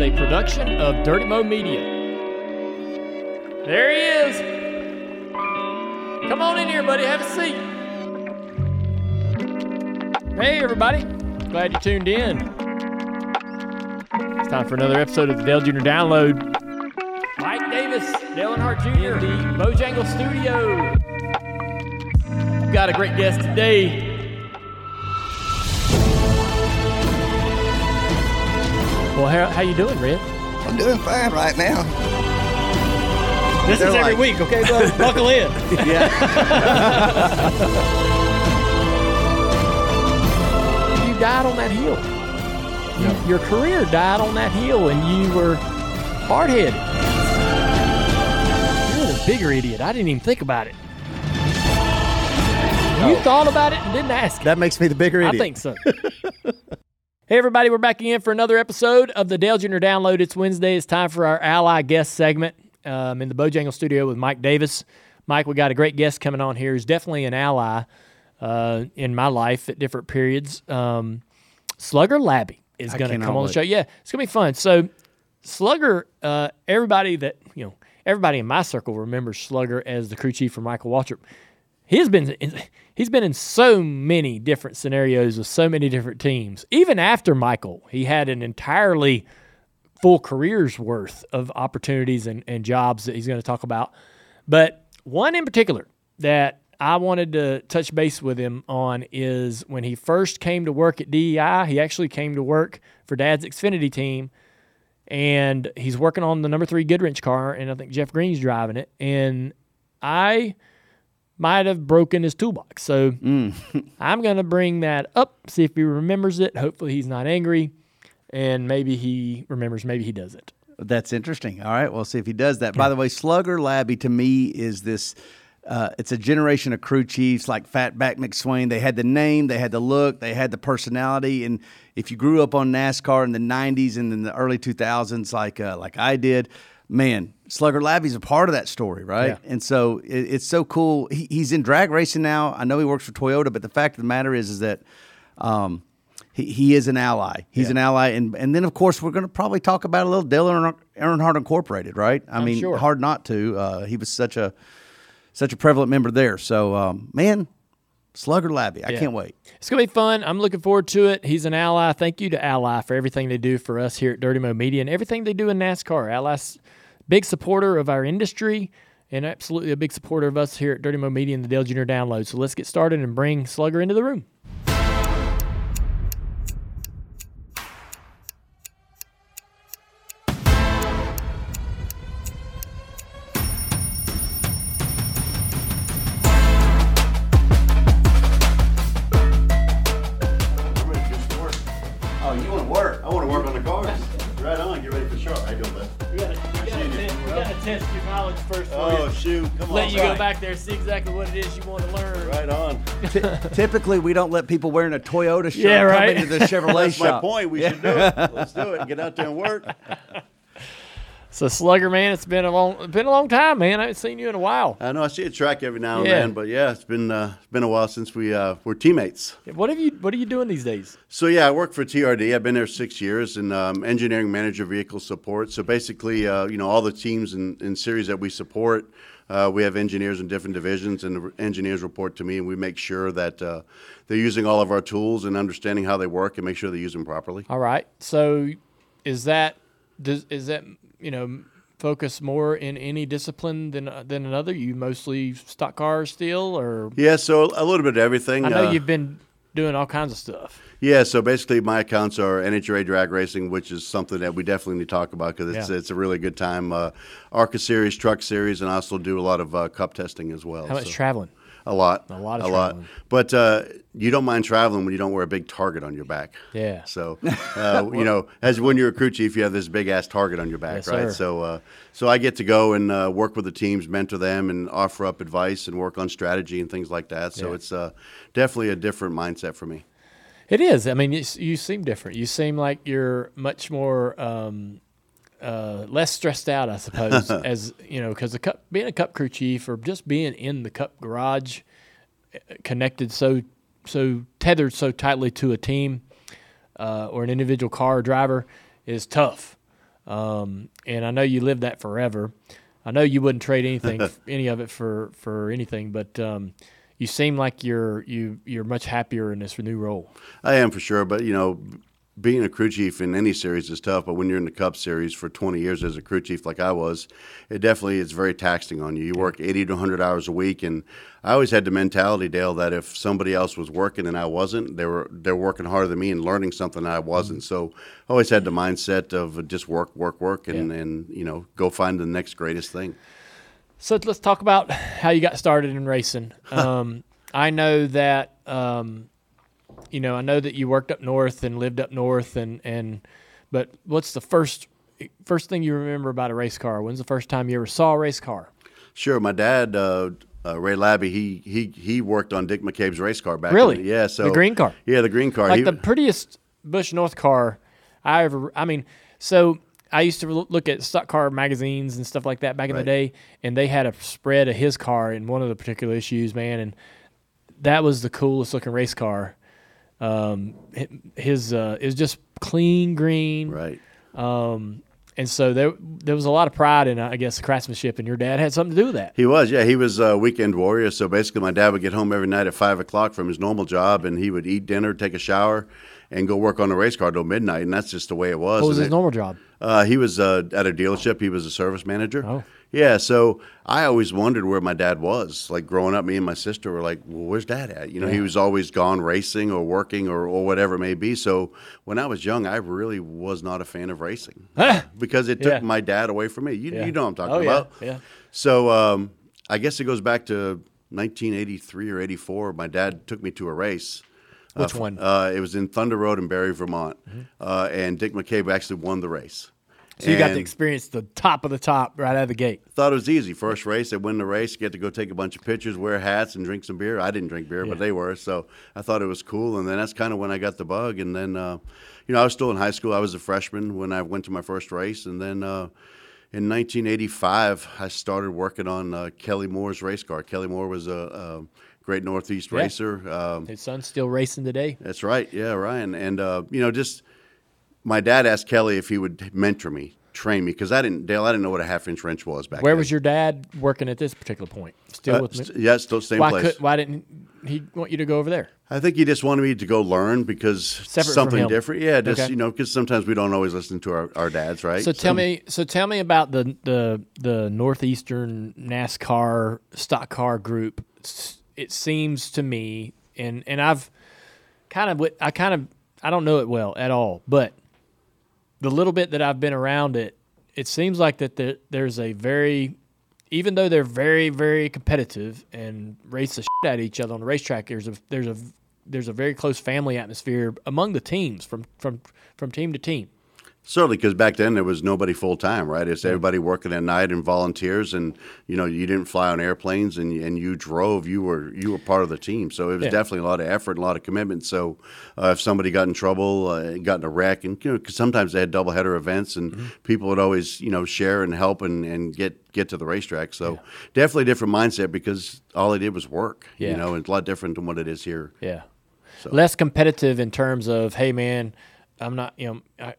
is a production of Dirty Mo Media. There he is. Come on in here, buddy. Have a seat. Hey, everybody. Glad you tuned in. It's time for another episode of the Dale Jr. Download. Mike Davis, Dale Earnhardt Jr., in the Bojangle Studio. We've got a great guest today. Well, how, how you doing, Red? I'm doing fine right now. This They're is every like- week, okay, bud? Buckle in. Yeah. you died on that hill. You, Your career died on that hill, and you were hard headed. You're the bigger idiot. I didn't even think about it. You thought about it and didn't ask. That makes me the bigger idiot. I think so. hey, everybody, we're back again for another episode of the Dale Jr. Download. It's Wednesday. It's time for our ally guest segment um, in the Bojangle studio with Mike Davis. Mike, we got a great guest coming on here. He's definitely an ally uh, in my life at different periods. Um, Slugger Labbe is going to come on the show. Yeah, it's going to be fun. So, Slugger, uh, everybody that, you know, everybody in my circle remembers Slugger as the crew chief for Michael Waltrip he's been he's been in so many different scenarios with so many different teams. Even after Michael, he had an entirely full career's worth of opportunities and, and jobs that he's going to talk about. But one in particular that I wanted to touch base with him on is when he first came to work at DEI, he actually came to work for Dad's Xfinity team and he's working on the number three Goodwrench car, and I think Jeff Green's driving it. And I might have broken his toolbox. So I'm going to bring that up, see if he remembers it. Hopefully, he's not angry, and maybe he remembers, maybe he doesn't. That's interesting. All right, we'll see if he does that. By the way, Slugger Labbe to me is this. Uh, it's a generation of crew chiefs like Fatback McSwain. They had the name, they had the look, they had the personality. And if you grew up on NASCAR in the '90s and in the early 2000s, like uh, like I did, man, Slugger Labbe's a part of that story, right? Yeah. And so it, it's so cool. He, he's in drag racing now. I know he works for Toyota, but the fact of the matter is, is that. Um, he, he is an ally. He's an ally, and and then of course we're going to probably talk about a little Dale Earnhardt, Incorporated, right? I mean, sure. hard not to. Uh, he was such a such a prevalent member there. So, um, man, Slugger Labbe, I Yeah. can't wait. It's going to be fun. I'm looking forward to it. He's an ally. Thank you to Ally for everything they do for us here at Dirty Mo Media and everything they do in NASCAR. Ally's big supporter of our industry and absolutely a big supporter of us here at Dirty Mo Media and the Dale Jr. Download. So let's get started and bring Slugger into the room. Back there, see exactly what it is you want to learn. Right on. Typically, we don't let people wearing a Toyota shirt Yeah, right. come into the Chevrolet That's my point. We should do it. Let's do it. Get out there and work. So Slugger, man, it's been a long, been a long time, man. I haven't seen you in a while. I know I see a track every now and Yeah. then, but yeah, it's been uh, it's been a while since we uh, were teammates. What have you? What are you doing these days? So yeah, I work for TRD. I've been there six years and um, engineering manager vehicle support. So basically, uh, you know, all the teams and, and series that we support, uh, we have engineers in different divisions, and the engineers report to me, and we make sure that uh, they're using all of our tools and understanding how they work, and make sure they use them properly. All right. So, is that does is that you know focus more in any discipline than than another? You mostly stock cars still, or Yeah, so a little bit of everything. I know uh, you've been doing all kinds of stuff. Yeah, so basically, my accounts are NHRA drag racing, which is something that we definitely need to talk about because it's Yeah. it's a really good time. Uh, ARCA series, truck series, and I also do a lot of uh, cup testing as well. How much so- traveling? A lot. A lot of a lot. But uh, you don't mind traveling when you don't wear a big target on your back. Yeah. So, uh, you know, as when you're a crew chief, you have this big ass target on your back, Yes, right? sir. So, uh, so I get to go and uh, work with the teams, mentor them, and offer up advice and work on strategy and things like that. So Yeah. it's uh, definitely a different mindset for me. It is. I mean, you, you seem different. You seem like you're much more um, uh, less stressed out, I suppose, as you know, because the cup being a cup crew chief or just being in the cup garage, uh, connected so so tethered so tightly to a team uh, or an individual car or driver is tough. um, and I know you lived that forever. I know you wouldn't trade anything, any of it for for anything, but um, you seem like you're you you're much happier in this new role. I am for sure, but you know, being a crew chief in any series is tough. But when you're in the Cup series for 20 years as a crew chief, like I was, it definitely is very taxing on you. You work 80 to 100 hours a week, and I always had the mentality, Dale, that if somebody else was working and I wasn't, they were they're working harder than me and learning something I wasn't. So I always had the mindset of just work, work, work, and Yeah. and you know, go find the next greatest thing. So let's talk about how you got started in racing. Um, I know that um, you know I know that you worked up north and lived up north, and and but what's the first first thing you remember about a race car? When's the first time you ever saw a race car? Sure, my dad, uh, uh, Ray Labbe, he he he worked on Dick McCabe's race car back. Really? yeah. So The green car? Yeah, the green car. Like He- the prettiest Busch North car I ever. I mean, so I used to look at stock car magazines and stuff like that back in the day, and they had a spread of his car in one of the particular issues, man, and that was the coolest looking race car. Um, his uh, it was just clean green, right. um, and so there there was a lot of pride in, uh, I guess, the craftsmanship, and your dad had something to do with that. He was, yeah. He was a weekend warrior. So basically, my dad would get home every night at five o'clock from his normal job, and he would eat dinner, take a shower, and go work on the race car till midnight. And that's just the way it was. What was And his it- normal job? Uh, he was uh, at a dealership. He was a service manager. Oh. Yeah, so I always wondered where my dad was. Like growing up, me and my sister were like, "Well, where's dad at?" You know, he was always gone racing or working or, or whatever it may be. So when I was young, I really was not a fan of racing because it took Yeah. my dad away from me. You, Yeah. you know what I'm talking Oh, about. yeah. So um, I guess it goes back to 1983 or 84. My dad took me to a race. Which Uh, one? Uh, it was in Thunder Road in Barre, Vermont, uh, and Dick McCabe actually won the race. So you got to experience the top of the top right out of the gate. Thought it was easy. First race, they win the race, get to go take a bunch of pictures, wear hats, and drink some beer. I didn't drink beer, Yeah. but they were, so I thought it was cool. And then that's kind of when I got the bug. And then, uh, you know, I was still in high school. I was a freshman when I went to my first race. And then uh, in 1985, I started working on uh, Kelly Moore's race car. Kelly Moore was a, a great Northeast Yeah. racer. Um, His son's still racing today. that's right. Yeah, Ryan. And uh, you know, just my dad asked Kelly if he would mentor me, train me, because I didn't, Dale, I didn't know what a half inch wrench was back then. Where then. was your dad working at this particular point? Still Uh, with me? st- yeah, still same why place. could why didn't he want you to go over there? I think he just wanted me to go learn because Separate from something him. different. Yeah, just Okay. you know, because sometimes we don't always listen to our, our dads, right? So tell me, so tell me about the the the northeastern NASCAR stock car group. S- It seems to me, and and I've kind of I kind of I don't know it well at all, but the little bit that I've been around it, it seems like that there, there's a very even though they're very very competitive and race the shit of each other on the racetrack, there's a there's a there's a very close family atmosphere among the teams from from from team to team. Certainly, because back then there was nobody full time, right? It's everybody working at night and volunteers, and you know you didn't fly on airplanes and and you drove. You were you were part of the team, so it was Yeah. definitely a lot of effort and a lot of commitment. So uh, if somebody got in trouble, uh, got in a wreck, and you know 'cause sometimes they had double header events, and Mm-hmm. people would always you know share and help and, and get get to the racetrack. So definitely a different mindset because all they did was work. Yeah. You know, it's a lot different than what it is here. Yeah. so. Less competitive in terms of, hey, man, I'm not, you know, I,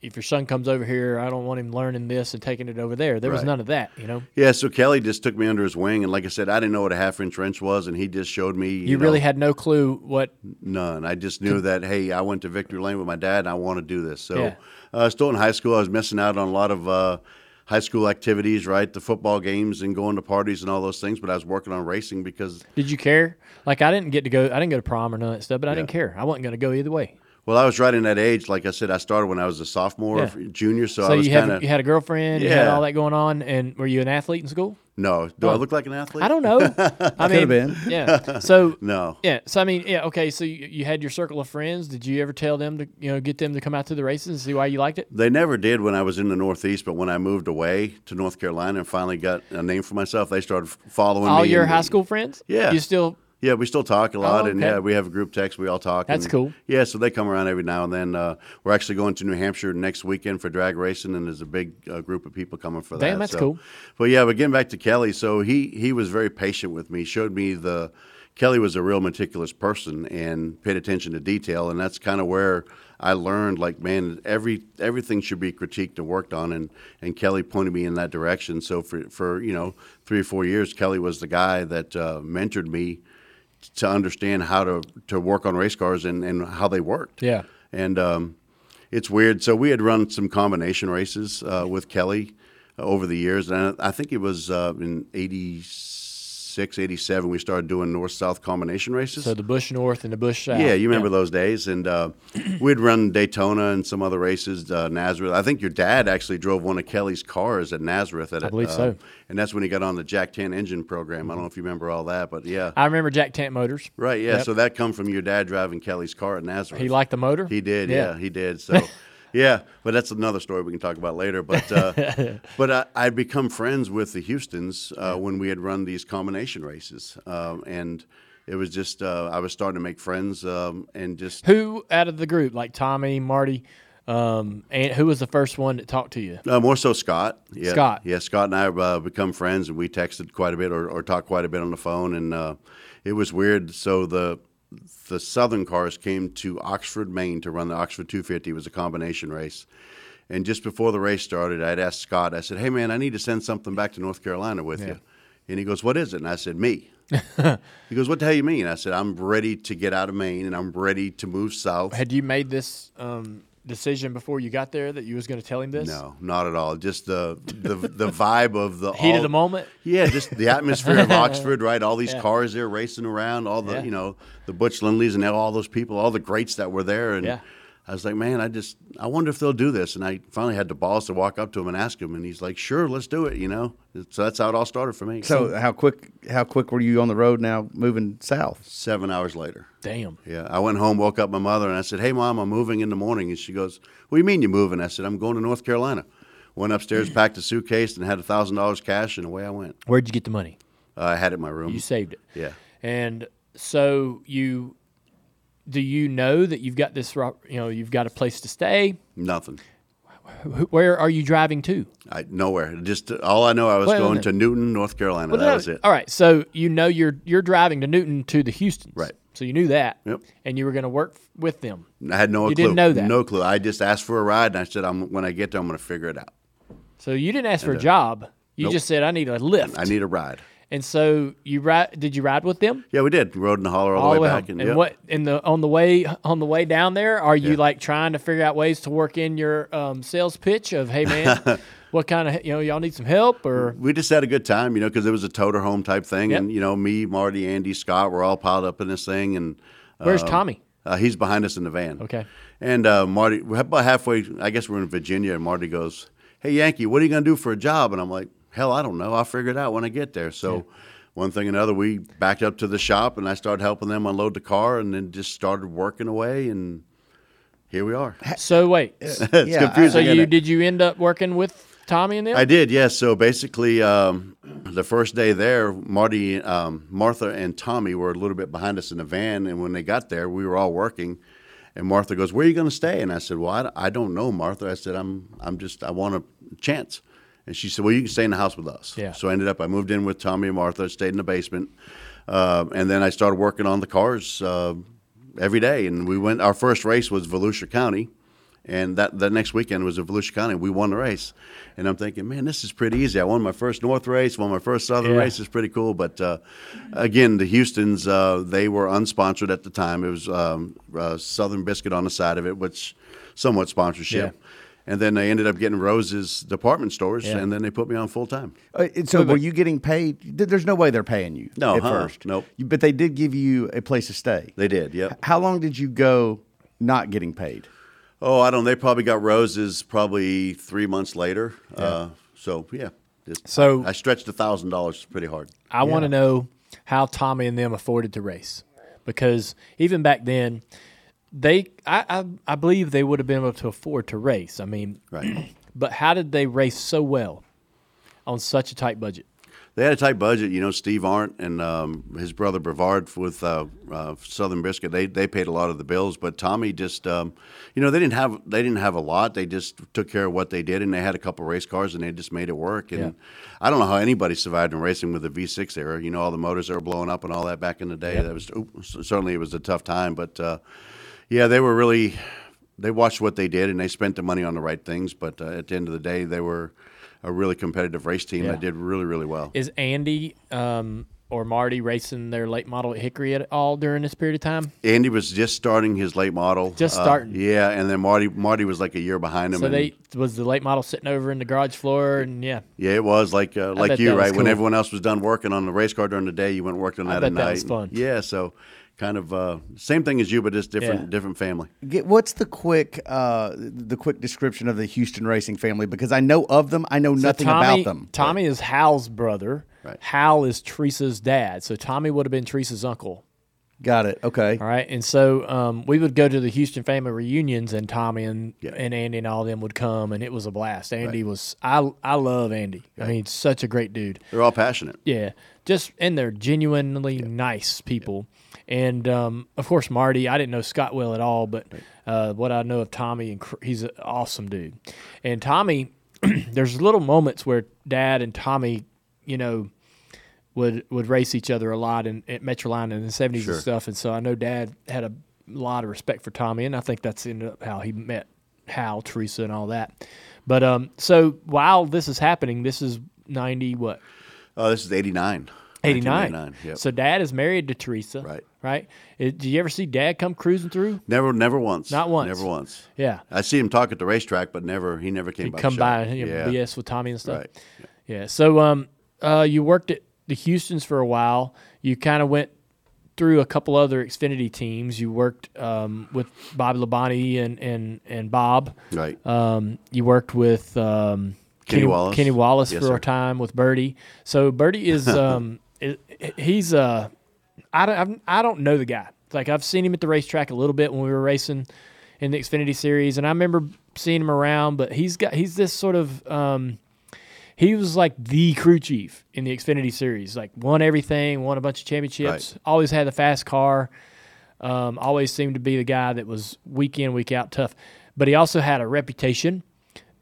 if your son comes over here, I don't want him learning this and taking it over there. There was none of that, you know. Yeah, so Kelly just took me under his wing, and like I said, I didn't know what a half inch wrench was, and he just showed me. You, You, know, really had no clue what. none. I just knew that hey, I went to Victory Lane with my dad, and I want to do this. So, Yeah. uh, still in high school, I was missing out on a lot of uh, high school activities, right? The football games and going to parties and all those things. But I was working on racing because, Did you care? Like I didn't get to go. I didn't go to prom or none of that stuff, but I didn't care. I wasn't going to go either way. Well, I was right in that age. Like I said, I started when I was a sophomore, Yeah. junior. So, So, I was you kind had of you had a girlfriend, you had all that going on, and were you an athlete in school? no. Do I Oh. look like an athlete? I don't know. I mean, Could've been. Yeah. So No. Yeah. So I mean, yeah. Okay. So you, you had your circle of friends. Did you ever tell them to, you know, get them to come out to the races and see why you liked it? They never did when I was in the Northeast, but when I moved away to North Carolina and finally got a name for myself, they started f- following All me. your and- high school friends? Yeah. You still Yeah, we still talk a lot, Oh, and yeah, we have a group text. We all talk. That's and- cool. Yeah, so they come around every now and then. Uh, we're actually going to New Hampshire next weekend for drag racing, and there's a big uh, group of people coming for that. Damn, that's so- cool. But yeah, but getting back to Kelly, so he he was very patient with me. Showed me the Kelly was a real meticulous person and paid attention to detail, and that's kind of where I learned like man, every everything should be critiqued and worked on, and and Kelly pointed me in that direction. So for for you know three or four years, Kelly was the guy that uh, mentored me to understand how to to work on race cars and and how they worked. Yeah. and um, it's weird. So we had run some combination races uh, with Kelly over the years, and I, I think it was uh, in '86, '87 we started doing north south combination races. So the Busch North and the Busch South. Yeah, you remember those days, and uh, we'd run Daytona and some other races, uh, Nazareth. I think your dad actually drove one of Kelly's cars at Nazareth. At, I believe uh, so. And that's when he got on the Jack Tant engine program. I don't know if you remember all that, but yeah, I remember Jack Tant Motors. right, yeah. Yep. So that come from your dad driving Kelly's car at Nazareth. He liked the motor. He did, yeah, he did. So, yeah, but that's another story we can talk about later. But uh, but I, I'd become friends with the Houston's uh, when we had run these combination races, um, and it was just uh, I was starting to make friends um, and just Who out of the group, like Tommy, Marty, um, and who was the first one that talked to you? Uh, more so Scott. Yeah. Scott. Yeah, Scott and I have uh, become friends, and we texted quite a bit or, or talked quite a bit on the phone, and uh, it was weird. So the the Southern cars came to Oxford, Maine, to run the Oxford 250. It was a combination race, and just before the race started, I'd asked Scott. I said, "Hey, man, I need to send something back to North Carolina with you." And he goes, "What is it?" And I said, "Me." he goes, "What the hell you mean?" I said, "I'm ready to get out of Maine, and I'm ready to move south." Had you made this um, decision before you got there that you was going to tell him this? No, not at all. Just the the the vibe of the Heat of the moment? Yeah, just the atmosphere of Oxford, right? All these Yeah. cars there racing around, all the Yeah. you know the Butch Lindleys and all those people, all the greats that were there, and Yeah. I was like, man, I just I wonder if they'll do this, and I finally had the balls to walk up to him and ask him, and he's like, sure, let's do it, you know. So that's how it all started for me. So how quick how quick were you on the road now moving south? seven hours later. Damn. Yeah, I went home, woke up my mother, and I said, "Hey, mom, I'm moving in the morning." And she goes, "What do you mean you're moving?" I said, "I'm going to North Carolina." Went upstairs, packed a suitcase, and had a thousand dollars cash, and away I went. Where'd you get the money? Uh, I had it in my room. You saved it. Yeah. And so you, do you know that you've got this, you know, you've got a place to stay? Nothing. Where are you driving to? I nowhere. Just all I know, I was going to Newton, North Carolina. Well, that no, was it. All right. So you know you're you're driving to Newton to the Houston. Right. So you knew that. Yep. And you were going to work with them. I had no You clue. didn't know that? No clue. I just asked for a ride, and I said, "I'm when I get there, I'm going to figure it out. So you didn't ask for a job. You Nope. just said I need a lift. I need a ride." And so you ride. Did you ride with them? Yeah, we did. We rode in the hauler all, the way back, home. and, and yep. what in the on the way on the way down there? Are you Yeah. like trying to figure out ways to work in your um, sales pitch of hey man, what kind of you know y'all need some help or we just had a good time, you know, because it was a toter home type thing, Yep. and you know, me, Marty, Andy, Scott, we're all piled up in this thing, and where's um, Tommy? Uh, he's behind us in the van. Okay. And uh, Marty, we're about halfway. I guess we're in Virginia, and Marty goes, "Hey Yankee, what are you going to do for a job?" And I'm like, "Hell, I don't know. I'll figure it out when I get there." So. One thing and another, we backed up to the shop, and I started helping them unload the car, and then just started working away, and here we are. So wait, it's Yeah, confusing. so you did you end up working with Tommy and them? I did, yes. So basically, um, the first day there, Marty, um, Martha, and Tommy were a little bit behind us in the van, and when they got there, we were all working. And Martha goes, "Where are you going to stay?" And I said, "Well, I, I don't know, Martha." I said, "I'm I'm just I want a chance." And she said, "Well, you can stay in the house with us." Yeah. So I ended up I moved in with Tommy and Martha, stayed in the basement, uh, and then I started working on the cars uh, every day. And we went. Our first race was Volusia County. And that the next weekend was in Volusia County. We won the race, and I'm thinking, man, this is pretty easy. I won my first North race, won my first Southern Yeah. race. It's pretty cool. But uh, again, the Houston's uh, they were unsponsored at the time. It was um, uh, Southern Biscuit on the side of it, which somewhat sponsorship. Yeah. And then they ended up getting Rose's department stores, Yeah. and then they put me on full time. Uh, and so were you getting paid? There's no way they're paying you. No, at huh, first. nope. You- But they did give you a place to stay. They did, Yeah. How long did you go not getting paid? Oh, I don't. They probably got Rose's probably three months later. Uh, so yeah, just, So- I stretched a thousand dollars pretty hard. I want to know how Tommy and them afforded to race, because even back then, they I I, I believe they would have been able to afford to race. I mean, Right. but how did they race so well on such a tight budget? They had a tight budget. You know, Steve Arndt and um, his brother Brevard with uh, uh, Southern Biscuit. They they paid a lot of the bills, but Tommy just, um, you know, they didn't have they didn't have a lot. They just took care of what they did, and they had a couple race cars, and they just made it work. And Yeah. I don't know how anybody survived in racing with the V6 era. You know, all the motors that were blowing up and all that back in the day. Yeah. That was certainly it was a tough time, but uh, yeah, they were really they watched what they did and they spent the money on the right things. But uh, at the end of the day, they were a really competitive race team Yeah. that did really really well. Is Andy um, or Marty racing their late model at Hickory at all during this period of time? Andy was just starting his late model. Just Uh, starting. yeah, and then Marty Marty was like a year behind him. So they was the late model sitting over in the garage floor, and yeah, yeah, it was like uh, like you that right when everyone else was done working on the race car during the day, you went and worked on I that bet at that night. was fun. Yeah, so kind of uh, same thing as you, but just different Yeah. different family. Get, what's the quick uh, the quick description of the Houston racing family? Because I know of them, I know So nothing Tommy, about them. Tommy is Hal's brother. Right. Hal is Teresa's dad. So Tommy would have been Teresa's uncle. Got it. Okay. All right, and so um, we would go to the Houston family reunions, and Tommy and Yeah. and Andy and all of them would come, and it was a blast. Andy was I I love Andy. I mean, such a great dude. They're all passionate. Yeah, just and they're genuinely nice people. And um, of course, Marty. I didn't know Scott well at all, but uh, what I know of Tommy, and he's an awesome dude. And Tommy, there's little moments where Dad and Tommy, you know, would would race each other a lot in at Metrolina in the seventies Sure. and stuff. And so I know Dad had a lot of respect for Tommy, and I think that's ended up how he met Hal, Teresa, and all that. But um, so while this is happening, this is ninety what Oh, this is 89. 89. 1989, Yep. So dad is married to Teresa. Right. Right. Did you ever see dad come cruising through? never, never once. Not once. Never once. Yeah. I see him talk at the racetrack, but never. He never came He'd by. the come by know, yeah. BS with Tommy and stuff. Right. Yeah. So um, uh, you worked at the Houston's for a while. You kind of went through a couple other Xfinity teams. You worked um, with Bobby Labonte and, and, and Bob. Right. Um, you worked with um, Kenny Wallace. Kenny Wallace Yes, for sir. a time with Birdie. So Birdie is um, he's uh, I don't I'm, don't know the guy. Like I've seen him at the racetrack a little bit when we were racing in the Xfinity series, and I remember seeing him around. But he's got he's this sort of um, he was like the crew chief in the Xfinity series. Like won everything, won a bunch of championships. Right. Always had the fast car. Um, always seemed to be the guy that was week in week out tough. But he also had a reputation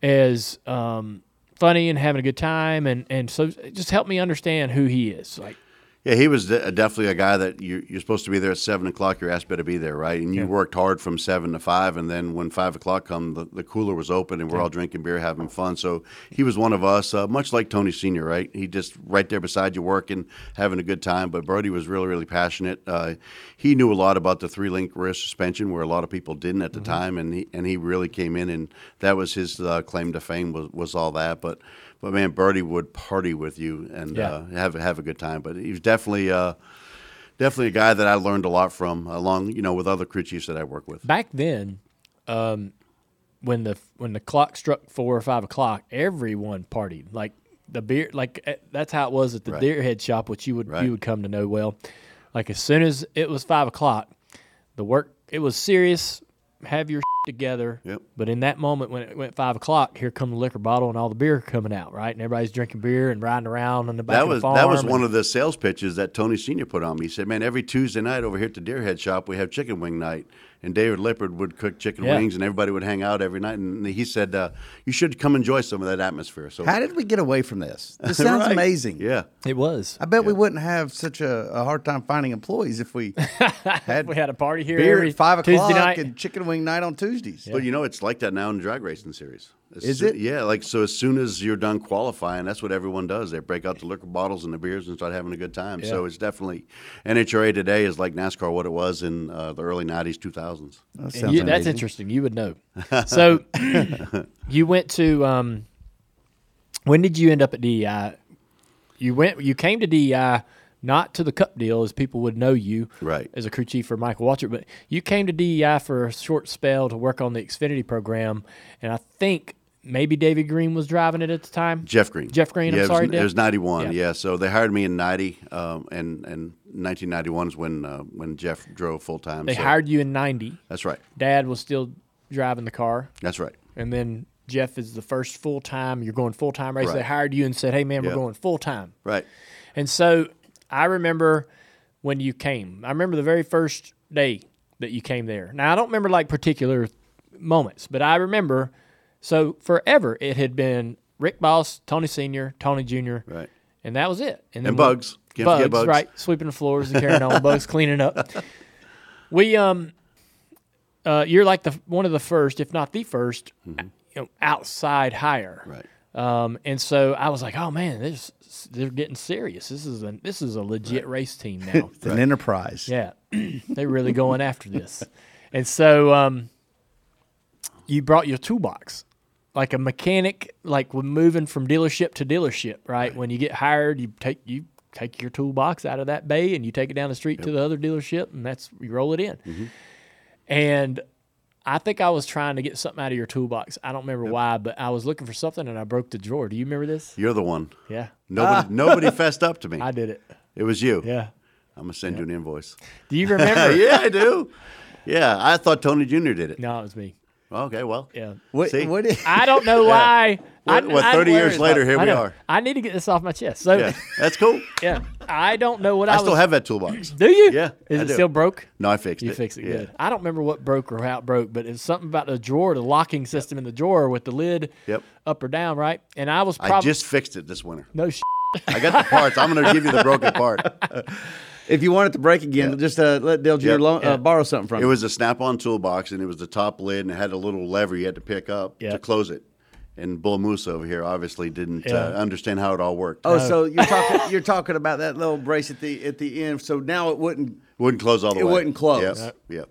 as um, funny and having a good time, and and so it just helped me understand who he is. Like Yeah, he was de- definitely a guy that you, you're supposed to be there at seven o'clock. Your ass better be there, right? And you worked hard from seven to five, and then when five o'clock come, the, the cooler was open, and we're all drinking beer, having fun. So he was one of us, uh, much like Tony Senior, right? He just right there beside you, working, having a good time. But Brody was really, really passionate. Uh, he knew a lot about the three link rear suspension, where a lot of people didn't at the time, and he and he really came in, and that was his uh, claim to fame was was all that. But but man, Birdie would party with you and Yeah. uh, have have a good time. But he was definitely uh, definitely a guy that I learned a lot from, along you know with other crew chiefs that I work with. back then, um, when the when the clock struck four or five o'clock, everyone partied. Like the beer, like eh, that's how it was at the Right. Deerhead shop, which you would Right. you would come to know well. Like as soon as it was five o'clock, the work it was serious. Have your together. Yep. But in that moment when it went five o'clock, here come the liquor bottle and all the beer coming out, right? And everybody's drinking beer and riding around on the back That of was the farm. that was and- one of the sales pitches that Tony Senior put on me. He said, "Man, every Tuesday night over here at the Deerhead shop, we have chicken wing night." And David Lippard would cook chicken Yeah. wings, and everybody would hang out every night. And he said, uh, "You should come enjoy some of that atmosphere." So How did we get away from this? This sounds Right. amazing. Yeah, It was. I bet we wouldn't have such a, a hard time finding employees if we had We had a party here beer every at five Tuesday o'clock night. and chicken wing night on Tuesdays. But you know, it's like that now in the drag racing series. As Is soo- it? Yeah, like so. As soon as you're done qualifying, that's what everyone does. They break out the liquor bottles and the beers and start having a good time. So it's definitely NHRA today is like NASCAR, what it was in uh, the early '90s, 2000s. That sounds you- that's interesting. You would know. So you went to um, when did you end up at DEI? You went. You came to DEI not to the Cup deal, as people would know you Right. as a crew chief for Michael Waltrip, but you came to DEI for a short spell to work on the Xfinity program, and I think maybe David Green was driving it at the time. Jeff Green. Jeff Green, I'm Yeah, sorry, it was, it was '91. Yeah. Yeah. so they hired me in '90, um, and and 1991 is when uh, when Jeff drove full time. They so hired you in '90. That's right. Dad was still driving the car, That's right. and then Jeff is the first full time. You're going full time race. They hired you and said, "Hey, man, we're going full time." Right. And so I remember when you came. I remember the very first day that you came there. Now I don't remember like particular moments, but I remember. So forever it had been Rick Boss, Tony Senior, Tony Junior, Right. and that was it. And we- Bugs. Bugs, Bugs. right? Sweeping the floors and carrying on. Bugs cleaning up. We um, uh, you're like the one of the first, if not the 1st you know, outside hire. Mm-hmm. Right. Um, and so I was like, oh man, this they're getting serious. This is a this is a legit race team now. It's an enterprise. yeah, they're really going after this. And so um, you brought your toolbox, like a mechanic, like when moving from dealership to dealership, right? When you get hired, you take you take your toolbox out of that bay and you take it down the street to the other dealership, and that's you roll it in. Mm-hmm. And I think I was trying to get something out of your toolbox. I don't remember why, but I was looking for something and I broke the drawer. Do you remember this? You're the one. Yeah, Nobody, nobody fessed up to me. I did it. it was you. Yeah. I'm gonna send you an invoice. Do you remember? yeah, I do. Yeah, I thought Tony Jr. did it. No, it was me. Okay, well. Yeah. What, See? what is, I don't know why. What- I, what, I- 30 years later, here we know. are. I need to get this off my chest. So, Yeah, yeah, that's cool. Yeah. I don't know what I, I was. still have that toolbox. Do you? Yeah, Is I it do. still broke? No, I fixed it. You it. fixed it Yeah. good. I don't remember what broke or how it broke, but it's something about the drawer, the locking system in the drawer with the lid Yep. up or down, right? And I was I probably just fixed it this winter. no. Sh- I got the parts. I'm going to give you the broken part. if you want it to break again, just uh, let Dale Jr. Yep. loan, Yeah. uh, borrow something from It you. was a snap-on toolbox, and it was the top lid, and it had a little lever you had to pick up to close it. And Bull Moose over here obviously didn't Yeah. uh, understand how it all worked. Oh, so you're talking you're talking about that little brace at the at the end. So now it wouldn't. wouldn't close all the It way. It wouldn't close. Yep. Yep.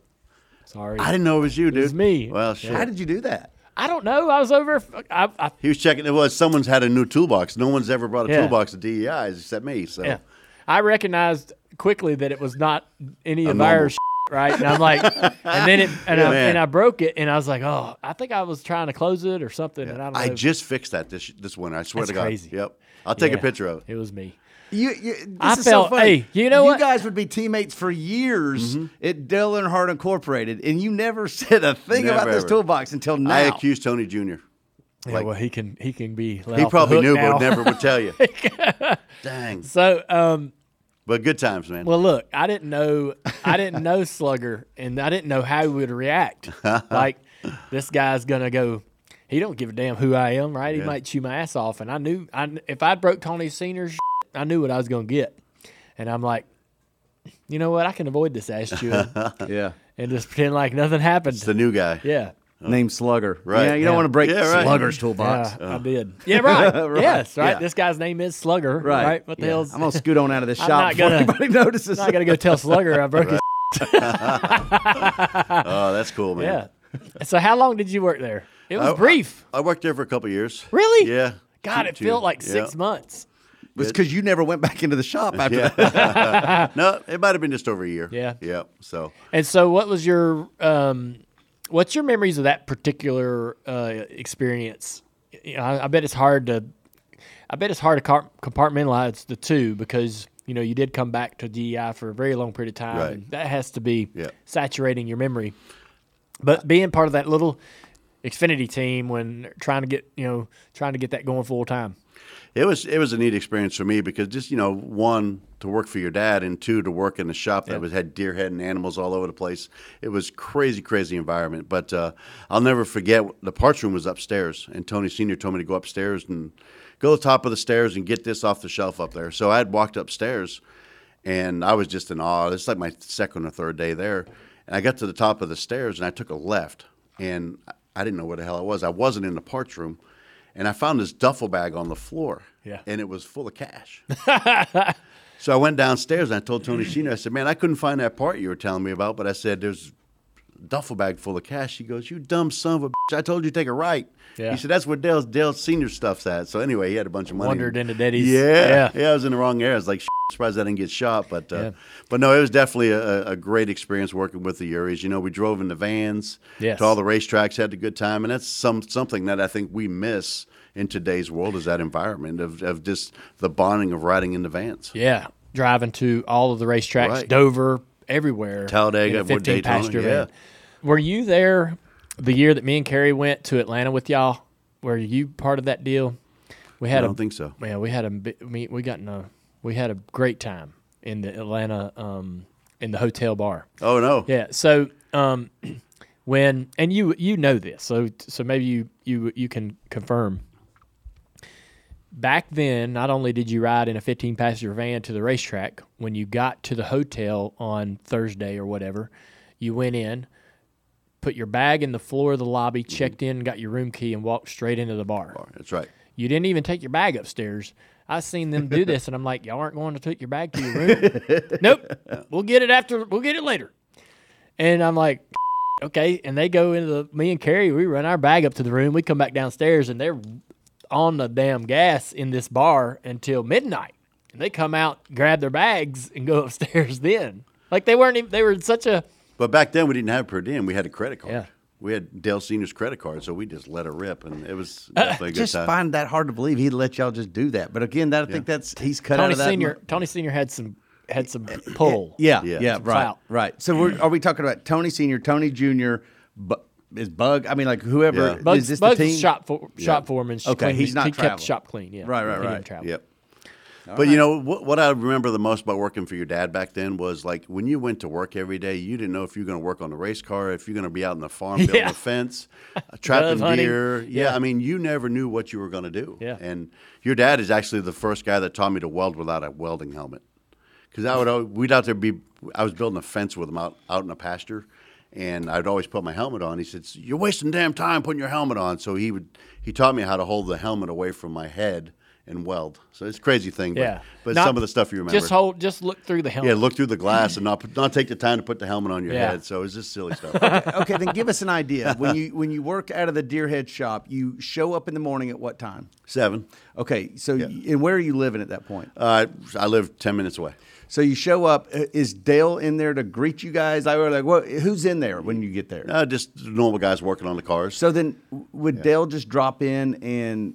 Sorry. I didn't know it was you, dude. It was me. Well, shit. How did you do that? I don't know. I was over. I, I, He was checking. It was someone's had a new toolbox. No one's ever brought a Yeah. toolbox to DEIs except me. So yeah. I recognized quickly that it was not any of our shit, right? And I'm like, and then it, and, I, Man. and I broke it, and I was like, oh, I think I was trying to close it or something, and I don't know. I just fixed that this this winter. I swear That's to God. crazy. Yep. I'll take Yeah, a picture of it. It was me. You, you, this I is felt- so funny. hey, you know you what? guys would be teammates for years Mm-hmm. at Dale Earnhardt Incorporated, and you never said a thing about this ever. toolbox until now. I accused Tony Jr. Yeah, Like- well, he can he can be. let He off the probably hook knew, now. but never would tell you. Dang. So, um, But good times, man. well, look, I didn't know I didn't know Slugger, and I didn't know how he would react. like this guy's gonna go. He don't give a damn who I am, right? He Yeah. might chew my ass off, and I knew I if I broke Tony Senior's, I knew what I was gonna get, and I'm like, you know what? I can avoid this ass chewing yeah. and just pretend like nothing happened. it's the new guy. yeah. Named Slugger. Right. Yeah, you don't Yeah. want to break Yeah, right. Slugger's toolbox. Yeah, I did. Yeah, right. Right. Yes, right. Yeah. This guy's name is Slugger. Right. Right. What the Yeah. hell's I'm gonna scoot on out of this I'm shop not before gonna- anybody notices. I'm not gonna go tell Slugger I broke his. Oh, that's cool, man. Yeah. So how long did you work there? It was I- brief. I worked there for a couple of years. Really? Yeah. God, it felt like six Yeah. months. It's because you never went back into the shop after Yeah. that. no, it might have been just over a year. Yeah. Yeah. So And so, what was your um, what's your memories of that particular uh, experience? You know, I, I bet it's hard to, I bet it's hard to car- compartmentalize the two because you know you did come back to DEI for a very long period of time, Right. and that has to be Yeah. saturating your memory. But being part of that little Xfinity team when trying to get you know trying to get that going full time. it was it was a neat experience for me because just you know one to work for your dad and two to work in a shop that Yeah. was had deer head and animals all over the place. It was crazy crazy environment. But uh, I'll never forget the parts room was upstairs and Tony Senior told me to go upstairs and go to the top of the stairs and get this off the shelf up there. So I had walked upstairs and I was just in awe. It's like my second or third day there. And I got to the top of the stairs and I took a left and I didn't know where the hell I was. I wasn't in the parts room. And I found this duffel bag on the floor. Yeah. And it was full of cash. so I went downstairs and I told Tony Senior, I said, Man, I couldn't find that part you were telling me about, but I said, There's a duffel bag full of cash. He goes, You dumb son of a bitch. I told you to take a right. Yeah. He said, That's where Dale's Dale's senior stuff's at. So anyway, he had a bunch of money. Wandered into Daddy's- Yeah. yeah. Yeah. I was in the wrong area. I was like, surprised I didn't get shot. But uh, Yeah. but no, it was definitely a, a great experience working with the Uris. You know, we drove in the vans Yes. to all the racetracks, had a good time. And that's some something that I think we miss in today's world is that environment of, of just the bonding of riding in the vans. Yeah, driving to all of the racetracks, Right. Dover, everywhere. Talladega, in a 15 Daytona, passenger yeah. van. Were you there the year that me and Kerry went to Atlanta with y'all? were you part of that deal? We had. I don't a think so. man. We had a we we got in a we had a great time in the Atlanta um in the hotel bar. Oh no. Yeah. So um when and you you know this, so so maybe you you you can confirm. Back then, not only did you ride in a 15 passenger van to the racetrack, when you got to the hotel on Thursday or whatever, you went in, put your bag in the floor of the lobby, mm-hmm. checked in, got your room key, and walked straight into the bar. That's right. You didn't even take your bag upstairs. I've seen them do this, and I'm like, y'all aren't going to take your bag to your room. nope, we'll get it after. We'll get it later. And I'm like, okay. And they go into the me and Kerry. We run our bag up to the room. We come back downstairs, and they're on the damn gas in this bar until midnight. And they come out, grab their bags, and go upstairs. Then, like they weren't. Even, they were in such a. But back then we didn't have per diem. We had a credit card. Yeah. We had Dale Senior's credit card, so we just let her rip, and it was Uh, definitely a good Just time. find that hard to believe he'd let y'all just do that. But again, that I think that's he's cut out Tony of that. Senior. Tony Senior had some had some pull. Yeah, Yeah. yeah, right, clout. right. So we're, are we talking about Tony Senior, Tony Junior, Bu- is Bug? I mean, like whoever Yeah. Bugs, is this Bugs the is team? shop for, shop foreman. Okay, clean. he's not He kept traveling. shop clean. Yeah, Right, right, He didn't right. travel. Yep. But you know what? What I remember the most about working for your dad back then was like when you went to work every day, you didn't know if you were going to work on the race car, if you're going to be out in the farm building Yeah. a fence, uh, trapping Dove hunting. deer. Yeah. Yeah. I mean, you never knew what you were going to do. Yeah. And your dad is actually the first guy that taught me to weld without a welding helmet. Because I would al- we'd out there be I was building a fence with him out out in a pasture, and I'd always put my helmet on. He said, "You're wasting damn time putting your helmet on." So he would he taught me how to hold the helmet away from my head and weld. So it's a crazy thing. But, Yeah, but Not- some of the stuff you remember. Just hold. Just look through the helmet. yeah, look through the glass and not not take the time to put the helmet on your Yeah. head. So it's just silly stuff. okay, then give us an idea. When you when you work out of the Deerhead shop, you show up in the morning at what time? Seven. Okay, so y and where are you living at that point? Uh, I live ten minutes away. So you show up. Is Dale in there to greet you guys? I were like, what? Who's in there when you get there? Uh, just normal guys working on the cars. So then, would Dale just drop in and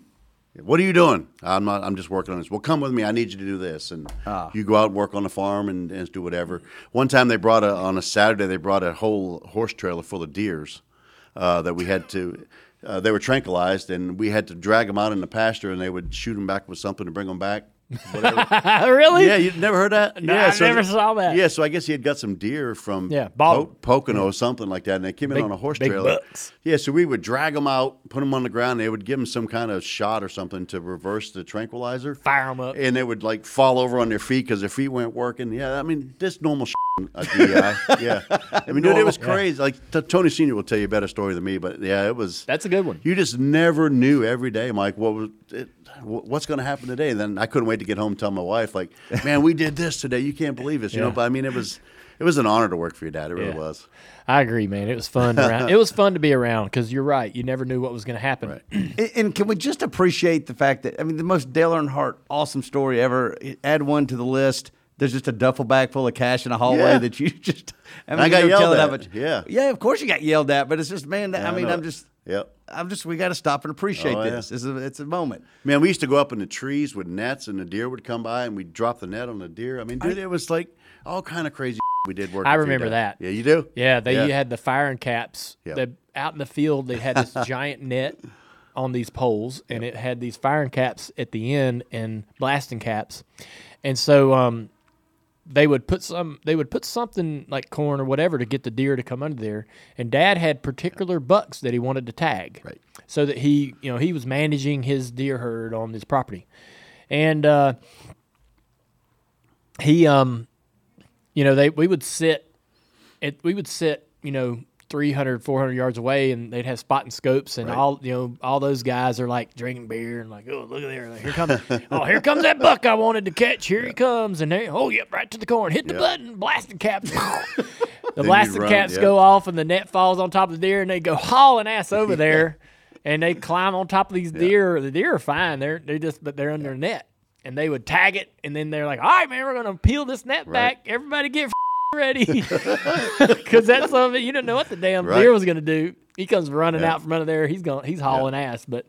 What are you doing? I'm not. I'm just working on this. Well, come with me. I need you to do this, and Ah. you go out and work on the farm and, and do whatever. One time they brought a on a Saturday they brought a whole horse trailer full of deers uh, that we had to. Uh, they were tranquilized, and we had to drag them out in the pasture, and they would shoot them back with something to bring them back. Really? yeah, you never heard that? No, yeah, I never saw that. Yeah, so I guess he had got some deer from Yeah. Po- Pocono or something like that, and they came Big- in on a horse big trailer. bucks. Yeah, so we would drag them out, put them on the ground. They would give them some kind of shot or something to reverse the tranquilizer. Fire them up. And they would like fall over on their feet because their feet weren't working. Yeah, I mean, just normal a DI. yeah. I mean, dude, it was crazy. Like t- Tony Sr. will tell you a better story than me, but yeah, it was. That's a good one. You just never knew every day, Mike, what was it, what's going to happen today. And then I couldn't wait to get home and tell my wife, like, man, we did this today. You can't believe this, you know. But I mean, it was it was an honor to work for your dad. It really Yeah. was. I agree, man. It was fun. Around. it was fun to be around because you're right. You never knew what was going to happen. And, and can we just appreciate the fact that I mean the most Dale Earnhardt awesome story ever? Add one to the list. There's just a duffel bag full of cash in a hallway Yeah. that you just. I, mean, I got don't yelled tell it how at. much- Yeah. yeah, of course you got yelled at, but it's just man. Yeah, I I mean, know. I'm just. Yep. I'm just. We got to stop and appreciate Oh, yeah. this. It's a, it's a moment. Man, we used to go up in the trees with nets, and the deer would come by, and we'd drop the net on the deer. I mean, dude, it was like all kind of crazy we did work. I remember that. Yeah, you do. Yeah, they you had the firing caps. Yep. They, out in the field, they had this giant net on these poles, and it had these firing caps at the end and blasting caps. And so um, they would put some, they would put something like corn or whatever to get the deer to come under there. And Dad had particular bucks that he wanted to tag, Right. So that he, you know, he was managing his deer herd on this property, and uh, he, um, you know, they we would sit it, we would sit, you know, 300, 400 yards away, and they'd have spotting scopes, and all you know, all those guys are like drinking beer and like, oh, look at there, here comes, oh, here comes that buck I wanted to catch. Here he comes, and they, oh, yep, right to the corn, hit the Yep. button, blasting caps. the blasting run, caps yeah. go off, and the net falls on top of the deer, and they go hauling ass over there, and they climb on top of these deer. The deer are fine, they're they just, but they're under a net. And they would tag it, and then they're like, "All right, man, we're gonna peel this net back. Everybody get ready because that's something you didn't know what the damn Right. deer was going to do. He comes running Yeah. out from under there. He's going. He's hauling ass. But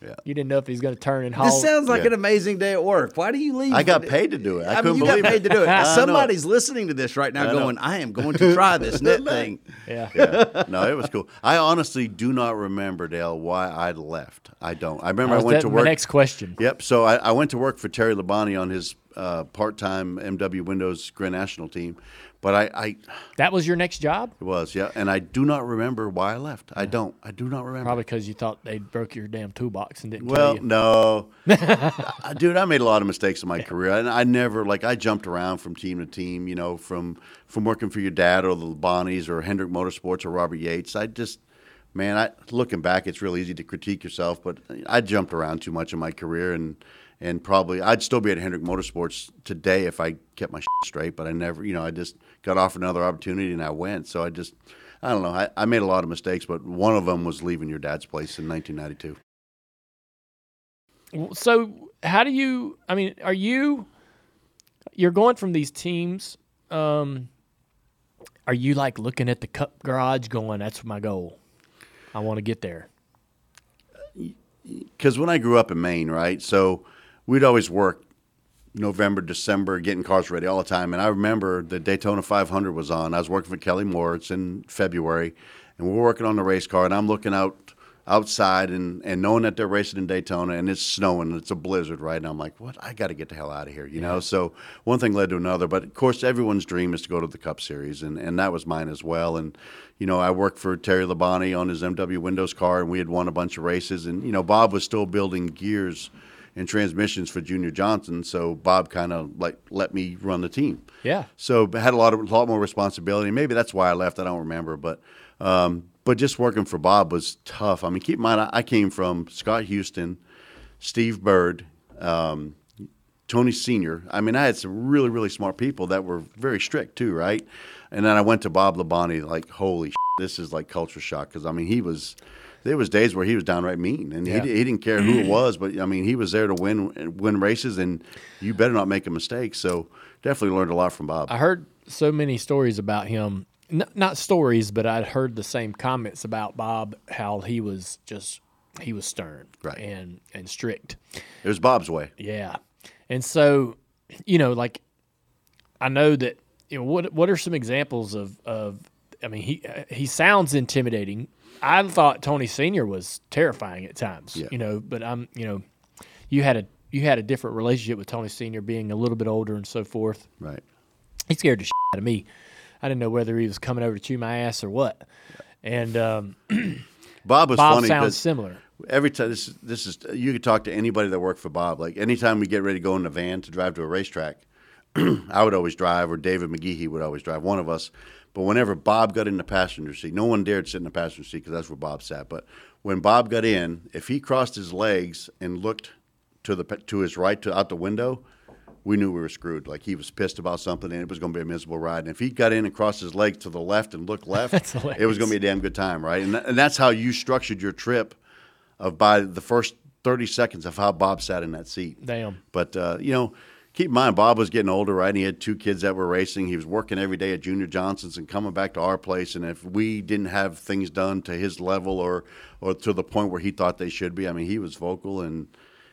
Yeah. You didn't know if he's going to turn and haul. This sounds like Yeah. an amazing day at work. Why do you leave? I got paid to do it. I I, mean, couldn't you got paid it. to do it. I know. Somebody's listening to this right now, I know. going, "I am going to try this net thing." yeah. Yeah. No, it was cool. I honestly do not remember Dale why I left. I don't. I remember I Was went to work. next question. Yep. So I, I went to work for Terry Labonte on his uh, part-time MW Windows Grand National team, but I, I That was your next job? it was yeah, and I do not remember why I left. I don't. I do not remember. Probably because you thought they broke your damn toolbox and didn't Well, no, dude, I made a lot of mistakes in my career, and I never like I jumped around from team to team. You know, from from working for your dad or the Bonnies or Hendrick Motorsports or Robert Yates. I just, man, I looking back, it's really easy to critique yourself, but I jumped around too much in my career, and and probably I'd still be at Hendrick Motorsports today if I kept my straight. But I never, you know, I just got offered another opportunity and I went. So I just. I don't know. I, I made a lot of mistakes, but one of them was leaving your dad's place in 1992. So how do you? I mean, are you? You're going from these teams. Um, are you like looking at the cup garage, going, "That's my goal. I want to get there." because when I grew up in Maine, right, so we'd always work November, December, getting cars ready all the time. And I remember the Daytona 500 was on. I was working for Kelly Moore. It's in February, and we're working on the race car. And I'm looking out outside and, and knowing that they're racing in Daytona and it's snowing, it's a blizzard, right? And I'm like, what? I got to get the hell out of here, you know? So one thing led to another. But of course, everyone's dream is to go to the Cup Series, and, and that was mine as well. And, you know, I worked for Terry Labonte on his MW Windows car, and we had won a bunch of races. And, you know, Bob was still building gears and transmissions for Junior Johnson, so Bob kind of like let me run the team. Yeah. So I had a lot of a lot more responsibility. Maybe that's why I left. I don't remember, but um, but just working for Bob was tough. I mean, keep in mind I, I came from Scott Houston, Steve Bird, um, Tony Senior. I mean, I had some really really smart people that were very strict too, right? And then I went to Bob Labonte. Like, holy, this is like culture shock because I mean he was. There was days where he was downright mean, and Yeah. he, he didn't care who it was. But I mean, he was there to win win races, and you better not make a mistake. So definitely learned a lot from Bob. I heard so many stories about him. N- not stories, but I'd heard the same comments about Bob. How he was just he was stern Right. and and strict. It was Bob's way. Yeah, and so you know, like I know that you know what what are some examples of of I mean he uh, he sounds intimidating. I thought Tony Senior was terrifying at times. Yeah. You know, but I'm you know you had a you had a different relationship with Tony Senior being a little bit older and so forth. Right. He scared the shit out of me. I didn't know whether he was coming over to chew my ass or what. And um, Bob was Bob funny sounds similar. every time this this is you could talk to anybody that worked for Bob. Like anytime we get ready to go in the van to drive to a racetrack, I would always drive, or David McGeehee would always drive, one of us. But whenever Bob got in the passenger seat, no one dared sit in the passenger seat because that's where Bob sat. But when Bob got in, if he crossed his legs and looked to the to his right to out the window, we knew we were screwed. Like he was pissed about something, and it was going to be a miserable ride. And if he got in and crossed his legs to the left and looked left, it was going to be a damn good time, right? And, tha- and that's how you structured your trip. Of by the first thirty seconds of how Bob sat in that seat. Damn. But uh, you know, keep in mind Bob was getting older, right? And he had two kids that were racing. He was working every day at Junior Johnson's and coming back to our place. And if we didn't have things done to his level or or to the point where he thought they should be, I mean, he was vocal and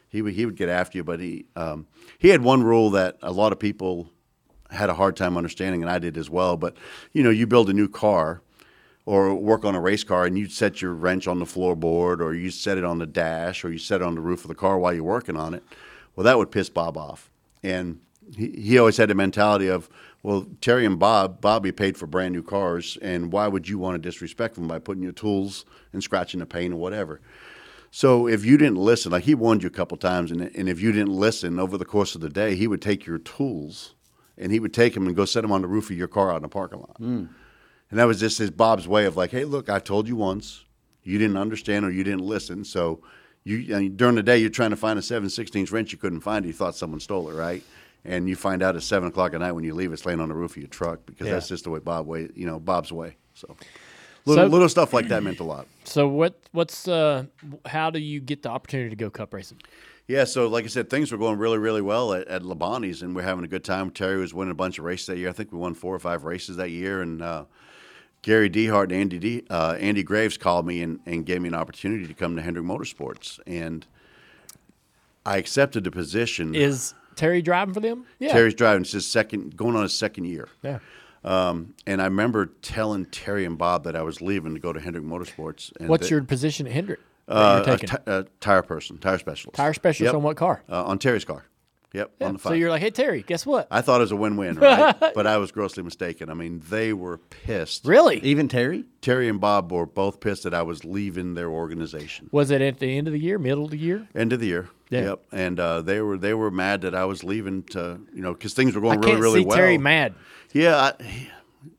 he would he would get after you. But he um, he had one rule that a lot of people had a hard time understanding, and I did as well. But you know, you build a new car or work on a race car and you set your wrench on the floorboard or you set it on the dash or you set it on the roof of the car while you're working on it. Well, that would piss Bob off. And he, he always had the mentality of, well, Terry and Bob, Bobby paid for brand new cars, and why would you want to disrespect them by putting your tools and scratching the paint or whatever? So if you didn't listen, like he warned you a couple times, and, and if you didn't listen over the course of the day, he would take your tools and he would take them and go set them on the roof of your car out in the parking lot. Hmm. And that was just his Bob's way of like, hey, look, I told you once, you didn't understand or you didn't listen. So you I mean, during the day you're trying to find a 7 16 wrench, you couldn't find it. You thought someone stole it, right? And you find out at seven o'clock at night when you leave, it's laying on the roof of your truck because Yeah. that's just the way Bob way, you know, Bob's way. So little, So- little stuff like that meant a lot. So what what's uh how do you get the opportunity to go cup racing? Yeah, so like I said, things were going really, really well at, at Labonte's, and we're having a good time. Terry was winning a bunch of races that year. I think we won four or five races that year, and uh, Gary Dehart and Andy D, uh, Andy Graves called me and, and gave me an opportunity to come to Hendrick Motorsports, and I accepted the position. Is Terry driving for them? Yeah. Terry's driving. It's his second, going on his second year. Yeah. Um, and I remember telling Terry and Bob that I was leaving to go to Hendrick Motorsports. And What's that- your position at Hendrick? uh, you're taking? tire person, tire specialist. Tire specialist Yep. on what car? Uh, on Terry's car. Yep, Yeah. on the So you're like, hey Terry, guess what? I thought it was a win-win, right? but I was grossly mistaken. I mean, they were pissed. really? Even Terry? Terry and Bob were both pissed that I was leaving their organization. Was it at the end of the year, middle of the year? End of the year. Yeah. Yep. And uh, they were they were mad that I was leaving to you know because things were I going can't really really see well. Terry mad. Yeah. I,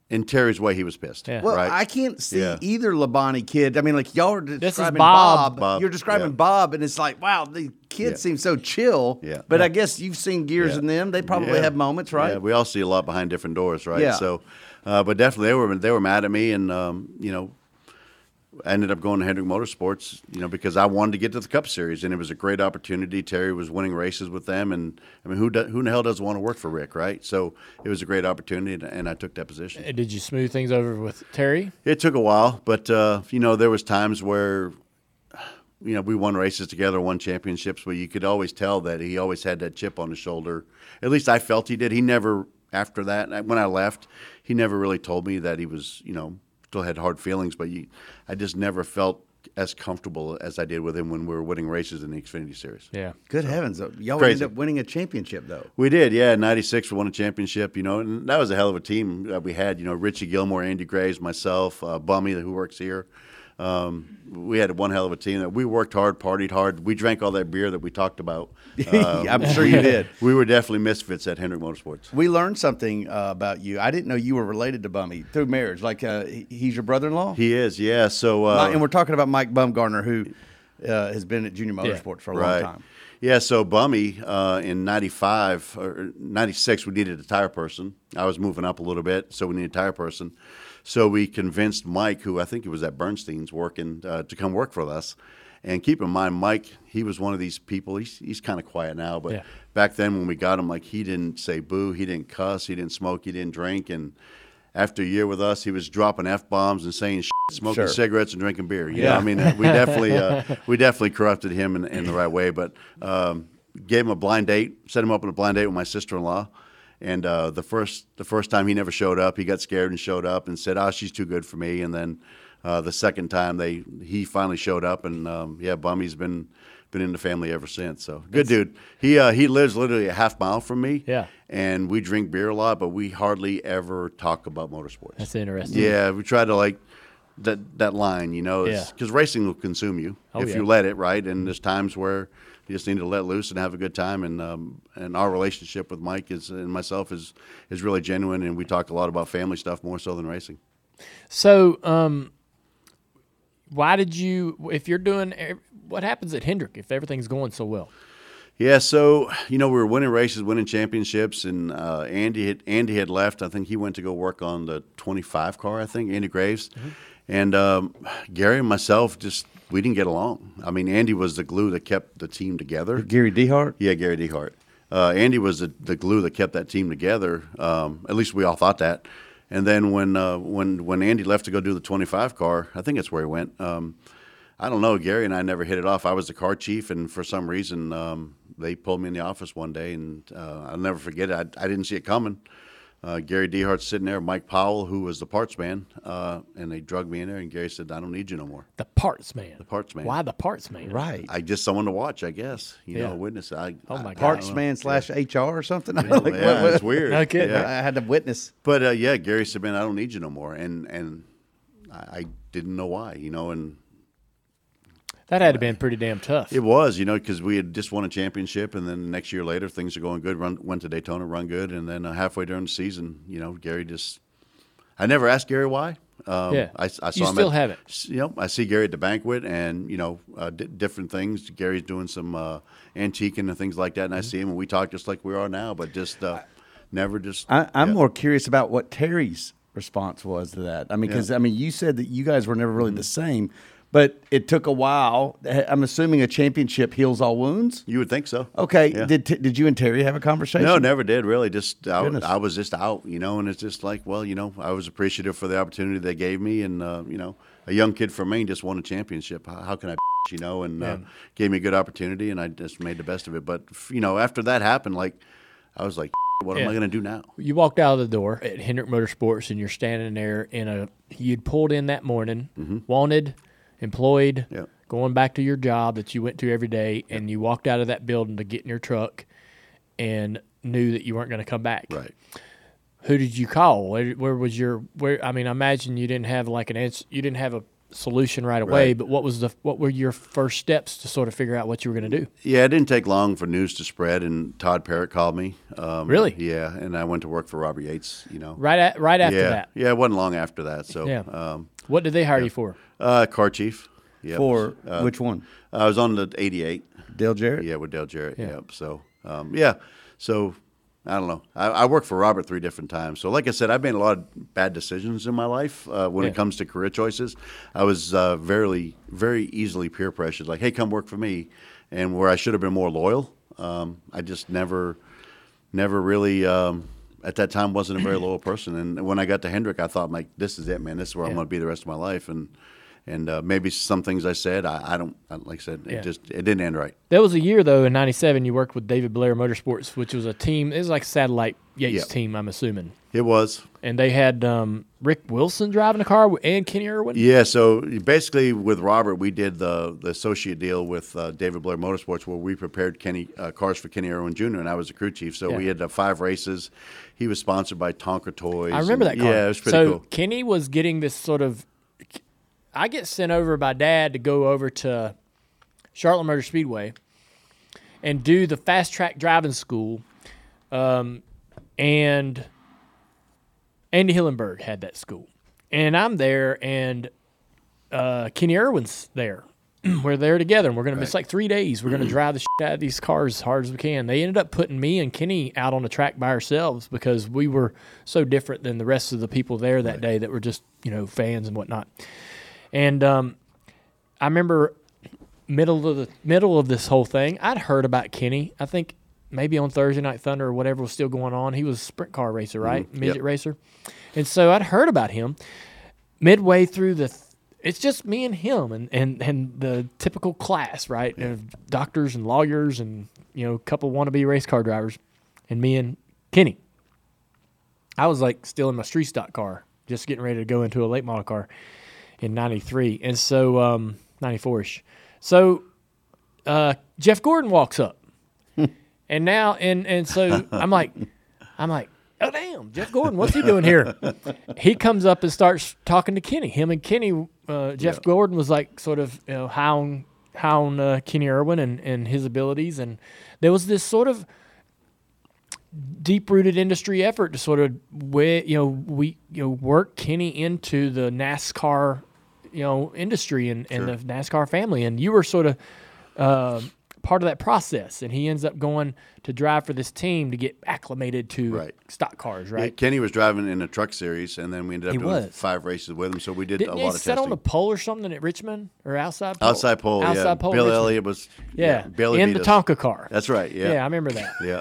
in Terry's way, he was pissed. Yeah. Well, right. I can't see Yeah. either Labonte kid. I mean, like y'all are is describing Bob. Bob. Bob, You're describing yeah. Bob, and it's like, wow, the kids Yeah. seem so chill. Yeah. But Yeah. I guess you've seen Gears Yeah. in them. They probably Yeah. have moments, right? Yeah, we all see a lot behind different doors, right? Yeah. So, uh, but definitely they were they were mad at me, and um, you know, I ended up going to Hendrick Motorsports, you know, because I wanted to get to the Cup Series, and it was a great opportunity. Terry was winning races with them, and I mean, who do, who in the hell doesn't want to work for Rick, right? So it was a great opportunity, and- and I took that position. Did you smooth things over with Terry? It took a while, but uh, you know there was times where you know we won races together, won championships, but you could always tell that he always had that chip on his shoulder. At least I felt he did. He never after that when I left, he never really told me that he was you know still had hard feelings, but you, I just never felt as comfortable as I did with him when we were winning races in the Xfinity Series. Yeah. Good heavens, y'all Crazy. ended up winning a championship, though. We did, yeah. In '96, we won a championship. You know, and that was a hell of a team that we had. You know, Richie Gilmore, Andy Graves, myself, uh, Bummy, who works here. Um, we had one hell of a team. We worked hard, partied hard. We drank all that beer that we talked about. Um, I'm sure you did. we were definitely misfits at Hendrick Motorsports. We learned something uh, about you. I didn't know you were related to Bummy through marriage. Like uh, he's your brother-in-law, He is, yeah. So, uh, and we're talking about Mike Bumgarner, who uh, has been at Junior Motorsports for a long time. Yeah, so Bummy uh, in '95 or '96, we needed a tire person. I was moving up a little bit, so we needed a tire person. So we convinced Mike, who I think he was at Bernstein's working, uh, to come work for us. And keep in mind, Mike, he was one of these people. He's he's kind of quiet now, but Yeah. back then when we got him, like he didn't say boo, he didn't cuss, he didn't smoke, he didn't drink, and after a year with us, he was dropping f bombs and saying shit, smoking Sure. cigarettes and drinking beer. You Yeah. know, I mean, we definitely uh, we definitely corrupted him in, in the right way, but um, gave him a blind date, set him up on a blind date with my sister in law. And uh, the first the first time he never showed up, he got scared and showed up and said, "Oh, she's too good for me." And then uh, the second time they he finally showed up, and um, yeah, Bummy's been been in the family ever since. So good dude. He uh, he lives literally a half mile from me. Yeah. And we drink beer a lot, but we hardly ever talk about motorsports. That's interesting. Yeah, we try to like that that line, you know, Yeah. because racing will consume you Oh, if yeah. you let it, right? And there's times where you just need to let loose and have a good time. And um, and our relationship with Mike is and myself is is really genuine, and we talk a lot about family stuff more so than racing. So, um, why did you? If you're doing, what happens at Hendrick if everything's going so well? Yeah, so you know we were winning races, winning championships, and uh, Andy had Andy had left. I think he went to go work on the 25 car. I think Andy Graves, and um, Gary and myself just we didn't get along. I mean, Andy was the glue that kept the team together. Gary Dehart. Yeah, Gary Dehart. Uh, Andy was the, the glue that kept that team together. Um, at least we all thought that. And then when uh, when when Andy left to go do the 25 car, I think that's where he went. Um, I don't know. Gary and I never hit it off. I was the car chief, and for some reason, um, they pulled me in the office one day, and uh, I'll never forget it. I, I didn't see it coming. Uh, Gary Dehart's sitting there, Mike Powell, who was the parts man, uh, and they drugged me in there, and Gary said, "I don't need you no more." The parts man. The parts man. Why the parts man? Right. I just someone to watch, I guess. You Yeah. know, witness. I, Oh, my I- God. Parts I don't know. man slash HR or something. Yeah, Like, yeah, what- it's weird. No kidding. Yeah. I had to witness. But uh, yeah, Gary said, "Man, I don't need you no more," and and I, I didn't know why, you know, and That had to been pretty damn tough. it was, you know, because we had just won a championship, and then next year later things are going good. Run went to Daytona, run good, and then uh, halfway during the season, you know, Gary just. I never asked Gary why. Um, Yeah. I, I saw You him still at- have it. s- You know, I see Gary at the banquet, and you know, uh, di different things. Gary's doing some uh, antiquing and things like that, and Mm-hmm. I see him, and we talk just like we are now, but just uh, never just. I, I'm yeah. more curious about what Terry's response was to that. I mean, because I mean, you said that you guys were never really the Mm-hmm. same, but it took a while. I'm assuming a championship heals all wounds. You would think so. Okay, Yeah. did did you and Terry have a conversation? No, never did really. Just I, I was just out, you know, and it's just like, well, you know, I was appreciative for the opportunity they gave me, and uh, you know, a young kid from Maine just won a championship. How, how can I you know, and uh, gave me a good opportunity, and I just made the best of it. But you know, after that happened, like I was like, what am Yeah. I going to do now? you walked out of the door at Hendrick Motorsports and you're standing there in a you'd pulled in that morning, wanted, employed, Yep. going back to your job that you went to every day, and you walked out of that building to get in your truck and knew that you weren't going to come back. Right. Who did you call? Where, where was your where? I mean, I imagine you didn't have like an answer. You didn't have a solution right away. Right. But what was the what were your first steps to sort of figure out what you were going to do? Yeah, it didn't take long for news to spread, and Todd Parrott called me. Um, Really? Yeah, and I went to work for Robert Yates. You know. Right at right after yeah, that. yeah, it wasn't long after that. So, Yeah. um, What did they hire you for? Uh, car chief. Yep. For Uh, which one? I was on the '88. Dale Jarrett. Yeah, with Dale Jarrett. Yep. So, um, yeah. So, I don't know. I, I worked for Robert three different times. So, like I said, I've made a lot of bad decisions in my life uh, when Yeah. it comes to career choices. I was uh, very, very easily peer pressured. Like, hey, come work for me, and where I should have been more loyal, um, I just never, never really. Um, at that time, wasn't a very loyal person, and when I got to Hendrick, I thought, like, this is it, man. This is where I'm going to be the rest of my life, and and uh, maybe some things I said, I, I don't like I said, it Yeah. just it didn't end right. That was a year though in '97 you worked with David Blair Motorsports, which was a team. It was like a satellite Yates Yeah. team, I'm assuming. It was. And they had um, Rick Wilson driving the car and Kenny Irwin. Yeah, so basically with Robert, we did the, the associate deal with uh, David Blair Motorsports where we prepared Kenny uh, cars for Kenny Irwin Jr. and I was the crew chief. So Yeah. we had uh, five races. He was sponsored by Tonka Toys. I remember that and- car. Yeah, it was pretty so cool. Kenny was getting this sort of. I get sent over by Dad to go over to Charlotte Motor Speedway and do the fast track driving school, um, and Andy Hillenberg had that school, and I'm there, and uh, Kenny Irwin's there. we're there together, and we're gonna. It's like three days. We're gonna drive the shit out of these cars as hard as we can. They ended up putting me and Kenny out on the track by ourselves because we were so different than the rest of the people there that day that were just you know fans and whatnot. And um, I remember middle of the middle of this whole thing, I'd heard about Kenny. I think maybe on Thursday Night Thunder or whatever was still going on. He was a sprint car racer, right? Midget Yep. racer. And so I'd heard about him midway through the. Th- it's just me and him and, and, and the typical class, right? Of doctors and lawyers and you know a couple wannabe race car drivers, and me and Kenny. I was like still in my street stock car, just getting ready to go into a late model car in '93, and so um, '94 ish. So uh, Jeff Gordon walks up, and now and and so I'm like, I'm like, oh damn, Jeff Gordon, what's he doing here? he comes up and starts talking to Kenny. Him and Kenny, uh, Jeff Gordon was like sort of you know how on how on uh, Kenny Irwin and and his abilities, and there was this sort of deep rooted industry effort to sort of we you know we you know work Kenny into the NASCAR you know industry and, and the NASCAR family and you were sort of uh, part of that process and he ends up going to drive for this team to get acclimated to Right. stock cars Yeah, right Kenny was driving in a truck series, and then we ended up He doing was. five races with him. So we did didn't a lot of set on the pole or something at Richmond or outside pole? outside pole, outside yeah. pole Bill Richmond. Elliott was yeah, Billy in the us. Tonka car That's right. Yeah, yeah I remember that Yeah.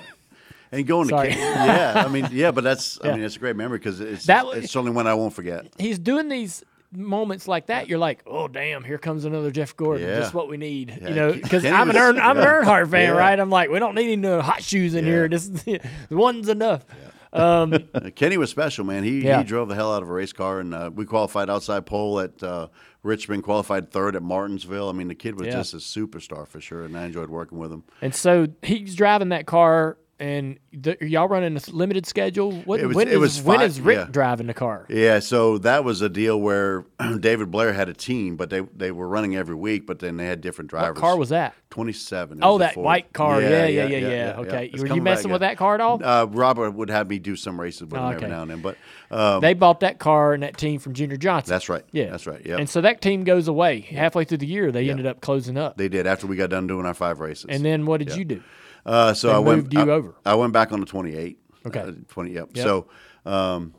And going Sorry. to yeah, I mean, yeah, but that's I mean, it's a great memory because it's That it's certainly one I won't forget. he's doing these moments like that, you're like, oh damn, here comes another Jeff Gordon, Yeah. just what we need, Yeah, you know, because I'm an Earn, I'm an. Earnhardt fan, Yeah. right? I'm like, we don't need any hot shoes in here. This one's enough. Um, Kenny was special, man. He Yeah. he drove the hell out of a race car, and uh, we qualified outside pole at uh, Richmond, qualified third at Martinsville. I mean, the kid was Yeah. just a superstar for sure, and I enjoyed working with him. and so he's driving that car, and the, y'all running a limited schedule. What, It was- when it is- was when fi- is Rick yeah. driving the car? Yeah, so that was a deal where David Blair had a team, but they they were running every week, but then they had different What drivers. car was that? Twenty seven. Oh, that white car. Yeah, yeah, yeah, yeah. Okay. It's Were you messing back, with yeah. that car at all? Uh, Robert would have me do some races with Oh, him okay. every now and then, but um, they bought that car and that team from Junior Johnson. that's right. Yeah, that's right. Yeah, And so that team goes away halfway through the year. They ended up closing up. they did after we got done doing our five races. and then what did you do? Uh, so They I went. you I, over. I went back on the 28. Okay. Uh, 20. Yep. Yep. So, um,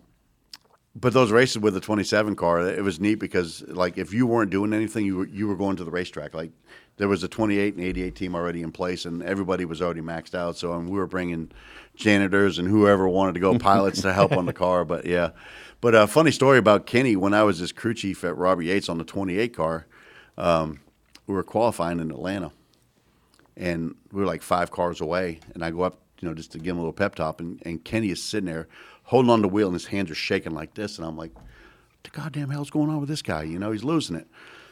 but those races with the 27 car, it was neat because like if you weren't doing anything, you were you were going to the racetrack. Like there was a 28 and 88 team already in place, and everybody was already maxed out. So and we were bringing janitors and whoever wanted to go pilots to help on the car. But yeah, but a funny story about Kenny when I was his crew chief at Robert Yates on the 28 car. Um, we were qualifying in Atlanta, and we were like five cars away. And I go up, you know, just to give him a little pep talk, and, and Kenny is sitting there holding on the wheel, and his hands are shaking like this, and I'm like, "What the goddamn hell's going on with this guy? You know, he's losing it."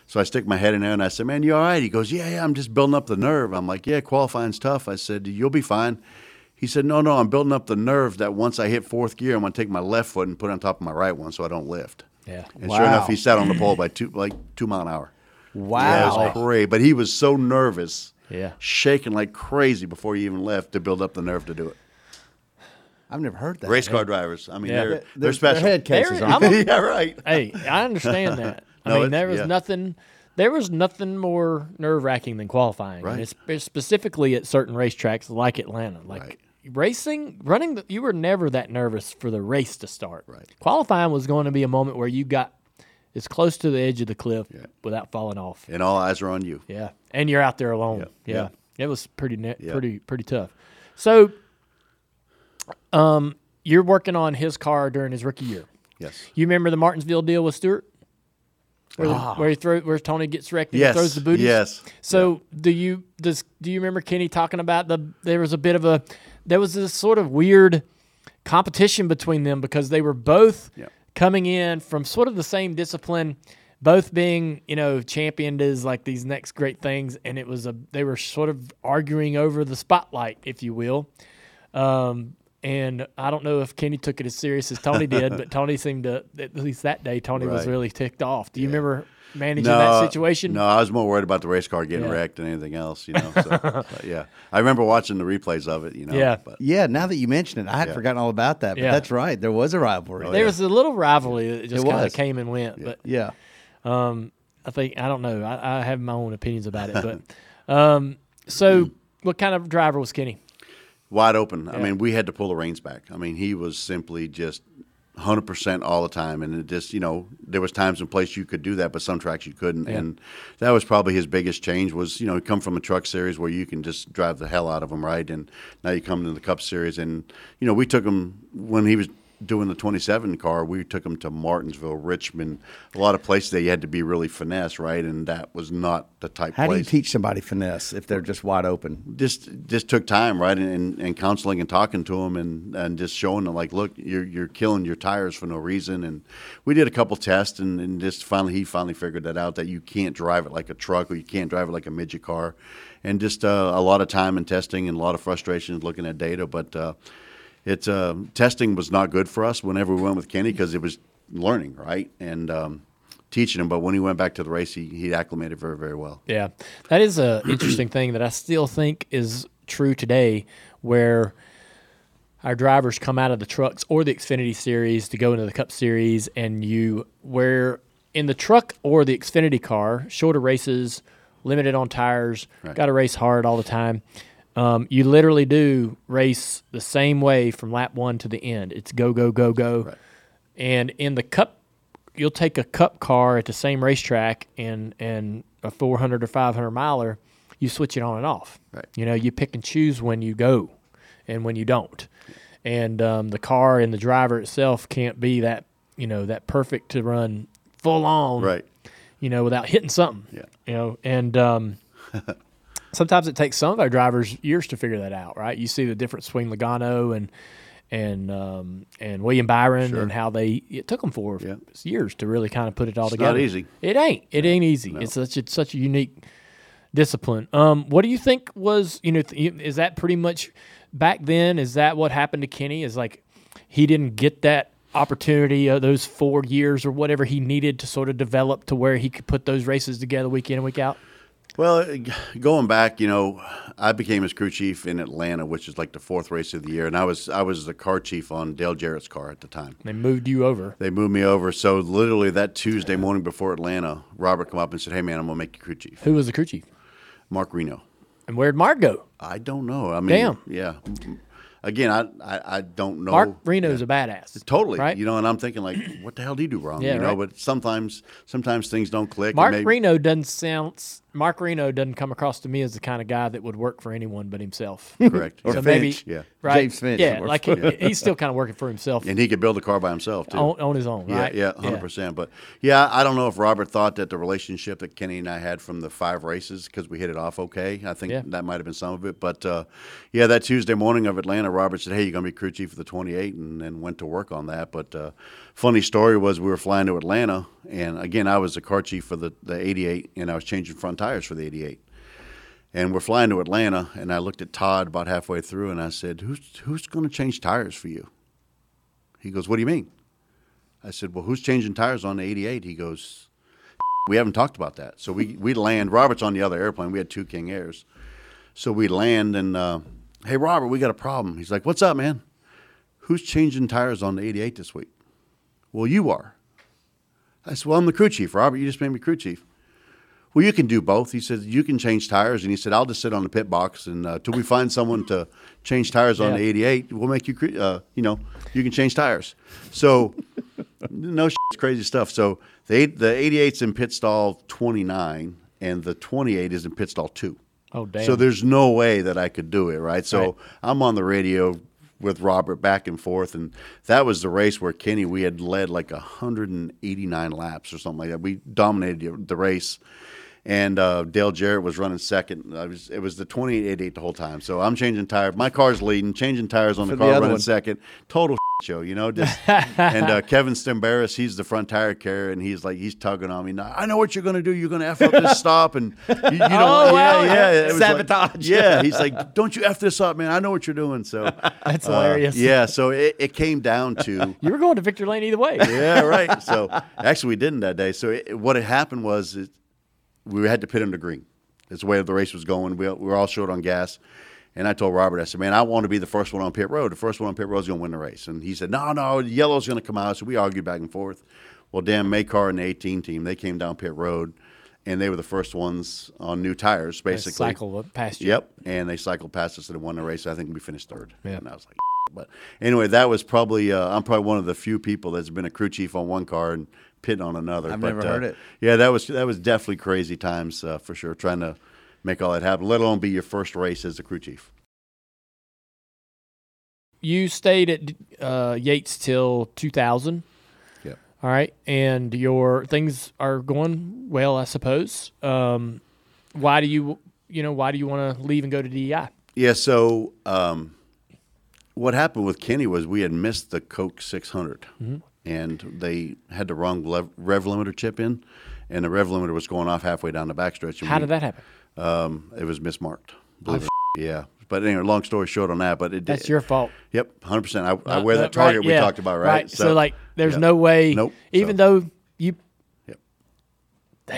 So I stick my head in there and I said, "Man, you all right?" He goes, "Yeah, yeah, I'm just building up the nerve." I'm like, "Yeah, qualifying's tough." I said, "You'll be fine." He said, "No, no, I'm building up the nerve that once I hit fourth gear, I'm going to take my left foot and put it on top of my right one so I don't lift." Yeah. And sure enough, he sat on the pole by two, like two mile an hour. Yeah, it Wow. was great. But he was so nervous, Yeah. shaking like crazy before you even left to build up the nerve to do it. I've never heard that. Race car drivers, I mean, Yeah. they're, They're, they're special. head cases, They're- aren't I'm they? a- yeah, right. hey, I understand that. I No, mean, there was yeah. nothing. There was nothing more nerve wracking than qualifying, Right. and it's, it's specifically at certain racetracks like Atlanta. Like Right. racing, running, the, you were never that nervous for the race to start. Right. Qualifying was going to be a moment where you got as close to the edge of the cliff without falling off. And all eyes are on you. Yeah, and you're out there alone. Yeah. Yeah, it was pretty ne- Yeah. pretty pretty tough. So, um, you're working on his car during his rookie year. Yes. You remember the Martinsville deal with Stewart, where, the- where he throw where Tony gets wrecked and he Yes. throws the booties. Yes. So do you does do you remember Kenny talking about the there was a bit of a there was this sort of weird competition between them because they were both Yeah. Coming in from sort of the same discipline, both being you know championed as like these next great things, and it was a they were sort of arguing over the spotlight, if you will. Um, and I don't know if Kenny took it as serious as Tony did, but Tony seemed to at least that day Tony was really ticked off. Do you remember managing that situation? No, I was more worried about the race car getting Yeah. wrecked than anything else. You know. So, but yeah, I remember watching the replays of it. You know. Yeah. But Yeah, now that you mention it, I had Yeah. forgotten all about that. But Yeah. that's right. There was a rivalry. Oh, There yeah. was a little rivalry that just kind of came and went, but yeah. Um, I think I don't know. I, I have my own opinions about it, but um, so what kind of driver was Kenny? wide open. I mean, we had to pull the reins back. I mean, he was simply just 100% all the time. And it just, you know, there was times and places you could do that, but some tracks you couldn't. And that was probably his biggest change was, you know, he come from a truck series where you can just drive the hell out of them, right? And now you come to the Cup Series. And, you know, we took him when he was doing the 27 car, we took him to Martinsville, Richmond, a lot of places that you had to be really finesse, right? And that was not the type How do place you teach somebody finesse if they're just wide open? just just took time, right, and, and counseling and talking to them, and, and just showing them like, look, you're you're killing your tires for no reason. And we did a couple tests, and, and just finally he finally figured that out that you can't drive it like a truck or you can't drive it like a midget car, and just uh, a lot of time and testing and a lot of frustrations looking at data, but. Uh, it's uh, testing was not good for us whenever we went with Kenny because it was learning, right, and um, teaching him. But when he went back to the race, he, he acclimated very, very well. Yeah, that is a interesting thing that I still think is true today, where our drivers come out of the trucks or the Xfinity series to go into the Cup series, and you where in the truck or the Xfinity car, shorter races, limited on tires, Right. got to race hard all the time. Um, you literally do race the same way from lap one to the end. It's go go go go, Right. and in the Cup you'll take a cup car at the same racetrack and and a 400 or 500 miler you switch it on and off Right. you know you pick and choose when you go and when you don't and um, the car and the driver itself can't be that you know that perfect to run full on Right. you know without hitting something Yeah. you know and um, sometimes it takes some of our drivers years to figure that out right you see the difference between Logano and and um, and William Byron and how they it took them for Yeah. years to really kind of put it all It's together. not easy. It ain't. It ain't easy. It's such a such a unique discipline. Um, what do you think was you know th- is that pretty much back then? Is that what happened to Kenny? Is like he didn't get that opportunity of those four years or whatever he needed to sort of develop to where he could put those races together week in and week out. Well, uh, going back, you know, I became his crew chief in Atlanta, which is like the fourth race of the year, and I was I was the car chief on Dale Jarrett's car at the time. They moved you over. They moved me over, so literally that Tuesday morning before Atlanta, Robert come up and said, "Hey, man, I'm gonna make you crew chief." Who was the crew chief? Marc Reno. And where'd Marc go? I don't know. I mean, Damn. yeah. Again, I, I I don't know. Marc Reno's a badass. Totally, right? You know, and I'm thinking like, what the hell did he do wrong? Yeah, you know, right. but sometimes sometimes things don't click. Marc maybe- Reno doesn't sound Marc Reno doesn't come across to me as the kind of guy that would work for anyone but himself. Correct. Or so Finch. maybe Yeah. right, James Finch Yeah, like he, he's still kind of working for himself And he could build a car by himself too. on, on his own, Yeah, right? yeah, hundred percent. But yeah, I don't know if Robert thought that the relationship that Kenny and I had from the five races because we hit it off okay. I think Yeah. that might have been some of it. But uh, yeah, that Tuesday morning of Atlanta, Robert said, "Hey, you're going to be crew chief of the 28," and then went to work on that. But uh, funny story was we were flying to Atlanta, and again, I was the car chief for the the 88, and I was changing front tires for the 88. And we're flying to Atlanta, and I looked at Todd about halfway through, and I said, "Who's who's going to change tires for you?" He goes, "What do you mean?" I said, "Well, who's changing tires on the 88?" He goes, "We haven't talked about that." So we we land. Robert's on the other airplane. We had two King Airs, so we land and, uh, "Hey, Robert, we got a problem." He's like, "What's up, man? Who's changing tires on the 88 this week?" Well, you are. I said, "Well, I'm the crew chief, Robert. You just made me crew chief." Well, you can do both. He said you can change tires, and he said I'll just sit on the pit box and uh, till we find someone to change tires on Yeah. the 88, we'll make you, cre- uh, you know, you can change tires. So, no shit, it's crazy stuff. So the the 88's in pit stall 29, and the 28 is in pit stall two. Oh, damn. So there's no way that I could do it, right? So Right. I'm on the radio with Robert back and forth, and that was the race where Kenny we had led like 189 laps or something like that. We dominated the race, and uh, Dale Jarrett was running second. I was, it was the 2888 the whole time. So I'm changing tires. My car's leading, changing tires on the For car, running one. second. Total show, you know. Just and uh, Kevin Stembaris, he's the front tire carrier, and he's like he's tugging on me. Now, I know what you're going to do. You're going to f up this stop, and you, you don't. Oh, wow. yeah, yeah. It was like- Sabotage. yeah, he's like, "Don't you f this up, man? I know what you're doing." So That's uh, hilarious. yeah, so it, it came down to You were going to Victory Lane either way. yeah, right. So actually, we didn't that day. So it, what had happened was it, we had to pit him to green. That's the way the race was going. We, we were all short on gas. And I told Robert, I said, man, I want to be the first one on pit road. The first one on pit road is going to win the race. And he said, no, no, yellow's going to come out. So we argued back and forth. Well, Dan Makar and the 18 team, they came down pit road, and they were the first ones on new tires, basically. Cycle past you. Yep, and they cycled past us and won the race. I think we finished third. Yeah. And I was like, but anyway, that was probably uh, I'm probably one of the few people that's been a crew chief on one car and pit on another. I've but, never uh, heard it. Yeah, that was that was definitely crazy times uh, for sure. Trying to make all that happen, let alone be your first race as a crew chief. You stayed at uh, Yates till 2000. Yep. All right, and your things are going well, I suppose. Um, why do you, you know, why do you want to leave and go to DEI? Yeah. So um, what happened with Kenny was we had missed the Coke 600, Mm-hmm. And they had the wrong lev- rev limiter chip in, and the rev limiter was going off halfway down the backstretch. How we- did that happen? Um, it was mismarked. Believe it. Yeah. But anyway, long story short on that, but it That's did. your fault. Yep, hundred percent. I, I Uh, wear uh, that target right, we yeah, talked about, right? So, like, there's yeah. no way. Nope. Even So- though you. Yep.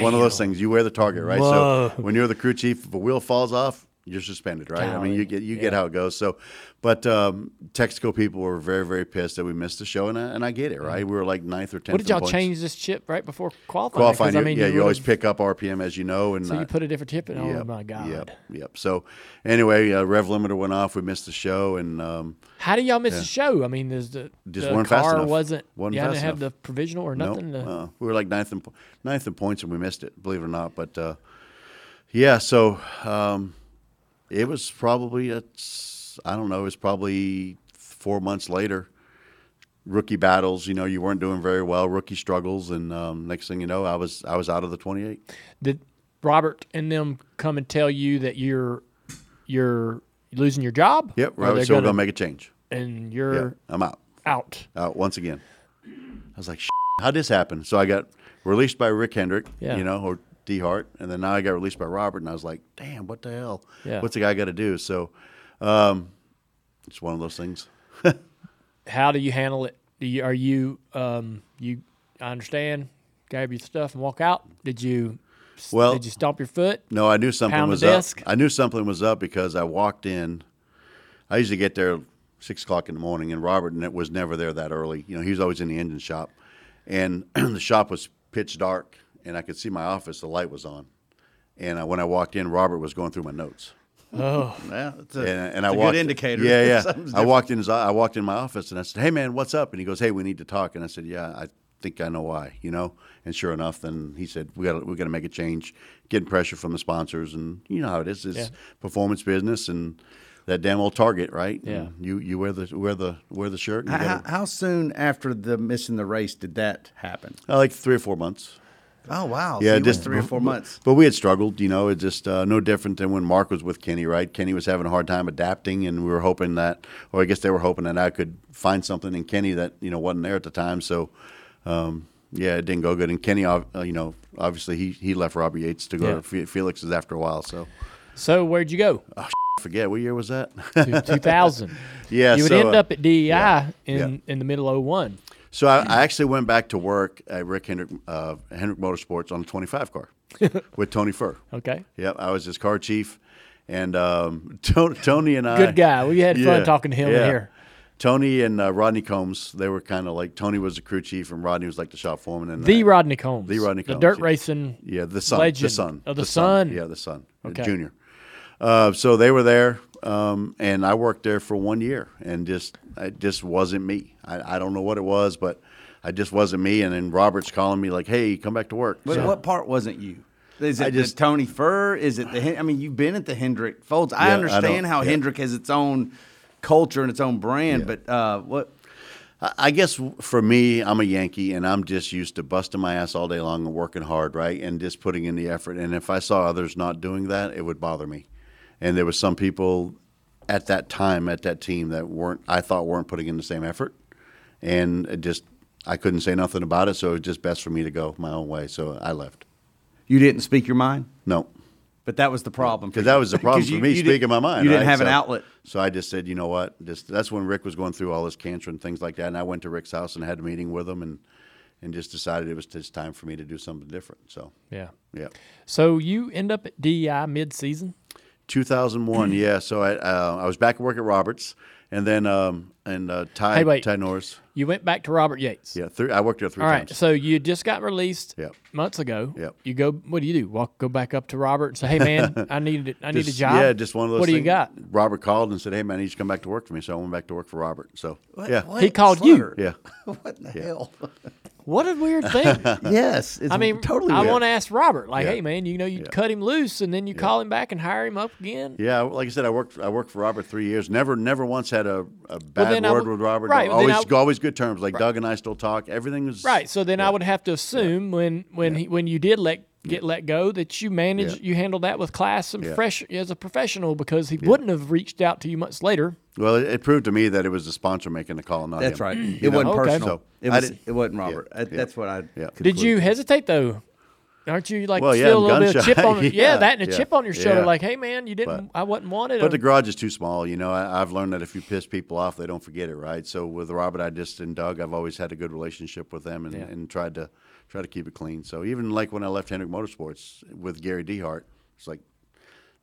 One of those things. You wear the target, right? Whoa. So when you're the crew chief, if a wheel falls off, you're suspended, right? I mean, you get you get how it goes. So, but um, Texaco people were very very pissed that we missed the show, and I, and I get it, right? We were like ninth or tenth. What did y'all change this chip right before qualifying? Qualifying, I mean, yeah, you, always pick up RPM as you know, and So I- you put a different chip in. Oh my god! Yep, yep. So anyway, uh, rev limiter went off. We missed the show, and um, How do y'all miss the show? I mean, is the Just the car wasn't? Wasn't y'all fast didn't have enough. the provisional or nothing. Nope. to- Uh, we were like ninth in, ninth in points and we missed it, believe it or not. But uh, yeah, so um, it was probably it's I don't know, it was probably four months later. Rookie battles, you know, you weren't doing very well. Rookie struggles, and um, next thing you know, I was I was out of the twenty eight. Did Robert and them come and tell you that you're you're losing your job? Yep, they're So we're gonna- make a change. and you're I'm out. out. out once again. I was like, how'd this happen? So I got released by Rick Hendrick, Yeah. you know, or Dehart, and then now I got released by Robert, and I was like, damn, what the hell? Yeah. What's the guy got to do? So um, it's one of those things. How do you handle it? Do you, are you um you? I understand. Grab your stuff and walk out. Did you? Well- did you stomp your foot? No, I knew something was up. I knew something was up because I walked in. I usually get there six o'clock in the morning, and Robert was never there that early. You know, he was always in the engine shop, and the shop was pitch dark, and I could see my office. The light was on, and uh, when I walked in, Robert was going through my notes. Oh, Yeah, it's a, and, and it's I a walked, good indicator. Yeah, yeah. I walked in his, I walked in my office and I said, "Hey, man, what's up?" And he goes, "Hey, we need to talk." And I said, "Yeah, I think I know why, you know. And sure enough, then he said, "We got we got to make a change, getting pressure from the sponsors, and you know how it is. It's Yeah. performance business, and that damn old Target, right? Yeah. And you you wear the wear the wear the shirt. And How, gotta, how soon after the missing the race did that happen? uh, like three or four months. Oh wow! Yeah, so just went three or four months. But we had struggled, you know. It just uh, no different than when Marc was with Kenny, right? Kenny was having a hard time adapting, and we were hoping that, or I guess they were hoping that I could find something in Kenny that you know wasn't there at the time. So, um, yeah, it didn't go good. And Kenny, uh, you know, obviously he he left Robbie Yates to go Yeah. to Felix's after a while. So, So where'd you go? I forget what year was that? 2000. Yeah, You would so, end uh, up at DEI yeah, in, yeah. in the middle of 01. So I, I actually went back to work at Rick Hendrick, uh, Hendrick Motorsports on the 25 car with Tony Furr. Okay. Yep, I was his car chief, and um, Tony and I. Good guy. We had fun talking to him yeah. here. Tony and uh, Rodney Combs, they were kind of like Tony was the crew chief, and Rodney was like the shop foreman. And The uh, Rodney Combs. the Rodney Combs, The dirt yeah. racing. yeah, the son, legend the son, of the son. yeah, the son, Okay. junior. Uh, so they were there, um, and I worked there for one year, and just it just wasn't me. I, I don't know what it was, but I just wasn't me. And then Robert's calling me like, "Hey, come back to work." But So- what part wasn't you? Is it just Tony Furr? Is it the? I mean, you've been at the Hendrick Folds. I Yeah, understand know. how Yeah. Hendrick has its own culture and its own brand, Yeah. but uh, what? I I guess for me, I'm a Yankee, and I'm just used to busting my ass all day long and working hard, right, and just putting in the effort. And if I saw others not doing that, it would bother me. And there was some people at that time at that team that weren't, I thought, weren't putting in the same effort, and it just I couldn't say nothing about it. So it was just best for me to go my own way. So I left. You didn't speak your mind, No, but that was the problem. because that was the problem 'Cause for you- me you speaking my mind. You didn't right? have an outlet. So I just said, you know what? Just that's when Rick was going through all his cancer and things like that, and I went to Rick's house and had a meeting with him, and and just decided it was just time for me to do something different. So Yeah. yeah, So you end up at DEI mid season? 2001, yeah. So I uh, I was back at work at Roberts, and then um and uh, Ty Hey, wait. Ty Norris, You went back to Robert Yates. yeah. Three, I worked there three All right. times. So you just got released Yep. months ago. Yep. You go. What do you do? Walk. Go back up to Robert and say, "Hey, man, I need. I need a Just- job." Yeah, just one of those. What do you things. got? Robert called and said, "Hey, man, I need you to come back to work for me." So I went back to work for Robert. So yeah, He called you. Yeah. What in the hell? What a weird thing. yes, it's I mean, totally. I weird. want to ask Robert, like, Yeah. hey, man, you know, you Yeah. cut him loose and then you call him back and hire him up again. Yeah, like I said, I worked. I worked for Robert three years. Never, never once had a, a bad I word would- with Robert. right, always, always good terms. Like Doug and I still talk. Everything was Right. So then I would have to assume when when he, when you did let get let go that you manage Yeah. you handle that with class and Yeah. fresh as a professional because he wouldn't have reached out to you months later. Well, it, it proved to me that it was the sponsor making the call, not That's him. right. You It wasn't Okay. personal. So, it I was. did- It wasn't Robert. Yeah, That- yeah. That's what I. Yeah. Did you hesitate though? Aren't you like Well, yeah, still a little bit of chip on shy. yeah, Yeah, that and a yeah, chip on your shoulder, yeah. like, hey man, you didn't I wasn't wanted. But or- the garage is too small. You know, I, I've learned that if you piss people off, they don't forget it, right? So with Robert, I just and Doug, I've always had a good relationship with them and, Yeah. and tried to try to keep it clean. So even like when I left Hendrick Motorsports with Gary Dehart, it's like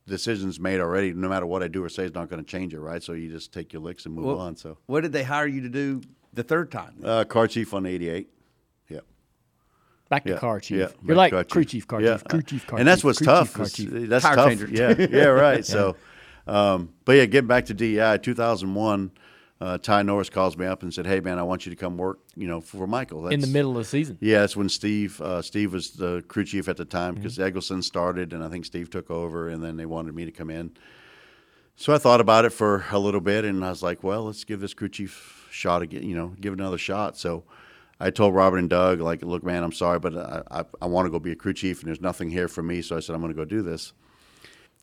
decisions made already. No matter what I do or say, is not going to change it, right? So you just take your licks and move Well, on. So What did they hire you to do the third time? uh, car chief on '88. Yeah. back to Yeah, car chief. yeah, You're back like to crew chief, car Yeah. chief, crew chief, car and that's what's crew tough. chief, car chief. That's Tire tough. changer. Yeah, yeah, right. So, um, but yeah, getting back to DEI, 2001, uh, Ty Norris calls me up and said, "Hey, man, I want you to come work, you know, for Michael." That's, in the middle of the season. Yeah, that's when Steve uh, Steve was the crew chief at the time because Mm-hmm. Eggleston started, and I think Steve took over, and then they wanted me to come in. So I thought about it for a little bit, and I was like, "Well, let's give this crew chief shot again. You know, give it another shot." So I told Robert and Doug, like, "Look, man, I'm sorry, but I I, I want to go be a crew chief, and there's nothing here for me." So I said, "I'm going to go do this."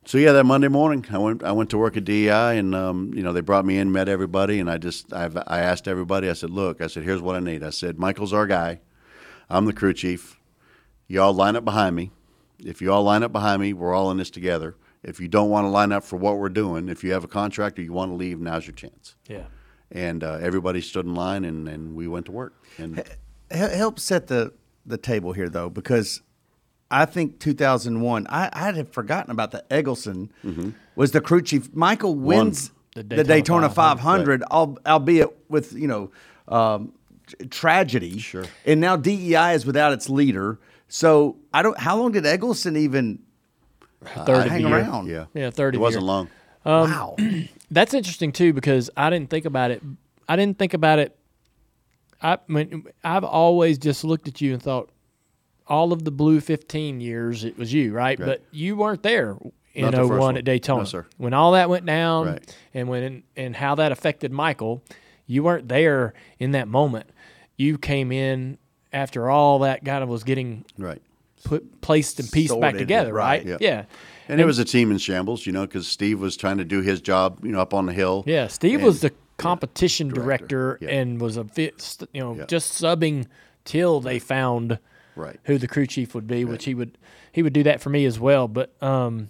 So yeah, that Monday morning, I went. I went to work at DEI, and um, you know they brought me in, met everybody, and I just I've, I asked everybody. I said, "Look, I said, here's what I need." I said, "Michael's our guy. I'm the crew chief. You all line up behind me. If you all line up behind me, we're all in this together. If you don't want to line up for what we're doing, if you have a contract or you want to leave, now's your chance." Yeah. And uh, everybody stood in line, and, and we went to work. And He- Help set the the table here though, because I think 2001. I, I had forgotten about the Eggleston mm-hmm. was the crew chief. Michael wins The the Daytona Daytona, 500, 500. al- albeit with you know um, tragedy. Sure. And now DEI is without its leader. So I don't. How long did Eggleston even Third uh, of hang the year. around? yeah, Yeah, third It wasn't year. long. Um, wow. That's interesting too because I didn't think about it. I didn't think about it I mean, I've always just looked at you and thought, all of the blue 15 years it was you, right? Right. But you weren't there in Not the 01 one. at Daytona. No, sir. When all that went down Right. and when and how that affected Michael, you weren't there in that moment. You came in after all that kind of was getting Right. put placed and pieced back together, right? yeah. yeah. And it was a team in shambles, you know, because Steve was trying to do his job, you know, up on the hill. Yeah, Steve And- was the competition director, director, yeah. and was a fit, you know, Yeah. just subbing till they found Right. who the crew chief would be, which he would he would do that for me as well. But um,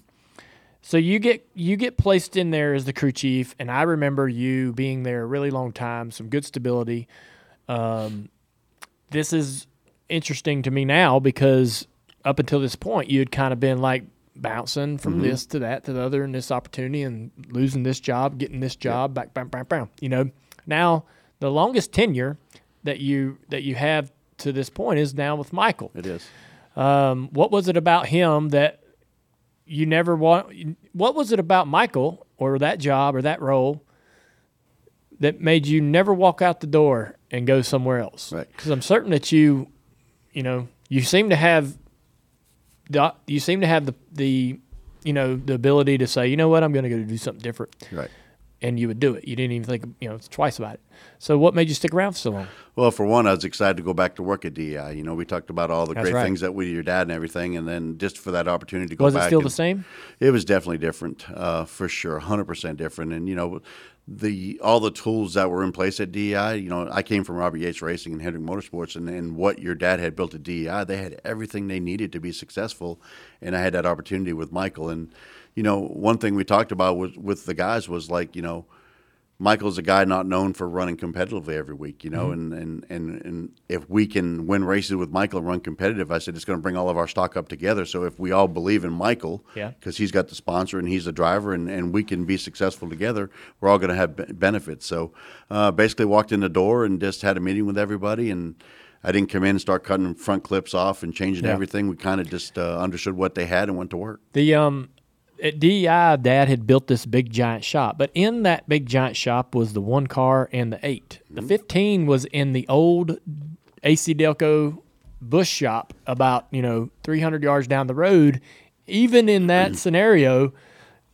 so you get you get placed in there as the crew chief, and I remember you being there a really long time, some good stability. Um, this is interesting to me now because up until this point, you had kind of been like bouncing from Mm-hmm. this to that to the other, and this opportunity, and losing this job, getting this job, back, bam, bam, bam. You know, now the longest tenure that you that you have to this point is now with Michael. It is. Um, what was it about him that you never want? What was it about Michael or that job or that role that made you never walk out the door and go somewhere else? Right. Because I'm certain that you, you know, you seem to have the you seem to have the the you know the ability to say, you know what, I'm going to go do something different, Right. And you would do it. You didn't even think you know twice about it. So what made you stick around for so long? Well, for one, I was excited to go back to work at DEI. You know, we talked about all the That's great right. things that we, your dad and everything, and then just for that opportunity to go Was back. it still the same? It was definitely different, uh, for sure, hundred percent different. And you know, the all the tools that were in place at DEI. You know, I came from Robert Yates Racing and Hendrick Motorsports, and, and what your dad had built at DEI, they had everything they needed to be successful. And I had that opportunity with Michael. And you know, one thing we talked about was with the guys was like, you know. Michael's a guy not known for running competitively every week, you know, Mm-hmm. and, and, and, and if we can win races with Michael and run competitive, I said it's going to bring all of our stock up together. So if we all believe in Michael, Yeah. because he's got the sponsor and he's the driver, and, and we can be successful together, we're all going to have be- benefits. So uh, basically, walked in the door and just had a meeting with everybody, and I didn't come in and start cutting front clips off and changing Yeah. everything. We kind of just uh, understood what they had and went to work. The um at DEI, Dad had built this big giant shop, but in that big giant shop was the one car and the 8 The fifteen was in the old AC Delco Busch shop, about you know three hundred yards down the road. Even in that scenario,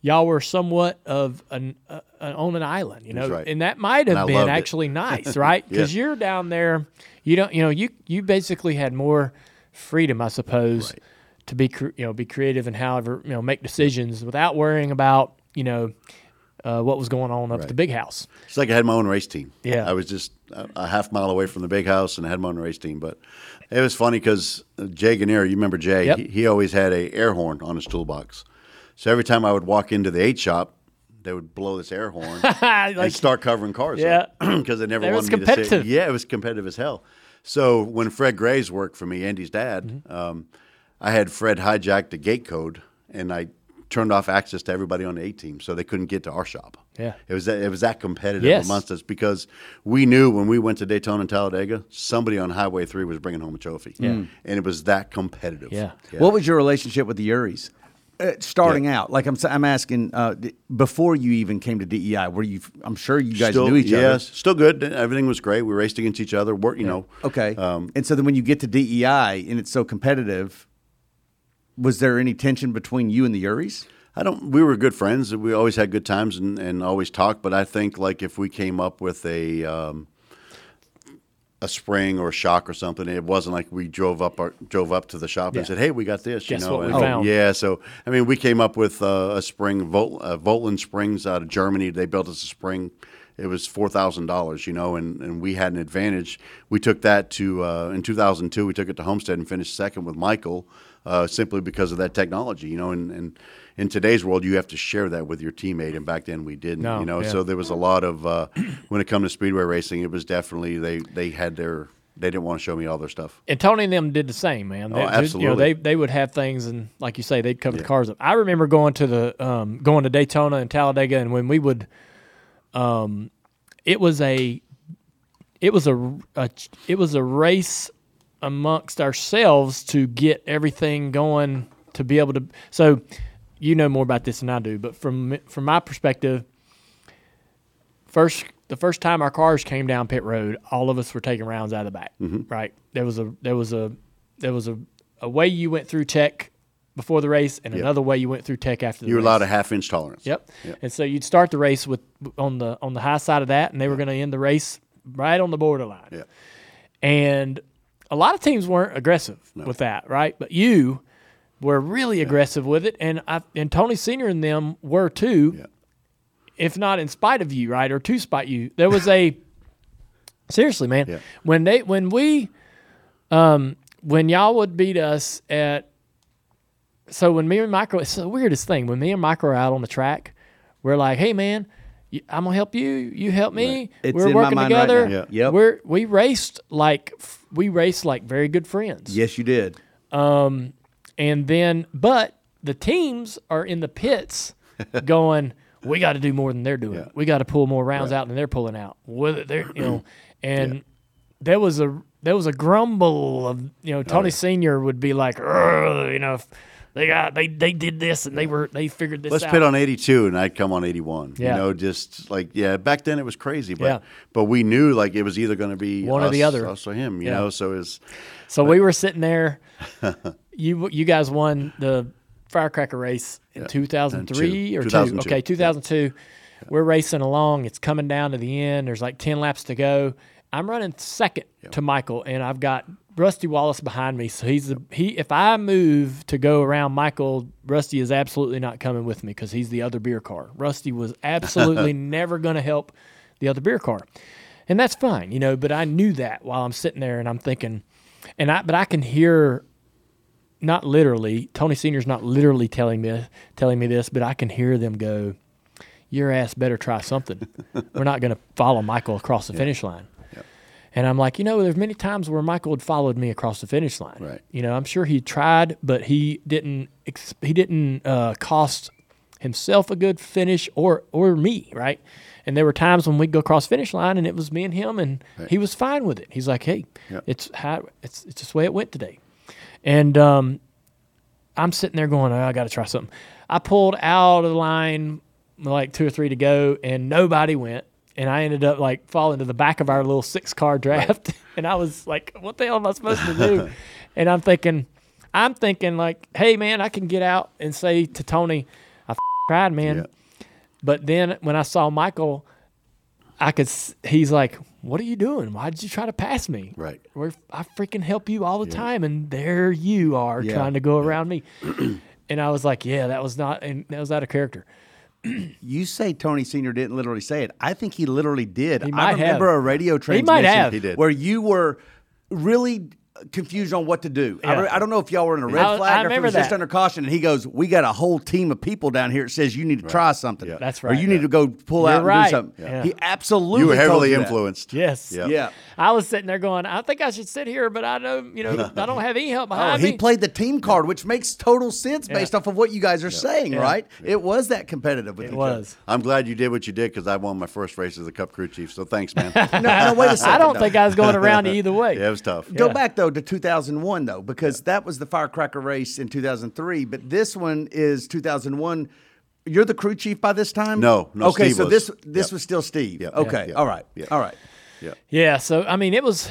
y'all were somewhat of an uh, uh, on an island, you know, right. and that might have been loved it. actually nice, right? Because you're down there, you don't, you know, you you basically had more freedom, I suppose, Right. To be cre- you know be creative and however you know make decisions without worrying about you know uh, what was going on up at the big house. It's like I had my own race team. Yeah. I was just a, a half mile away from the big house, and I had my own race team. But it was funny because Jay Gannier, you remember Jay? Yep. He, he always had a air horn on his toolbox. So every time I would walk into the eight shop, they would blow this air horn and Like- start covering cars. Yeah. because they never That wanted was me to say. competitive. Yeah, it was competitive as hell. So when Fred Gray's worked for me, Andy's dad, Mm-hmm. um, I had Fred hijack the gate code, and I turned off access to everybody on the A team, so they couldn't get to our shop. Yeah. it was that, it was that competitive Yes. amongst us because we knew when we went to Daytona and Talladega, somebody on Highway Three was bringing home a trophy. Yeah, and it was that competitive. Yeah. What was your relationship with the Eurys? Uh, starting out, like I'm, s- I'm asking, uh, d- before you even came to DEI, were you? I'm sure you guys still, knew each other. yes, still good. Everything was great. We raced against each other. Work, you know. Okay. Um, and so then when you get to DEI and it's so competitive, was there any tension between you and the Eurys? I don't. We were good friends. We always had good times and, and always talked. But I think like if we came up with a um, a spring or a shock or something, it wasn't like we drove up our, drove up to the shop Yeah. and said, "Hey, we got this." Guess you know, what we and- found. Yeah. So I mean, we came up with uh, a spring, Volt, uh, Voltland Springs out of Germany. They built us a spring. It was four thousand dollars, you know, and, and we had an advantage. We took that to uh, in two thousand two. We took it to Homestead and finished second with Michael, uh, simply because of that technology, you know. And, and in today's world, you have to share that with your teammate, and back then we didn't, No, you know. yeah. So there was a lot of uh, when it comes to speedway racing, it was definitely they they had their they didn't want to show me all their stuff. And Tony and them did the same, man. They, Oh, You know, absolutely. they they would have things, and like you say, they'd cover the cars up. I remember going to the um, going to Daytona and Talladega, and when we would, um, it was a, it was a, a it was a race amongst ourselves to get everything going to be able to. So, you know more about this than I do, but from from my perspective, first the first time our cars came down pit road, all of us were taking rounds out of the back. Mm-hmm. Right? There was a there was a there was a, a way you went through tech before the race, and another way you went through tech after the You were race. allowed a half inch tolerance. Yep. And so you'd start the race with on the on the high side of that, and they were going to end the race right on the borderline. Yeah. And a lot of teams weren't aggressive with that, right? But you were really aggressive with it, and I and Tony Senior and them were too, if not in spite of you, right, or to spite you. There was a seriously, man. When they when we um when y'all would beat us at so when me and Michael, it's the weirdest thing. When me and Michael are out on the track, we're like, "Hey, man, I'm gonna help you. You help me. It's we're in my working mind right together. now. Yeah. Yep. We're we raced like f- we raced like very good friends. Yes, you did. Um, And then, but the teams are in the pits, going, "We got to do more than they're doing. Yeah. We got to pull more rounds out than they're pulling out. Whether they're, you know, and there was a there was a grumble of you know Tony Senior would be like, you know. if They got they they did this and they were they figured this Let's out. pit on 82 and I'd come on 81. Yeah. You know, just like, yeah, back then it was crazy. But, Yeah. but we knew like it was either going to be One or the other. us or him, you Yeah. know, so it's, So we were sitting there. you you guys won the firecracker race in 2003 And or two. two? 2002. Okay, 2002. We're racing along. It's coming down to the end. There's like 10 laps to go. I'm running second to Michael, and I've got Rusty Wallace behind me. So he's the he. If I move to go around Michael, Rusty is absolutely not coming with me because he's the other beer car. Rusty was absolutely never going to help the other beer car, and that's fine, you know. But I knew that while I'm sitting there, and I'm thinking, and I but I can hear not literally. Tony Senior's not literally telling me telling me this, but I can hear them go, "Your ass better try something. We're not going to follow Michael across the finish line." And I'm like, you know, there's many times where Michael had followed me across the finish line. Right. You know, I'm sure he tried, but he didn't. He didn't uh, cost himself a good finish or or me, right? And there were times when we'd go across finish line, and it was me and him, and he was fine with it. He's like, "Hey, Yeah. it's how it's it's just the way it went today." And um, I'm sitting there going, oh, I got to try something. I pulled out of the line like two or three to go, and nobody went. And I ended up like falling to the back of our little six car draft. and I was like, what the hell am I supposed to do? and I'm thinking, I'm thinking like, hey man, I can get out and say to Tony, I f- tried, man. Yeah. But then when I saw Michael, I could. s- He's like, "What are you doing? Why did you try to pass me? Right. We're, I freaking help you all the time, and there you are Yeah. trying to go around me." and I was like, "Yeah, that was not, and that was out of character." You say Tony Senior didn't literally say it. I think he literally did. He I might remember have. a radio He transmission might have. He did. where you were really confused on what to do. I, re- I don't know if y'all were in a red I- I flag or if it remember was just under caution. And he goes, "We got a whole team of people down here that says you need to try something. Yeah. That's Or right. you need to go pull You're out and do something." Yeah. He absolutely you were told heavily you that. influenced. Yes. Yeah. Yeah. I was sitting there going, "I think I should sit here, but I know, you know, I don't have any help Oh, behind he me." played the team card, which makes total sense based off of what you guys are saying, Yeah. right? It was that competitive with it each was. I'm glad you did what you did because I won my first race as a Cup crew chief. So thanks, man. No, no, wait a second. I don't no. think I was going around either way. yeah, it was tough. Go Yeah. back though to 2001 though, because that was the firecracker race in 2003, but this one is 2001. You're the crew chief by this time. No, no, Okay, Steve so was. this this Yep. was still Steve. Yep. Okay, Yeah. all right, Yeah. all right. Yeah. Yeah, so I mean, it was.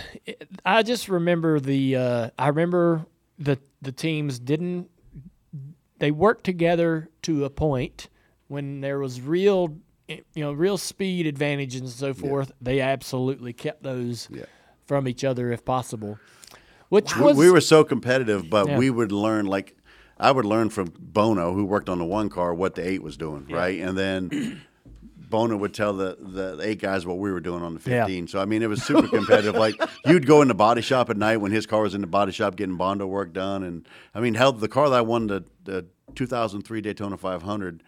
I just remember the. Uh, I remember the the teams didn't. They worked together to a point when there was real, you know, real speed advantages and so forth. They absolutely kept those Yeah. from each other if possible. Which We- was we were so competitive, but Yeah. we would learn like I would learn from Bono, who worked on the one car, what the eight was doing, right? And then Bono would tell the, the eight guys what we were doing on the Yeah. 15. So I mean, it was super competitive. like you'd go in the body shop at night when his car was in the body shop getting Bondo work done, and I mean, hell, the car that I won the, the 2003 Daytona 500,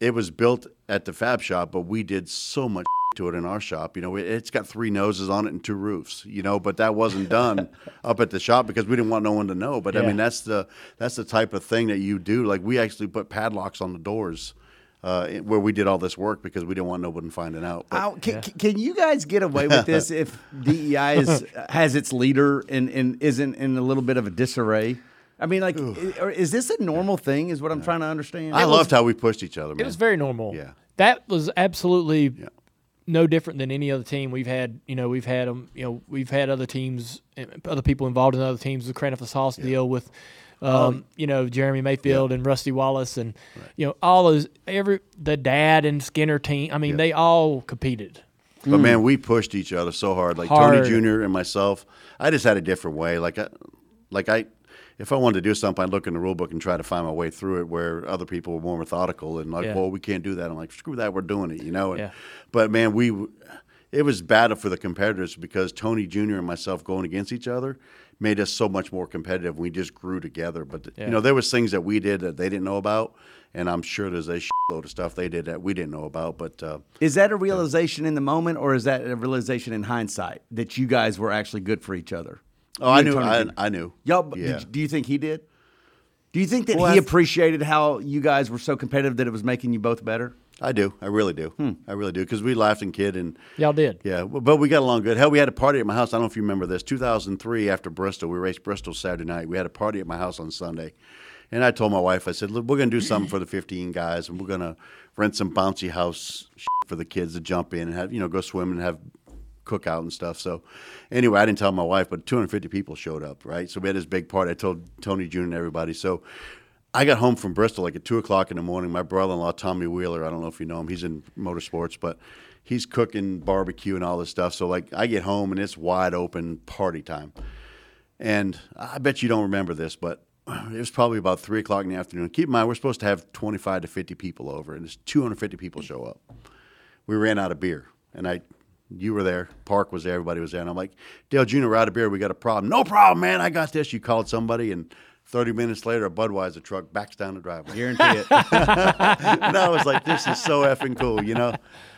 it was built at the fab shop, but we did so much to it in our shop. You know, it- it's got three noses on it and two roofs. You know, but that wasn't done up at the shop because we didn't want no one to know. But I mean, that's the that's the type of thing that you do. Like we actually put padlocks on the doors. Uh, where we did all this work because we didn't want nobody finding out. But Ow, can, can you guys get away with this if DEI is, has its leader and, and isn't in a little bit of a disarray? I mean, like, i- is this a normal thing? Is what I'm trying to understand. I loved how we pushed each other. Man. it was very normal. Yeah. that was absolutely no different than any other team we've had. You know, we've had them. You know, we've had other teams, other people involved in other teams. The Kranefuss deal with, um, you know, Jeremy Mayfield and Rusty Wallace, and you know all those every the dad and Skinner team. I mean, they all competed. But man, we pushed each other so hard. Like Hard. Tony Jr. and myself, I just had a different way. Like, I, like I, if I wanted to do something, I'd look in the rule book and try to find my way through it. Where other people were more methodical and like, Yeah. well, we can't do that. I'm like, screw that, we're doing it, you know. And, Yeah. But man, we, it was bad for the competitors because Tony Jr. and myself going against each other made us so much more competitive. We just grew together. But Yeah. you know, there was things that we did that they didn't know about, and I'm sure there's a shitload of stuff they did that we didn't know about. But uh, Is that a realization in the moment, or is that a realization in hindsight that you guys were actually good for each other? oh, I You and knew, I, I knew. Y'all, yeah. did, do you think he did? Do you think that Well, he th- appreciated how you guys were so competitive that it was making you both better? I do. I really do. Hmm. I really do because we laughed and kid and Y'all did. yeah, but we got along good. Hell, we had a party at my house. I don't know if you remember this. 2003 after Bristol, we raced Bristol Saturday night. We had a party at my house on Sunday, and I told my wife, I said, "Look, we're gonna do something for the 15 guys, and we're gonna rent some bouncy house for the kids to jump in and have you know go swim and have." cookout and stuff. So, anyway, I didn't tell my wife, but 250 people showed up, right? So we had this big party. I told Tony june and everybody. So I got home from Bristol like at two o'clock in the morning. My brother-in-law Tommy Wheeler, I don't know if you know him, he's in motorsports, but he's cooking barbecue and all this stuff. So like I get home and it's wide open party time, and I bet you don't remember this, but it was probably about three o'clock in the afternoon. Keep in mind we're supposed to have 25 to 50 people over, and there's 250 people show up. We ran out of beer, and I. You were there. Park was there. Everybody was there. And I'm like, Dale Jr., we're out of beer. We got a problem. No problem, man. I got this. You called somebody, and 30 minutes later, a Budweiser truck backs down the driveway. Guarantee it. and I was like, this is so effing cool, you know?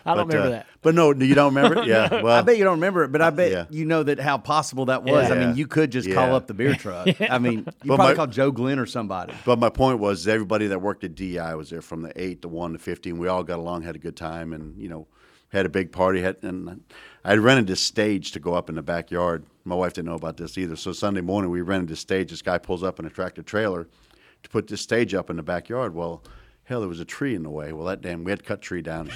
I don't But, remember uh, that. But no, you don't remember it? Yeah. Well, I bet you don't remember it, but I bet Yeah. you know that how possible that was. I mean, you could just call up the beer truck. I mean, you But probably my- called Joe Glenn or somebody. But my point was, everybody that worked at DI was there from the eight to one to fifteen. We all got along, had a good time, and you know, had a big party. Had and I rented this stage to go up in the backyard. My wife didn't know about this either. So Sunday morning, we rented this stage. This guy pulls up in a tractor trailer to put this stage up in the backyard. Well, hell, there was a tree in the way. Well, that damn, we had to cut tree down.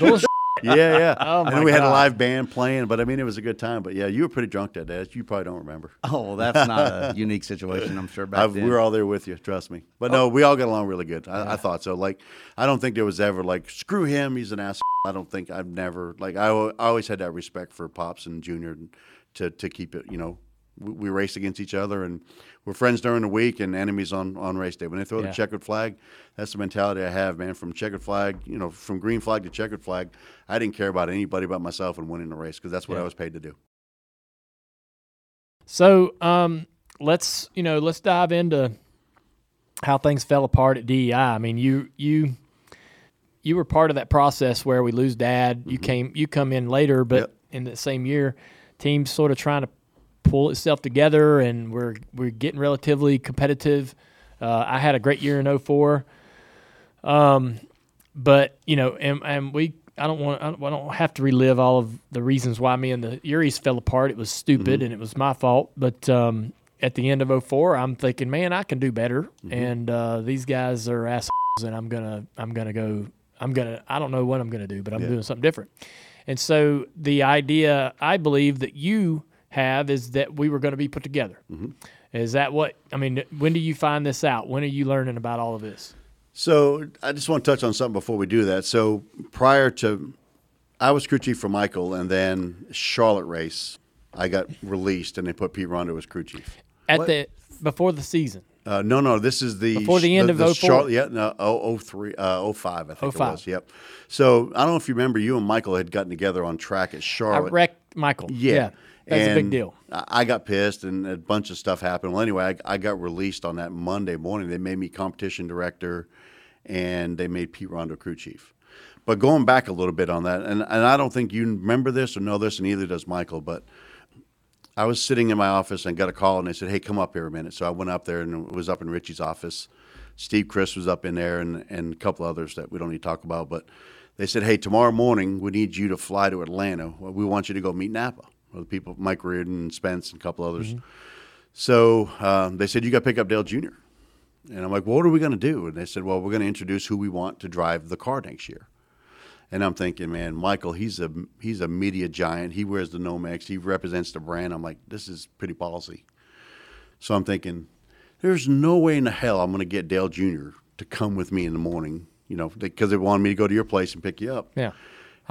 Yeah, yeah. Oh, and my then we had a live band playing. But I mean, it was a good time. But yeah, you were pretty drunk that day. You probably don't remember. Oh, well, that's not a unique situation, I'm sure. Back then. we were all there with you. Trust me. But oh. no, we all got along really good. I, I thought so. Like, I don't think there was ever like, screw him. He's an ass. I don't think I've never like. I, I always had that respect for pops and junior to to keep it. You know, we, we race against each other and we're friends during the week and enemies on on race day. When they throw Yeah. the checkered flag, that's the mentality I have, man. From checkered flag, you know, from green flag to checkered flag, I didn't care about anybody but myself and winning the race because that's what I was paid to do. So um, let's you know let's dive into how things fell apart at DEI. I mean, you you you were part of that process where we lose dad. You came you come in later, but Yep. in the same year, teams sort of trying to pull itself together, and we're we're getting relatively competitive. Uh, I had a great year in 04. Um, but you know, and, and we, I don't want, I don't, I don't have to relive all of the reasons why me and the Eurys fell apart. It was stupid and it was my fault. But um, at the end of 04, I'm thinking, man, I can do better. And uh, these guys are assholes, and I'm gonna, I'm gonna go, I'm gonna, I don't know what I'm gonna do, but I'm doing something different. And so the idea I believe that you have is that we were going to be put together. Is that what I mean? When do you find this out? When are you learning about all of this? So I just want to touch on something before we do that. So prior to, I was crew chief for Michael, and then Charlotte race, I got released, and they put Pete Rondeau as crew chief. At What? the before the season. Uh, no, no, this is the Before the end of 04? Charlotte, yeah, no, oh, 03, uh, 05, I think 05. it was. Yep. So I don't know if you remember, you and Michael had gotten together on track at Charlotte. I Charlotte. wrecked Michael. Yeah. That's a big deal. I I got pissed and a bunch of stuff happened. Well, anyway, I, I got released on that Monday morning. They made me competition director and they made Pete Rondeau crew chief. But going back a little bit on that, and, and I don't think you remember this or know this, and neither does Michael, but I was sitting in my office and got a call and they said, hey, come up here a minute. So I went up there and was up in Richie's office. Steve Chris was up in there and, and a couple others that we don't need to talk about. But they said, hey, tomorrow morning we need you to fly to Atlanta. We want you to go meet Napa. Well, the people, Mike Reardon and Spence and a couple others. So um, they said, you got to pick up Dale Jr. And I'm like, well, what are we going to do? And they said, well, we're going to introduce who we want to drive the car next year. And I'm thinking, man, Michael, he's a he's a media giant. He wears the Nomex. He represents the brand. I'm like, this is pretty policy. So I'm thinking, there's no way in the hell I'm going to get Dale Jr. to come with me in the morning, you know, because they wanted me to go to your place and pick you up. Yeah.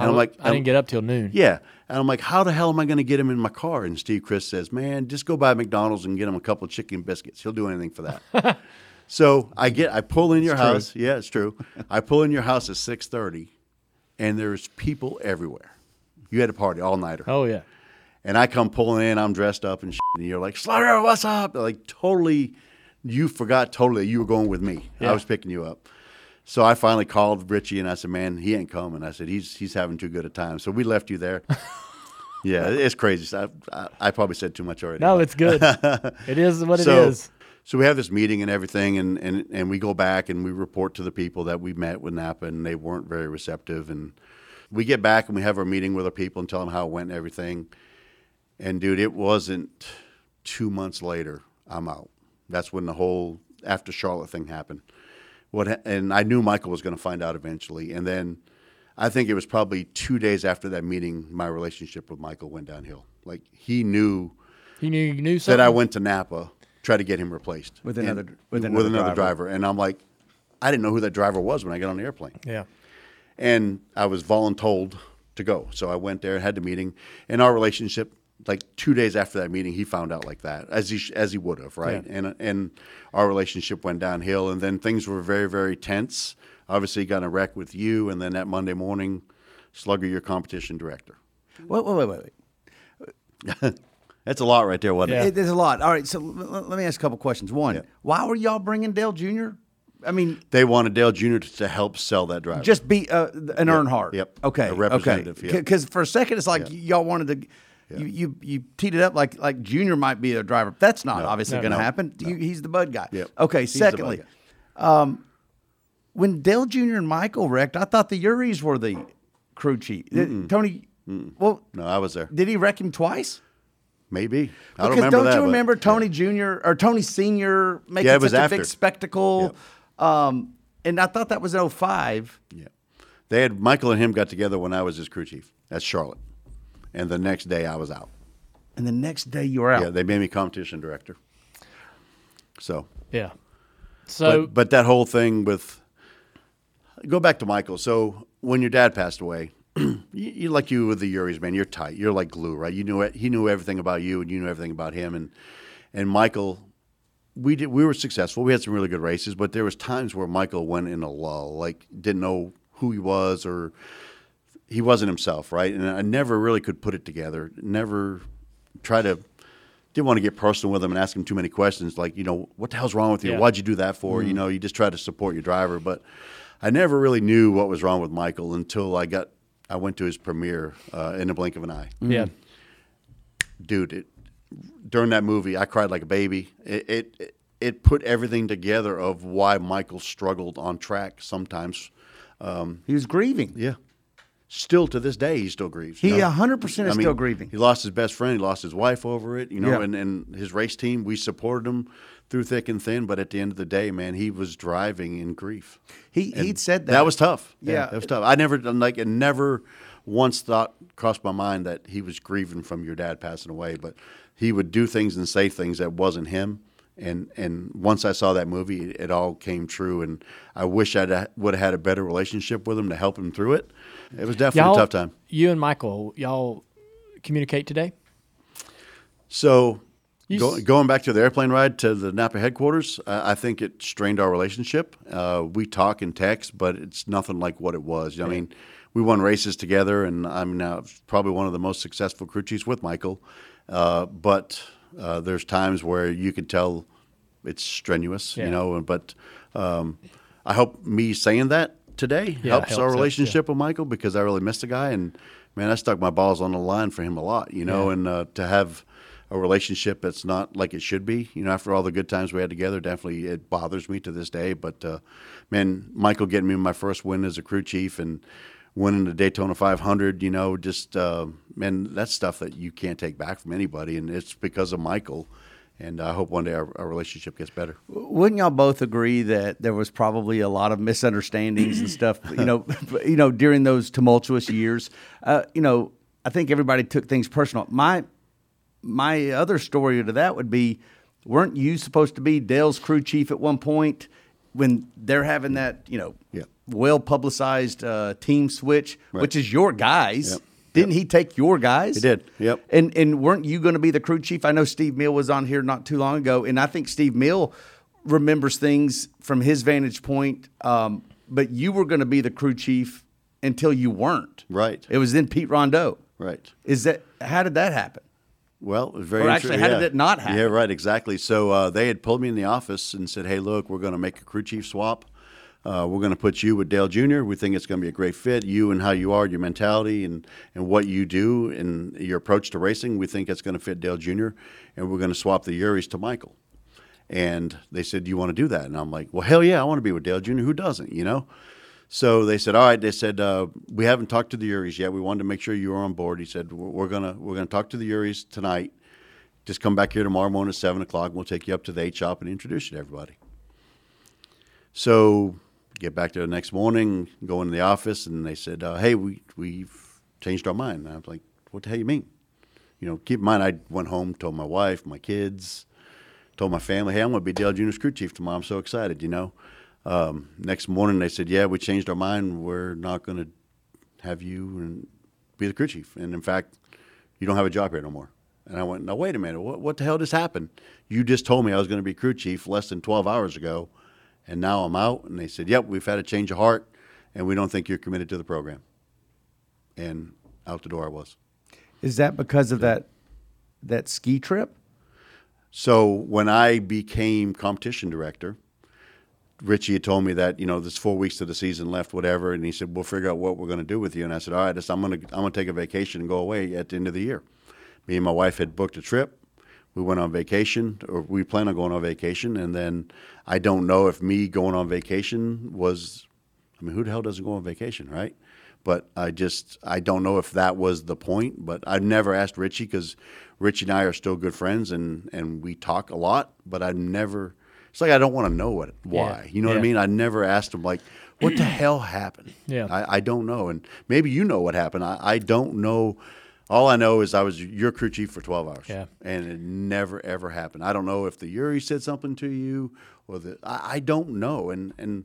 And I'm like, I didn't get up till noon. Yeah. And I'm like, how the hell am I going to get him in my car? And Steve Chris says, man, just go by McDonald's and get him a couple of chicken biscuits. He'll do anything for that. so I get, I pull in your true. house. Yeah, it's true. I pull in your house at 6:30, and there's people everywhere. You had a party all nighter. Oh yeah. And I come pulling in, I'm dressed up and shit, and you're like, Slugger, what's up? Like totally, you forgot totally you were going with me. Yeah. I was picking you up. So I finally called Richie and I said, man, he ain't coming. I said, he's he's having too good a time. So we left you there. yeah, it's crazy. So I, I, I probably said too much already. No, it's good. it is what so, it is. So we have this meeting and everything, and, and, and we go back and we report to the people that we met with Napa, and they weren't very receptive. And we get back and we have our meeting with our people and tell them how it went and everything. And dude, it wasn't two months later. I'm out. That's when the whole after Charlotte thing happened. What and I knew Michael was going to find out eventually, and then I think it was probably two days after that meeting, my relationship with Michael went downhill. Like he knew he knew you knew something. that I went to Napa, try to get him replaced With another- with with another another, driver. driver. and I'm like, I didn't know who that driver was when I got on the airplane, Yeah. and I was voluntold to go, so I went there, had the meeting, and our relationship. Like two days after that meeting, he found out like that, as he sh- as he would have, right? And and our relationship went downhill, and then things were very very tense. Obviously, got in a wreck with you, and then that Monday morning, Slugger, your competition director. Wait, wait, wait, wait. wait. That's a lot right there, wasn't Yeah. it? There's a lot. All right, so l- l- let me ask a couple questions. One, Yeah. why were y'all bringing Dale Jr.? I mean, They wanted Dale Jr. to, help sell that driver. just be uh, an Earnhardt. Yep. Okay. A representative, Okay. yeah. Because for a second, it's like y'all wanted to. You, you you teed it up like like Junior might be a driver. That's not No. obviously No, going to no, happen. You, he's the Bud guy. Yep. Okay. He's secondly, guy. um, when Dale Jr. and Michael wrecked, I thought the Eurys were the crew chief. Tony. Well, No, I was there. did he wreck him twice? Maybe. I don't Because remember don't that. you but- remember Tony Jr. or Tony Senior making Yeah, such a big spectacle? Um, and I thought that was 05. Yeah. They had Michael and him got together when I was his crew chief at Charlotte, and the next day I was out. And the next day you were out. Yeah, they made me competition director. So, Yeah. So but, but that whole thing with go back to Michael. So when your dad passed away, you, you like you with the Eurys, man. You're tight. You're like glue, right? You knew it. He knew everything about you, and you knew everything about him. And and Michael, we did. We were successful. We had some really good races, but there was times where Michael went in a lull, like didn't know who he was or he wasn't himself, right? And I never really could put it together. Never try to. Didn't want to get personal with him and ask him too many questions, like you know, what the hell's wrong with you? Yeah. Why'd you do that for? You mm-hmm. know, you just try to support your driver, but I never really knew what was wrong with Michael until I got. I went to his premiere uh, in the blink of an eye mm-hmm. yeah. dude, it, during that movie, I cried like a baby. It, it it put everything together of why Michael struggled on track sometimes. Um, he was grieving. Yeah, still to this day, he still grieves. He you 100% is I mean, still grieving. He lost his best friend. He lost his wife over it. You know, Yeah. and and his race team, we supported him through thick and thin. But at the end of the day, man, he was driving in grief. He And he'd said that. That was tough. Yeah. that was tough. I never like it. Never once thought crossed my mind that he was grieving from your dad passing away. But he would do things and say things that wasn't him. And and once I saw that movie, it, all came true. And I wish I would have had a better relationship with him to help him through it. It was definitely Y'all, a tough time. You and Michael, y'all communicate today? So go, going back to the airplane ride to the Napa headquarters, uh, I think it strained our relationship. Uh, we talk and text, but it's nothing like what it was. I mean, we won races together, and I'm now probably one of the most successful crew chiefs with Michael. Uh, but uh, there's times where you can tell it's strenuous, Yeah. you know. But um, I hope me saying that today Yeah, helps, helps our us, yeah. relationship with Michael because I really missed the guy, and man, I stuck my balls on the line for him a lot, you know, Yeah. and uh, to have a relationship that's not like it should be, you know, after all the good times we had together, definitely it bothers me to this day. But uh, man, Michael getting me my first win as a crew chief and winning the Daytona 500, you know, just uh, man, that's stuff that you can't take back from anybody, and it's because of Michael. And I hope one day our, our relationship gets better. Wouldn't y'all both agree that there was probably a lot of misunderstandings and stuff, you know, you know, during those tumultuous years? Uh, you know, I think everybody took things personal. My my other story to that would be, weren't you supposed to be Dale's crew chief at one point when they're having that, you know, Yeah. well publicized uh, team switch, Right. which is your guys? Yep. Didn't he take your guys? He did, yep. And and weren't you going to be the crew chief? I know Steve Hmiel was on here not too long ago, and I think Steve Hmiel remembers things from his vantage point. Um, but you were going to be the crew chief until you weren't. Right. It was then Pete Rondeau. Right. Is that how did that happen? Well, it was very Or actually, how did it not happen? Yeah, right, exactly. So uh, they had pulled me in the office and said, "Hey, look, we're going to make a crew chief swap. Uh, we're going to put you with Dale Jr. We think it's going to be a great fit. You and how you are, your mentality, and and what you do, and your approach to racing. We think it's going to fit Dale Jr. And we're going to swap the Eurys to Michael." And they said, "Do you want to do that?" And I'm like, "Well, hell yeah, I want to be with Dale Jr. Who doesn't? You know." So they said, "All right." They said, uh, "We haven't talked to the Eurys yet. We wanted to make sure you were on board." He said, "We're, gonna we're gonna talk to the Eurys tonight. Just come back here tomorrow morning at seven o'clock. And we'll take you up to the H shop and introduce you to everybody." So get back there the next morning, go into the office, and they said, uh, "Hey, we we've changed our mind." And I was like, "What the hell do you mean?" You know, keep in mind, I went home, told my wife, my kids, told my family, "Hey, I'm going to be Dale Jr.'s crew chief tomorrow. I'm so excited." You know. Um, next morning, they said, "Yeah, we changed our mind. We're not going to have you and be the crew chief. And in fact, you don't have a job here no more." And I went, "Now wait a minute. What, what the hell just happened? You just told me I was going to be crew chief less than 12 hours ago, and now I'm out." And they said, "Yep, we've had a change of heart, and we don't think you're committed to the program." And out the door I was. Is that because of that that ski trip? So when I became competition director, Richie had told me that you know there's four weeks to the season left, whatever, and he said we'll figure out what we're going to do with you. And I said, all right, I'm going to I'm going to take a vacation and go away at the end of the year. Me and my wife had booked a trip. We went on vacation, or we plan on going on vacation, and then I don't know if me going on vacation was. I mean, who the hell doesn't go on vacation, right? But I just I don't know if that was the point. But I've never asked Richie because Richie and I are still good friends, and and we talk a lot. But I've never. It's like I don't want to know what why. Yeah. You know what I mean? I never asked him like, what the hell happened? Yeah. I, I don't know, and maybe you know what happened. I, I don't know. All I know is I was your crew chief for twelve hours, Yeah. and it never ever happened. I don't know if the Eury said something to you or the I, I don't know, and and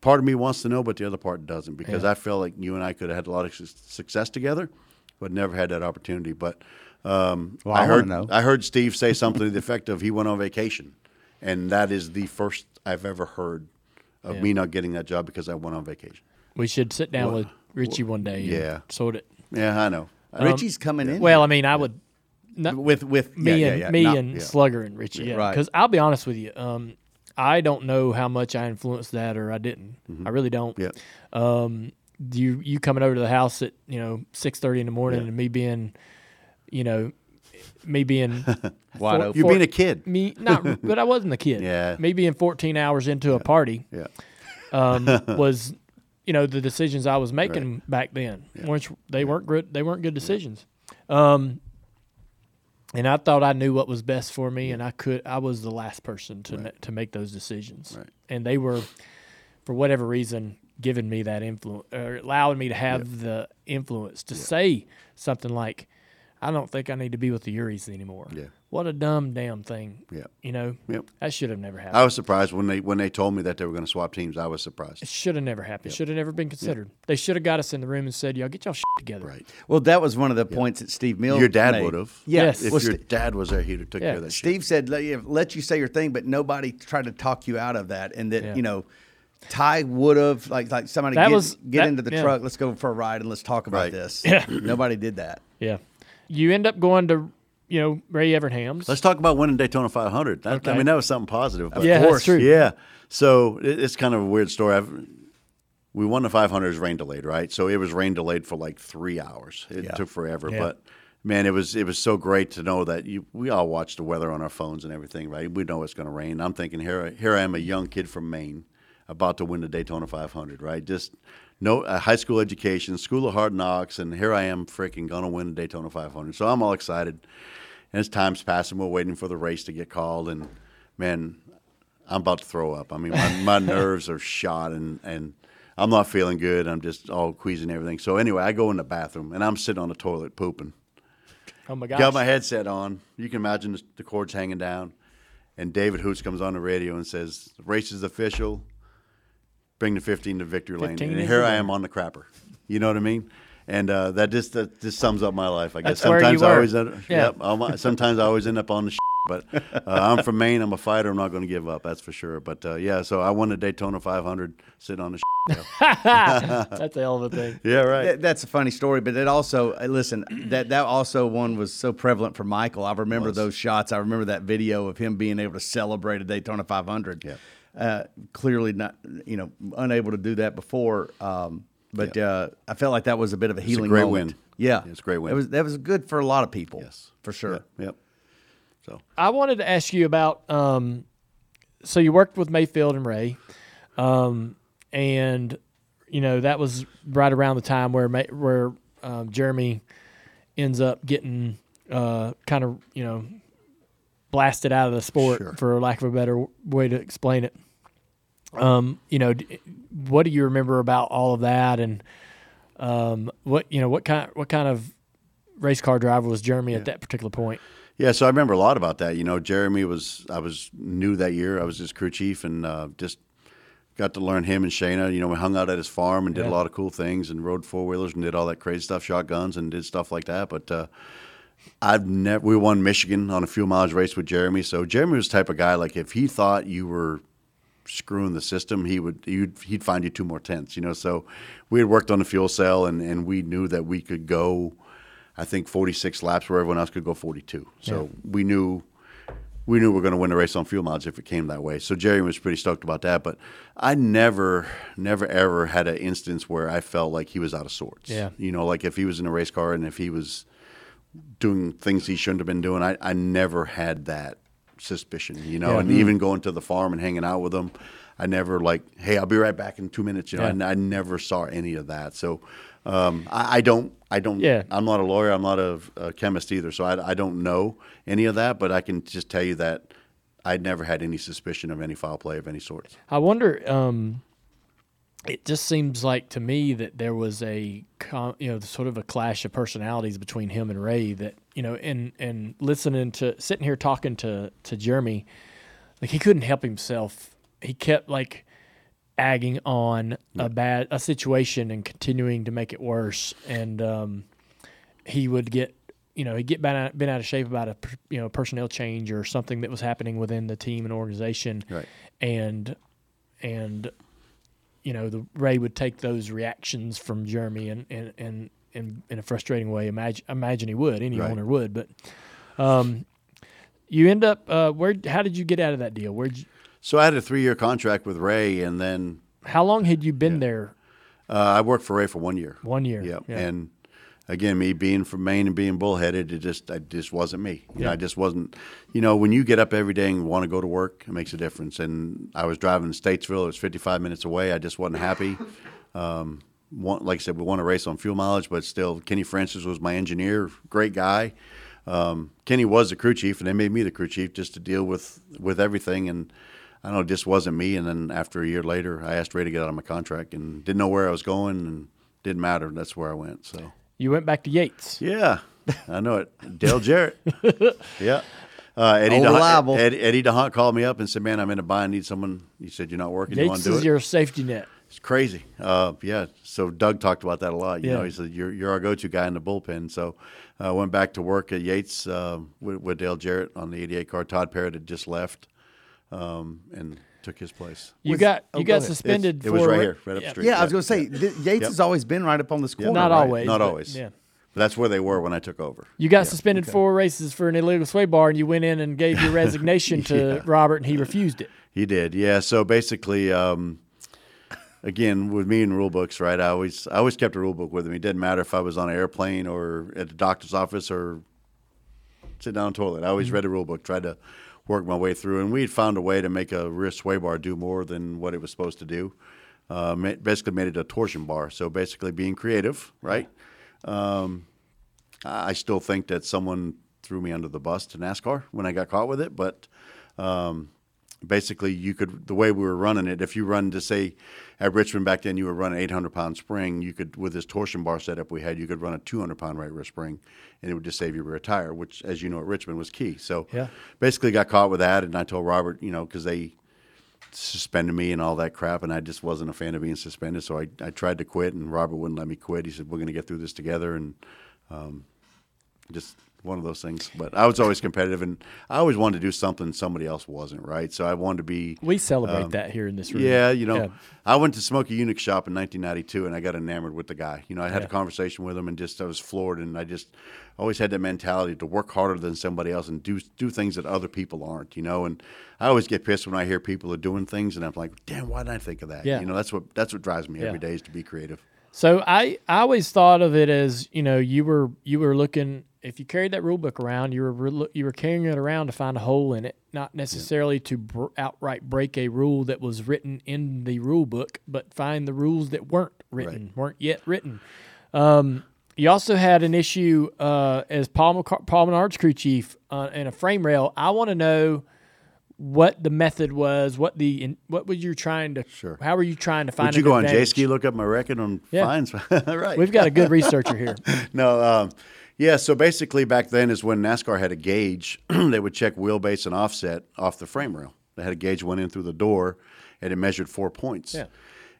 part of me wants to know, but the other part doesn't because Yeah. I feel like you and I could have had a lot of su- success together, but never had that opportunity. But um, Well, I I heard know. I heard Steve say something to the effect of he went on vacation, and that is the first I've ever heard of Yeah. me not getting that job because I went on vacation. We should sit down Well, with Richie one day. and yeah. Sort it. Yeah, I know. Um, Richie's coming in. Well, I mean, I would. Not, with with me yeah, yeah, and yeah, me not- and yeah. Slugger and Richie. Yeah, Right. Because I'll be honest with you, um, I don't know how much I influenced that or I didn't. I really don't. Yeah. Um, you you coming over to the house at you know six thirty in the morning Yeah. and me being, you know, me being Wide open. You being a kid. me not, but I wasn't a kid. Yeah. Me being fourteen hours into a party Yeah. um, was, you know, the decisions I was making back then, which they weren't good. They weren't good decisions. Um, and I thought I knew what was best for me, and I could. I was the last person to ma- to make those decisions, Right. and they were, for whatever reason, giving me that influence or allowing me to have the influence to say something like, "I don't think I need to be with the Eurys anymore." Yeah. What a dumb damn thing. Yeah. You know. Yep. That should have never happened. I was surprised when they when they told me that they were going to swap teams. I was surprised. It should have never happened. It should have never been considered. They should have got us in the room and said, "Y'all get y'all shit together." Right. Well, that was one of the points that Steve Hmiel's. Your dad would have. Yes. If Well, your St- dad was there, he'd have took Yeah. care of that shit. Steve said, let you, let you say your thing, but nobody tried to talk you out of that. And that, Yeah. you know, Ty would have, like, like somebody That get, was- get that- into the yeah. truck, let's go for a ride and let's talk about Right. this. Yeah. Nobody did that. Yeah. You end up going to, you know, Ray Evernham's. Let's talk about winning Daytona 500. That, I mean, that was something positive. but- yeah, that's true. Yeah. So it, it's kind of a weird story. I've, we won the 500 as rain delayed, right? So it was rain delayed for like three hours. It Yeah. took forever, Yeah. but man, it was it was so great to know that you. We all watch the weather on our phones and everything, right? We know it's going to rain. I'm thinking here, here I am, a young kid from Maine, about to win the Daytona 500, right? Just no a high school education, school of hard knocks, and here I am, freaking to win the Daytona 500. So I'm all excited. And as time's passing, we're waiting for the race to get called, and man, I'm about to throw up. I mean, my, my nerves are shot, and and I'm not feeling good. I'm just all queasy and everything. So anyway, I go in the bathroom, and I'm sitting on the toilet pooping. Oh my gosh. Got my headset on. You can imagine the, the cords hanging down. And David Hoots comes on the radio and says, "The race is official. Bring the 15 to victory lane." And here I am on the crapper. You know what I mean? And uh, that just that just sums up my life. I guess That's where you sometimes I always end, Yeah. yep. Sometimes I always end up on the. But uh, I'm from Maine. I'm a fighter. I'm not going to give up. That's for sure. But uh, yeah, so I won the Daytona 500 sitting on the. That's a hell of a thing. yeah, right. That- That's a funny story, but it also uh, listen that that also one was so prevalent for Michael. I remember those shots. I remember that video of him being able to celebrate a Daytona 500. Yeah. Uh, clearly not, you know, unable to do that before. Um, but uh, I felt like that was a bit of a a healing great moment. win. Yeah, It's a great win. It was that was good for a lot of people. Yes, for sure. Yep. yep. So I wanted to ask you about. Um, so you worked with Mayfield and Ray, um, and you know that was right around the time where May, where um, Jeremy ends up getting uh, kind of you know blasted out of the sport, Sure. for lack of a better way to explain it. Um, you know, what do you remember about all of that, and um, what you know, what kind what kind of race car driver was Jeremy at that particular point? Yeah, so I remember a lot about that. You know, Jeremy was I was new that year. I was his crew chief, and uh, just got to learn him and Shayna. You know, we hung out at his farm and did Yeah. a lot of cool things, and rode four wheelers and did all that crazy stuff, shotguns, and did stuff like that. But uh, I've never. We won Michigan on a fuel mileage race with Jeremy. So Jeremy was the type of guy like if he thought you were screwing the system, he would he'd, he'd find you two more tenths. You know, so we had worked on the fuel cell, and and we knew that we could go. I think 46 laps where everyone else could go 42. So we knew we knew we were going to win the race on fuel mileage if it came that way. So Jerry was pretty stoked about that. But I never, never, ever had an instance where I felt like he was out of sorts. Yeah. You know, like if he was in a race car and if he was doing things he shouldn't have been doing, I, I never had that suspicion, you know, Yeah. and even going to the farm and hanging out with him. I never like, hey, I'll be right back in two minutes. You know, Yeah. I, I never saw any of that. So um, I, I don't, I don't, Yeah. I'm not a lawyer. I'm not a, a chemist either. So I, I don't know any of that, but I can just tell you that I'd never had any suspicion of any foul play of any sort. I wonder. Um, it just seems like to me that there was a you know sort of a clash of personalities between him and Ray. That you know, and and listening to sitting here talking to to Jeremy, like he couldn't help himself. He kept like agging on a bad a situation and continuing to make it worse. And um, he would get you know he'd get been out, been out of shape about a you know personnel change or something that was happening within the team and organization. Right. And and you know the Ray would take those reactions from Jeremy and and and. In, in a frustrating way, imagine imagine he would. Any Right. owner would, but um, you end up uh, where? How did you get out of that deal? Where? So I had a three year contract with Ray, and then How long had you been there? uh, I worked for Ray for one year. One year. Yep. Yeah. And again, me being from Maine and being bullheaded, it just I just wasn't me. You know, Yeah. I just wasn't. You know, when you get up every day and want to go to work, it makes a difference. And I was driving to Statesville. It was 55 minutes away. I just wasn't happy. Um, want, like I said, we won a race on fuel mileage, but still, Kenny Francis was my engineer. Great guy. Um, Kenny was the crew chief, and they made me the crew chief just to deal with with everything. And I don't know, it just wasn't me. And then after a year later, I asked Ray to get out of my contract and didn't know where I was going, and didn't matter. That's where I went. So. You went back to Yates. Yeah, I know it. Dale Jarrett. yeah. Uh, Eddie, Old D'Hondt. Ed, Eddie D'Hondt called me up and said, "Man, I'm in a bind. Need someone." He said, "You're not working. you want to do is it?" your safety net. it's crazy. Uh, yeah. So Doug talked about that a lot. You Yeah. know, he said, "You're you're our go-to guy in the bullpen." So I uh, went back to work at Yates uh, with, with Dale Jarrett on the '88 car. Todd Parrott had just left um, and took his place. You Was- got oh, you go got ahead. suspended It's- it was right here, right up yeah. the street. Yeah, I was going to say th- Yates Yep. has always been right up on this corner. Not right? always. Not but- always. Yeah. But that's where they were when I took over. You got suspended four races for an illegal sway bar, and you went in and gave your resignation to Yeah. Robert, and he refused it. He did, yeah. So basically, um, again, with me and rule books, right? I always, I always kept a rule book with me. It didn't matter if I was on an airplane or at the doctor's office or sit down on the toilet. I always read a rule book, tried to work my way through, and we had found a way to make a rear sway bar do more than what it was supposed to do. Uh, basically, made it a torsion bar. So basically, being creative, right? Um, I I still think that someone threw me under the bus to NASCAR when I got caught with it. But um, basically, you could the way we were running it. If you run to say at Richmond back then, you were running 800 pound spring. You could with this torsion bar setup we had, you could run a 200 pound right rear spring, and it would just save your rear tire, which, as you know, at Richmond was key. So Yeah. basically, got caught with that, and I told Robert, you know, because they suspended me and all that crap, and I just wasn't a fan of being suspended. So I, I tried to quit, and Robert wouldn't let me quit. He said, "We're going to get through this together," and um, just one of those things. But I was always competitive, and I always wanted to do something somebody else wasn't. Right, so I wanted to be. We celebrate that here in this room. Um, Yeah, you know, Yeah. I went to Smokey Yunick's shop in 1992, and I got enamored with the guy. You know, I had Yeah. a conversation with him, and just I was floored, and I just always had that mentality to work harder than somebody else and do do things that other people aren't. You know, and I always get pissed when I hear people are doing things, and I'm like, damn, why didn't I think of that? Yeah. You know, that's what that's what drives me Yeah. every day is to be creative. So I, I always thought of it as you know you were you were looking if you carried that rule book around you were re- you were carrying it around to find a hole in it not necessarily to br- outright break a rule that was written in the rule book but find the rules that weren't written weren't yet written. Um, you also had an issue uh, as Paul McCar- Paul Menard's crew chief uh, and a frame rail. I want to know what the method was, what the in, what was you trying to Sure. how were you trying to find Would you go on advantage? J-Ski, look up my record on Yeah. fines? right. We've got a good researcher here. No, um, yeah. So basically, back then is when NASCAR had a gauge. they would check wheelbase and offset off the frame rail. They had a gauge went in through the door, and it measured four points. Yeah.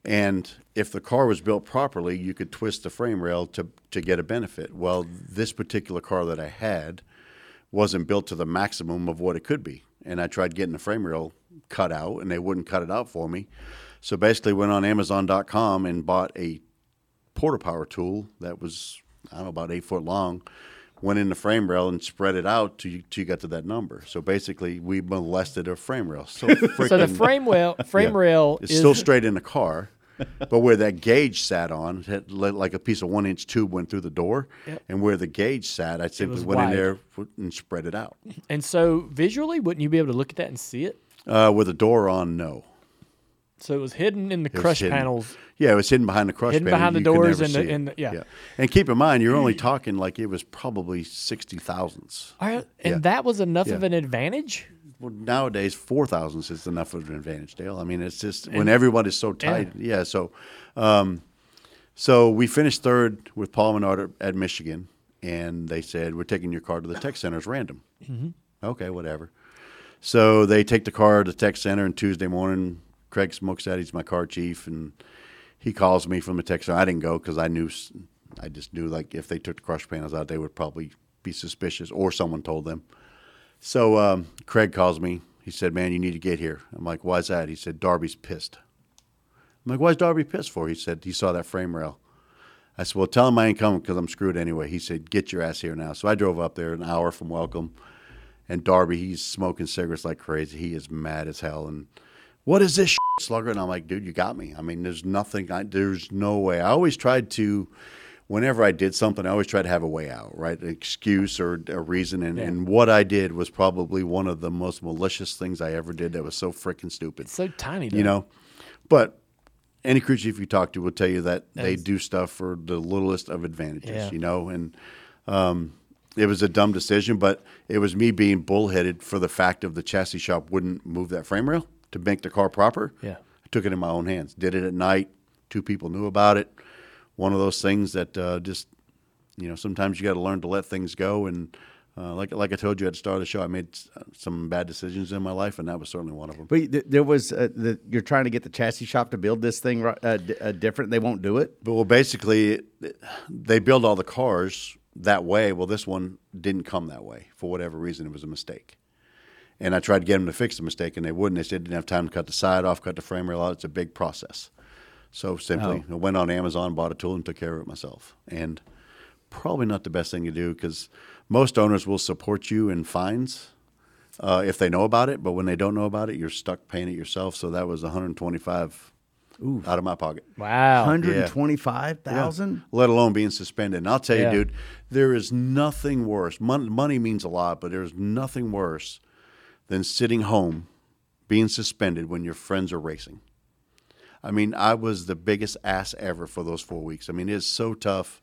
And if the car was built properly, you could twist the frame rail to to get a benefit. Well, this particular car that I had wasn't built to the maximum of what it could be, and I tried getting the frame rail cut out, and they wouldn't cut it out for me. So basically, went on Amazon.com and bought a porta power tool that was I don't know about eight foot long. Went in the frame rail and spread it out till you, till you got to that number. So basically, we molested a frame rail. So, So the frame rail frame yeah. rail is still straight in the car, but where that gauge sat on, it had like a piece of one inch tube went through the door, and where the gauge sat, I simply went in there and spread it out. and so visually, wouldn't you be able to look at that and see it? Uh, with the door on, no. So it was hidden in the It crush panels. Yeah, it was hidden behind the crush panels. Hidden panel. behind the You doors and the- and the- yeah. And keep in mind, you're only talking like it was probably sixty thousandths. All right, and Yeah. that was enough of an advantage. Well, nowadays, four thousandths is enough of an advantage, Dale. I mean, it's just when everybody's so tight. Yeah. so, um, so we finished third with Paul Menard at- Michigan, and they said we're taking your car to the tech center. It's random. Okay, whatever. So they take the car to the tech center, and Tuesday morning, Craig Smokestadt, he's my car chief, and he calls me from the center. I didn't go because I knew, I just knew like if they took the crush panels out, they would probably be suspicious, or someone told them. So um, Craig calls me. He said, "Man, you need to get here." I'm like, "Why's that?" He said, "Darby's pissed." I'm like, "Why's Darby pissed for?" He said, "He saw that frame rail." I said, "Well, tell him I ain't coming because I'm screwed anyway." He said, "Get your ass here now." So I drove up there an hour from Welcome, and Darby, he's smoking cigarettes like crazy. He is mad as hell. And what is this slugger? And I'm like, dude, you got me. I mean, there's nothing. I, there's no way. I always tried to. Whenever I did something, I always tried to have a way out, right? An excuse or a reason. And, and what I did was probably one of the most malicious things I ever did that was so freaking stupid It's so tiny, though. you know. But any crew chief you talk to will tell you that they do stuff for the littlest of advantages, Yeah. you know. And um, it was a dumb decision, but it was me being bullheaded for the fact of the chassis shop wouldn't move that frame rail to make the car proper. Yeah. I took it in my own hands. Did it at night. Two people knew about it. One of those things that uh, just, you know, sometimes you got to learn to let things go. And uh, like like I told you at the start of the show, I made some bad decisions in my life, and that was certainly one of them. But th- there was uh, the, you're trying to get the chassis shop to build this thing uh, d- uh, different. They won't do it. But well, basically, they build all the cars that way. Well, this one didn't come that way for whatever reason. It was a mistake. And I tried to get them to fix the mistake, and they wouldn't. They said they didn't have time to cut the side off, cut the frame rail out. It's a big process. So simply, I went on Amazon, bought a tool, and took care of it myself. And probably not the best thing to do because most owners will support you in fines uh, if they know about it. But when they don't know about it, you're stuck paying it yourself. So that was 125 out of my pocket. Wow. Hundred and twenty-five thousand. Let alone being suspended. And I'll tell Yeah. you, dude, there is nothing worse. Mon- money means a lot, but there's nothing worse than sitting home, being suspended when your friends are racing. I mean, I was the biggest ass ever for those four weeks. I mean, it's so tough.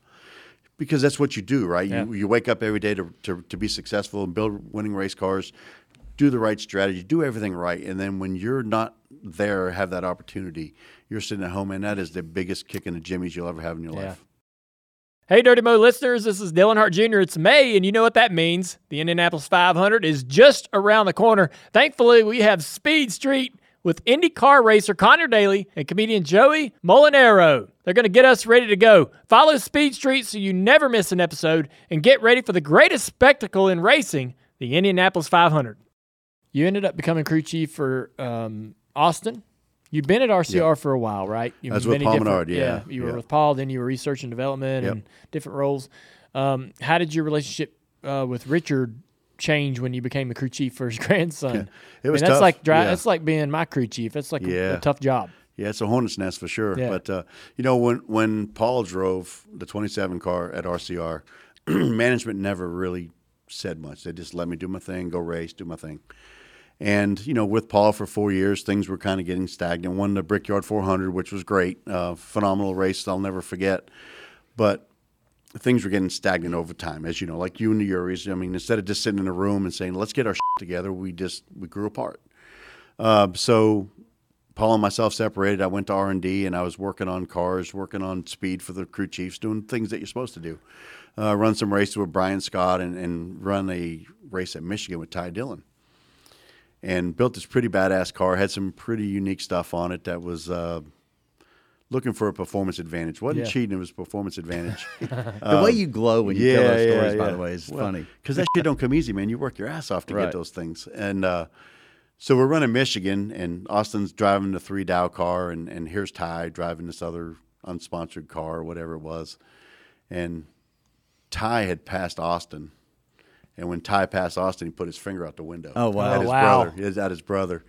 because that's what you do, right? Yeah. You, you wake up every day to, to, to be successful and build winning race cars, do the right strategy, do everything right. And then when you're not there, have that opportunity, you're sitting at home, and that is the biggest kick in the jimmies you'll ever have in your Yeah. life. Hey, Dirty Mo listeners, this is Dale Earnhardt Jr. It's May, and you know what that means. The Indianapolis 500 is just around the corner. Thankfully, we have Speed Street with IndyCar racer Connor Daly and comedian Joey Molinaro. They're going to get us ready to go. Follow Speed Street so you never miss an episode and get ready for the greatest spectacle in racing, the Indianapolis 500. You ended up becoming crew chief for um, Austin. You've been at RCR for a while, right? You I was with different- Menard, yeah, You were yeah. with Paul, then you were research and development Yep. and different roles. Um, how did your relationship uh, with Richard change when you became a crew chief for his grandson? It was I mean, that's tough, like dri- yeah. that's like being my crew chief. That's like a- a, tough job. Yeah, it's a hornet's nest for sure. Yeah. But uh, you know, when when Paul drove the 27 car at RCR, management never really said much. They just let me do my thing, go race, do my thing. And you know, with Paul for four years, things were kind of getting stagnant. Won the Brickyard 400, which was great, uh, phenomenal race. I'll never forget. But things were getting stagnant over time, as you know, like you and the Eurys. I mean, instead of just sitting in a room and saying, "Let's get our shit together," we just we grew apart. Uh, so Paul and myself separated. I went to R and D, and I was working on cars, working on speed for the crew chiefs, doing things that you're supposed to do. Uh, run some races with Brian Scott, and, and run a race at Michigan with Ty Dillon. And built this pretty badass car. Had some pretty unique stuff on it that was uh, looking for a performance advantage. wasn't Yeah. cheating; it was performance advantage. the way you glow when you tell yeah, those yeah, stories, by the way, is Well, funny. because that shit don't come easy, man. You work your ass off to Right. get those things. And uh, so we're running Michigan, and Austin's driving the three Dow car, and, and here's Ty driving this other unsponsored car, or whatever it was. And Ty had passed Austin. And when Ty passed Austin, he put his finger out the window. Oh, wow. At his Wow. brother. He was at his brother.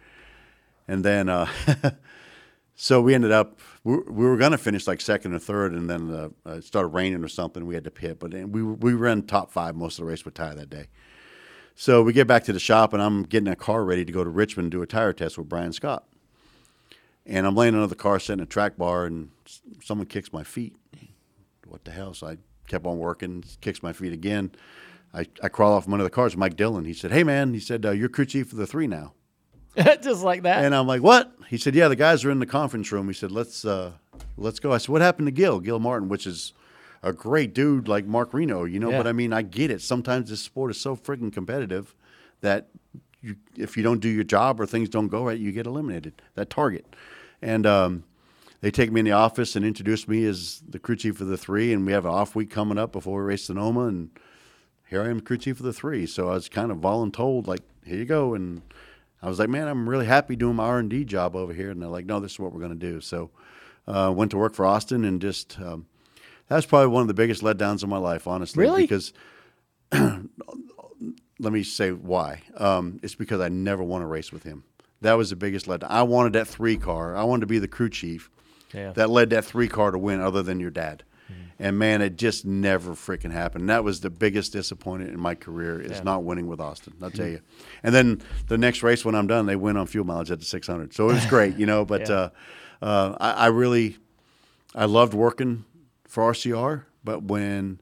And then, uh, so we ended up, we, we were going to finish like second or third, and then uh, uh, it started raining or something. We had to pit, but we, we ran top five most of the race with Ty that day. So we get back to the shop, and I'm getting a car ready to go to Richmond and do a tire test with Brian Scott. And I'm laying under the car, sitting in a track bar, and someone kicks my feet. What the hell? So I kept on working, kicks my feet again. I, I crawl off from under the cars. Mike Dillon. He said, "Hey man," he said, uh, "You're crew chief of the three now." Just like that. And I'm like, "What?" He said, "Yeah, the guys are in the conference room." He said, "Let's uh, let's go." I said, "What happened to Gil? Gil Martin, which is a great dude like Marc Reno, you know." Yeah. But I mean, I get it. Sometimes this sport is so freaking competitive that you, if you don't do your job or things don't go right, you get eliminated. That target, and um, they take me in the office and introduce me as the crew chief of the three, and we have an off week coming up before we race Sonoma, and here I am, crew chief of the three. So I was kind of voluntold, like, here you go. And I was like, man, I'm really happy doing my R and D job over here. And they're like, no, this is what we're going to do. So uh, went to work for Austin, and just um, that was probably one of the biggest letdowns of my life, honestly. Really? Because let me say why. Um, it's because I never won a race with him. That was the biggest letdown. I wanted that three car. I wanted to be the crew chief Yeah. that led that three car to win, other than your dad. And man, it just never freaking happened. That was the biggest disappointment in my career is Yeah. not winning with Austin. I'll tell you. And then the next race when I'm done, they win on fuel mileage at the 600. So it was great, you know. But Yeah. uh, uh, I, I really, I loved working for RCR. But when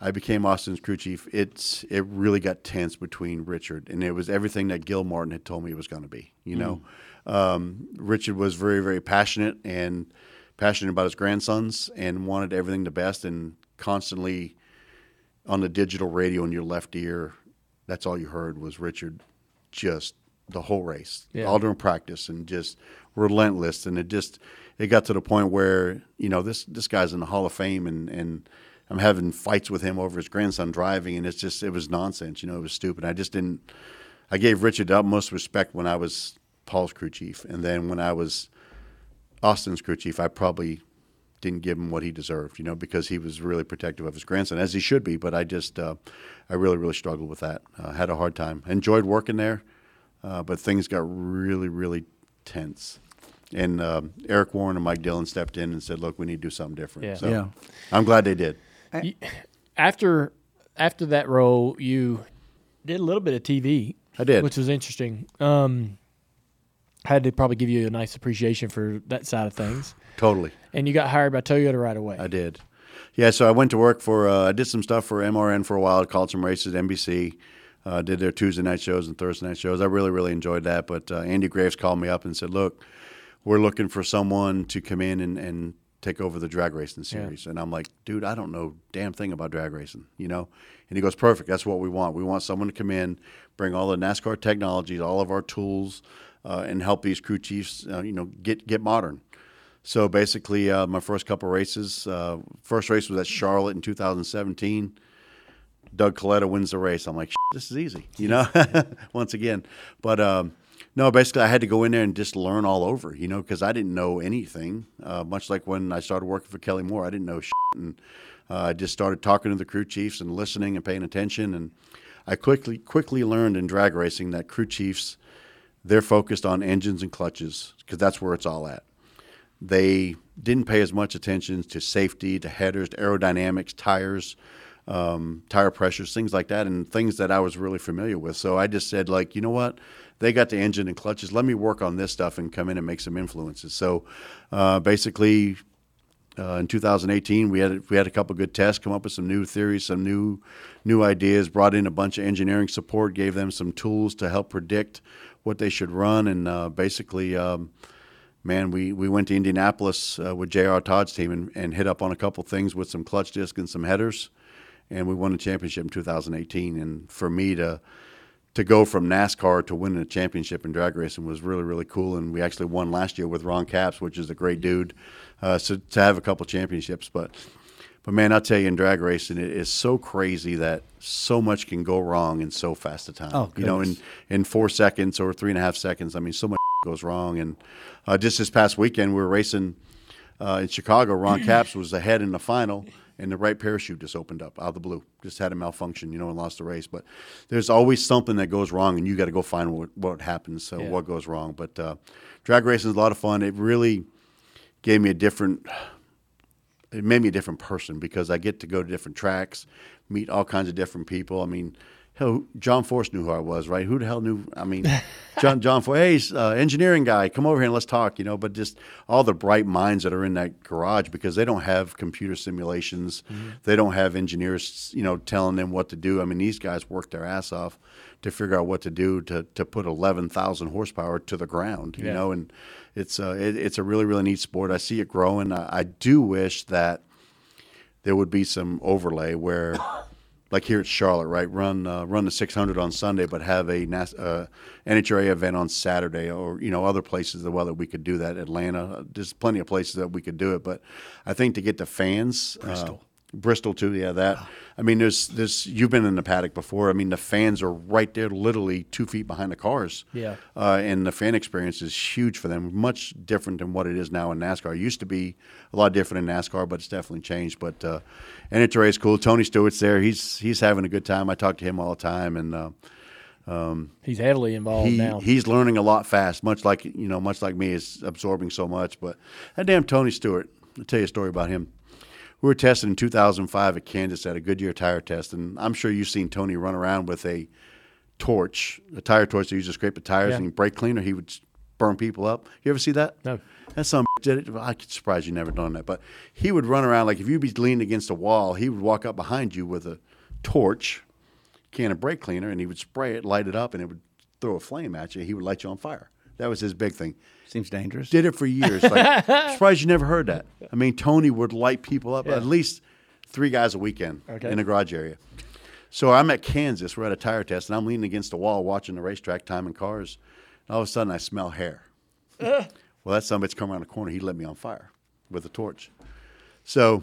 I became Austin's crew chief, it's it really got tense between Richard, and it was everything that Gil Martin had told me it was going to be. You know, um, Richard was very very passionate and passionate about his grandsons and wanted everything the best, and constantly on the digital radio in your left ear, that's all you heard was Richard, just the whole race, Yeah. all during practice, and just relentless. And it just it got to the point where you know this this guy's in the Hall of Fame, and and I'm having fights with him over his grandson driving, and it's just it was nonsense. You know, it was stupid. I just didn't. I gave Richard the utmost respect when I was Paul's crew chief, and then when I was Austin's crew chief, I probably didn't give him what he deserved, you know, because he was really protective of his grandson, as he should be. But I just, uh, I really, really struggled with that. Uh, had a hard time. Enjoyed working there, uh, but things got really, really tense. And um Eric Warren and Mike Dillon stepped in and said, "Look, we need to do something different." Yeah. So Yeah. I'm glad they did. You- after after that role, you did a little bit of TV. I did. which was interesting. Um, had to probably give you a nice appreciation for that side of things. Totally. And you got hired by Toyota right away. I did. Yeah, so I went to work for. Uh, I did some stuff for MRN for a while. Called some races, NBC. Uh, did their Tuesday night shows and Thursday night shows. I really, really enjoyed that. But uh, Andy Graves called me up and said, "Look, we're looking for someone to come in and, and take over the drag racing series." And I'm like, "Dude, I don't know damn thing about drag racing, you know." And he goes, "Perfect. That's what we want. We want someone to come in, bring all the NASCAR technologies, all of our tools, uh, and help these crew chiefs, uh, you know, get get modern." So basically, uh, my first couple races, uh, first race was at Charlotte in 2017. Doug Kalitta wins the race. I'm like, this is easy, you know, once again. But um, no, basically, I had to go in there and just learn all over, you know, because I didn't know anything. Uh, much like when I started working for Kelly Moore, I didn't know shit. And uh, I just started talking to the crew chiefs and listening and paying attention. And I quickly quickly learned in drag racing that crew chiefs, they're focused on engines and clutches because that's where it's all at. They didn't pay as much attention to safety, to headers, to aerodynamics, tires, um, tire pressures, things like that, and things that I was really familiar with. So I just said, like, you know what? They got the engine and clutches. Let me work on this stuff and come in and make some influences. So uh, basically, uh, in 2018, we had we had a couple good tests, come up with some new theories, some new new ideas, brought in a bunch of engineering support, gave them some tools to help predict what they should run, and uh, basically. Um, man, we, we went to Indianapolis uh, with J.R. Todd's team and, and hit up on a couple things with some clutch disc and some headers, and we won the championship in 2018. And for me to to go from NASCAR to winning a championship in drag racing was really really cool. And we actually won last year with Ron Capps, which is a great dude. Uh, so to have a couple championships, but but man, I'll tell you, in drag racing, it is so crazy that so much can go wrong in so fast a time. Oh, you know, in in four seconds or three and a half seconds. I mean, so much goes wrong. And uh, just this past weekend, we were racing uh, in Chicago. Ron Capps was ahead in the final, and the right parachute just opened up out of the blue. Just had a malfunction, you know, and lost the race. But there's always something that goes wrong, and you got to go find what, what happens, so Yeah. what goes wrong. But uh, drag racing is a lot of fun. It really gave me a different it made me a different person because I get to go to different tracks, meet all kinds of different people. I mean, hell, John Force knew who I was, right? Who the hell knew? I mean, John John Force, hey, uh, engineering guy, come over here and let's talk, you know. But just all the bright minds that are in that garage because they don't have computer simulations, they don't have engineers, you know, telling them what to do. I mean, these guys work their ass off to figure out what to do to to put eleven thousand horsepower to the ground, you Yeah. know, and it's uh, it, it's a really really neat sport. I see it growing. I, I do wish that there would be some overlay where, like here at Charlotte, right, run uh, run the 600 on Sunday, but have a NAS, uh, NHRA event on Saturday, or you know other places that we could do that. Atlanta, there's plenty of places that we could do it, but I think to get the fans, Bristol. Bristol too, yeah. That I mean, there's this. You've been in the paddock before. I mean, the fans are right there, literally two feet behind the cars. Yeah. Uh, and the fan experience is huge for them. Much different than what it is now in NASCAR. It used to be a lot different in NASCAR, but it's definitely changed. But uh, NHRA is cool. Tony Stewart's there. He's he's having a good time. I talk to him all the time, and uh, He's heavily involved he now. he's learning a lot fast. Much like you know, much like me, is absorbing so much. But that damn Tony Stewart. I'll tell you a story about him. We were tested in 2005 at Kansas at a Goodyear tire test, and I'm sure you've seen Tony run around with a torch, a tire torch that used to scrape the tires Yeah. and brake cleaner. He would burn people up. You ever see that? No. That some did it. I'm surprised you never done that. But he would run around like if you'd be leaning against a wall, he would walk up behind you with a torch, can of brake cleaner, and he would spray it, light it up, and it would throw a flame at you. He would light you on fire. That was his big thing. Seems dangerous. Did it for years. Like, surprised you never heard that. I mean, Tony would light people up at least three guys a weekend Okay. in the garage area. So I'm at Kansas. We're at a tire test, and I'm leaning against the wall watching the racetrack, timing cars. And all of a sudden, I smell hair. well, that somebody's come around the corner. He lit me on fire with a torch. So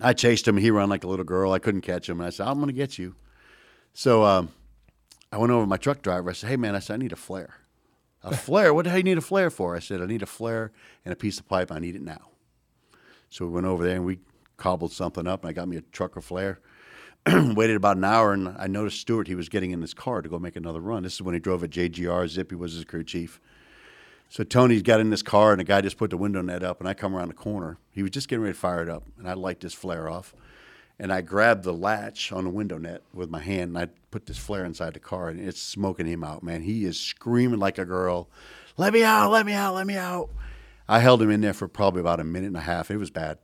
I chased him. He ran like a little girl. I couldn't catch him. And I said, I'm going to get you. So um, I went over to my truck driver. I said, Hey, man, I said, I need a flare. A flare? What the hell you need a flare for? I said, I need a flare and a piece of pipe. I need it now. So we went over there and we cobbled something up, and I got me a trucker flare. Waited about an hour, and I noticed Stewart. He was getting in his car to go make another run. This is when he drove a JGR. Zippy was his crew chief. So Tony's got in this car, and the guy just put the window net up, and I come around the corner. He was just getting ready to fire it up, and I light this flare off, and I grabbed the latch on the window net with my hand, and I put this flare inside the car, and it's smoking him out, man. He is screaming like a girl, "Let me out! Let me out! Let me out!" I held him in there for probably about a minute and a half. It was bad.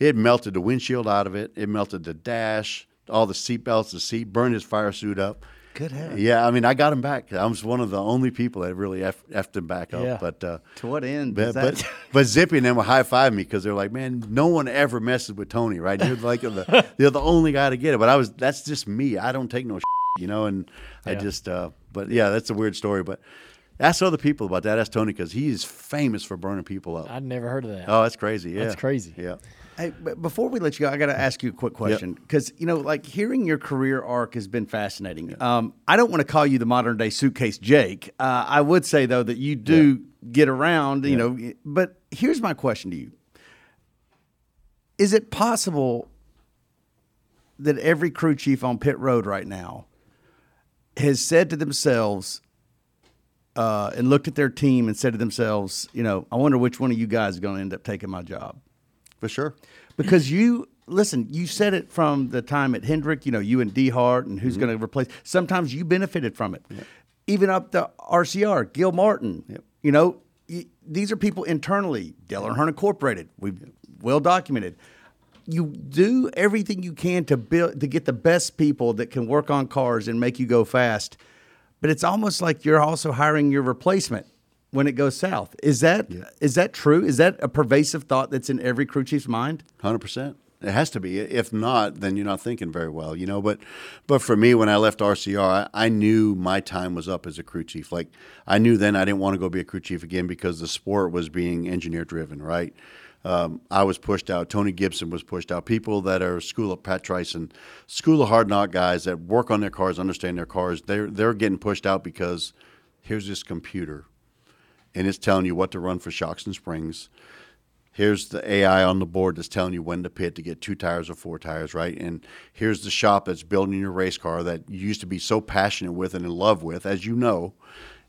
it melted the windshield out of it. It melted the dash, all the seat belts, the seat, burned his fire suit up. Good heavens. Yeah, I mean, I got him back. I was one of the only people that really F- effed him back up. Yeah. But uh, To what end? but, is that? but but Zippy and them were high fiving me because they're like, man, no one ever messes with Tony, right? You're like the you're the only guy to get it. But I was that's just me. I don't take no, you know. And I just, uh, but yeah, that's a weird story. But ask other people about that. Ask Tony because he is famous for burning people up. I'd never heard of that. oh, that's crazy. Yeah, That's crazy. Yeah. Hey, but before we let you go, I got to ask you a quick question because you know, like hearing your career arc has been fascinating. Um, I don't want to call you the modern day suitcase Jake. Uh, I would say though that you do get around, you know. But here's my question to you: Is it possible that every crew chief on pit road right now has said to themselves? Uh, and looked at their team and said to themselves, you know, I wonder which one of you guys is going to end up taking my job For sure. because you listen. You said it from the time at Hendrick. You know, you and Dehart and who's mm-hmm. going to replace. Sometimes you benefited from it. Even up the RCR, Gil Martin. You know, y- these are people internally. Dale Earnhardt Incorporated. We've well documented. You do everything you can to build to get the best people that can work on cars and make you go fast. But it's almost like you're also hiring your replacement when it goes south. Is that is that true? Is that a pervasive thought that's in every crew chief's mind? Hundred percent. It has to be. If not, then you're not thinking very well, you know. But, but for me, when I left RCR, I, I knew my time was up as a crew chief. Like I knew then I didn't want to go be a crew chief again because the sport was being engineer driven, right? Um, I was pushed out. Tony Gibson was pushed out. People that are school of Pat Tryson, school of hard knock guys that work on their cars, understand their cars. They're they're getting pushed out because here's this computer, and it's telling you what to run for shocks and springs here's the AI on the board that's telling you when to pit to get two tires or four tires, right? And here's the shop that's building your race car that you used to be so passionate with and in love with, as you know.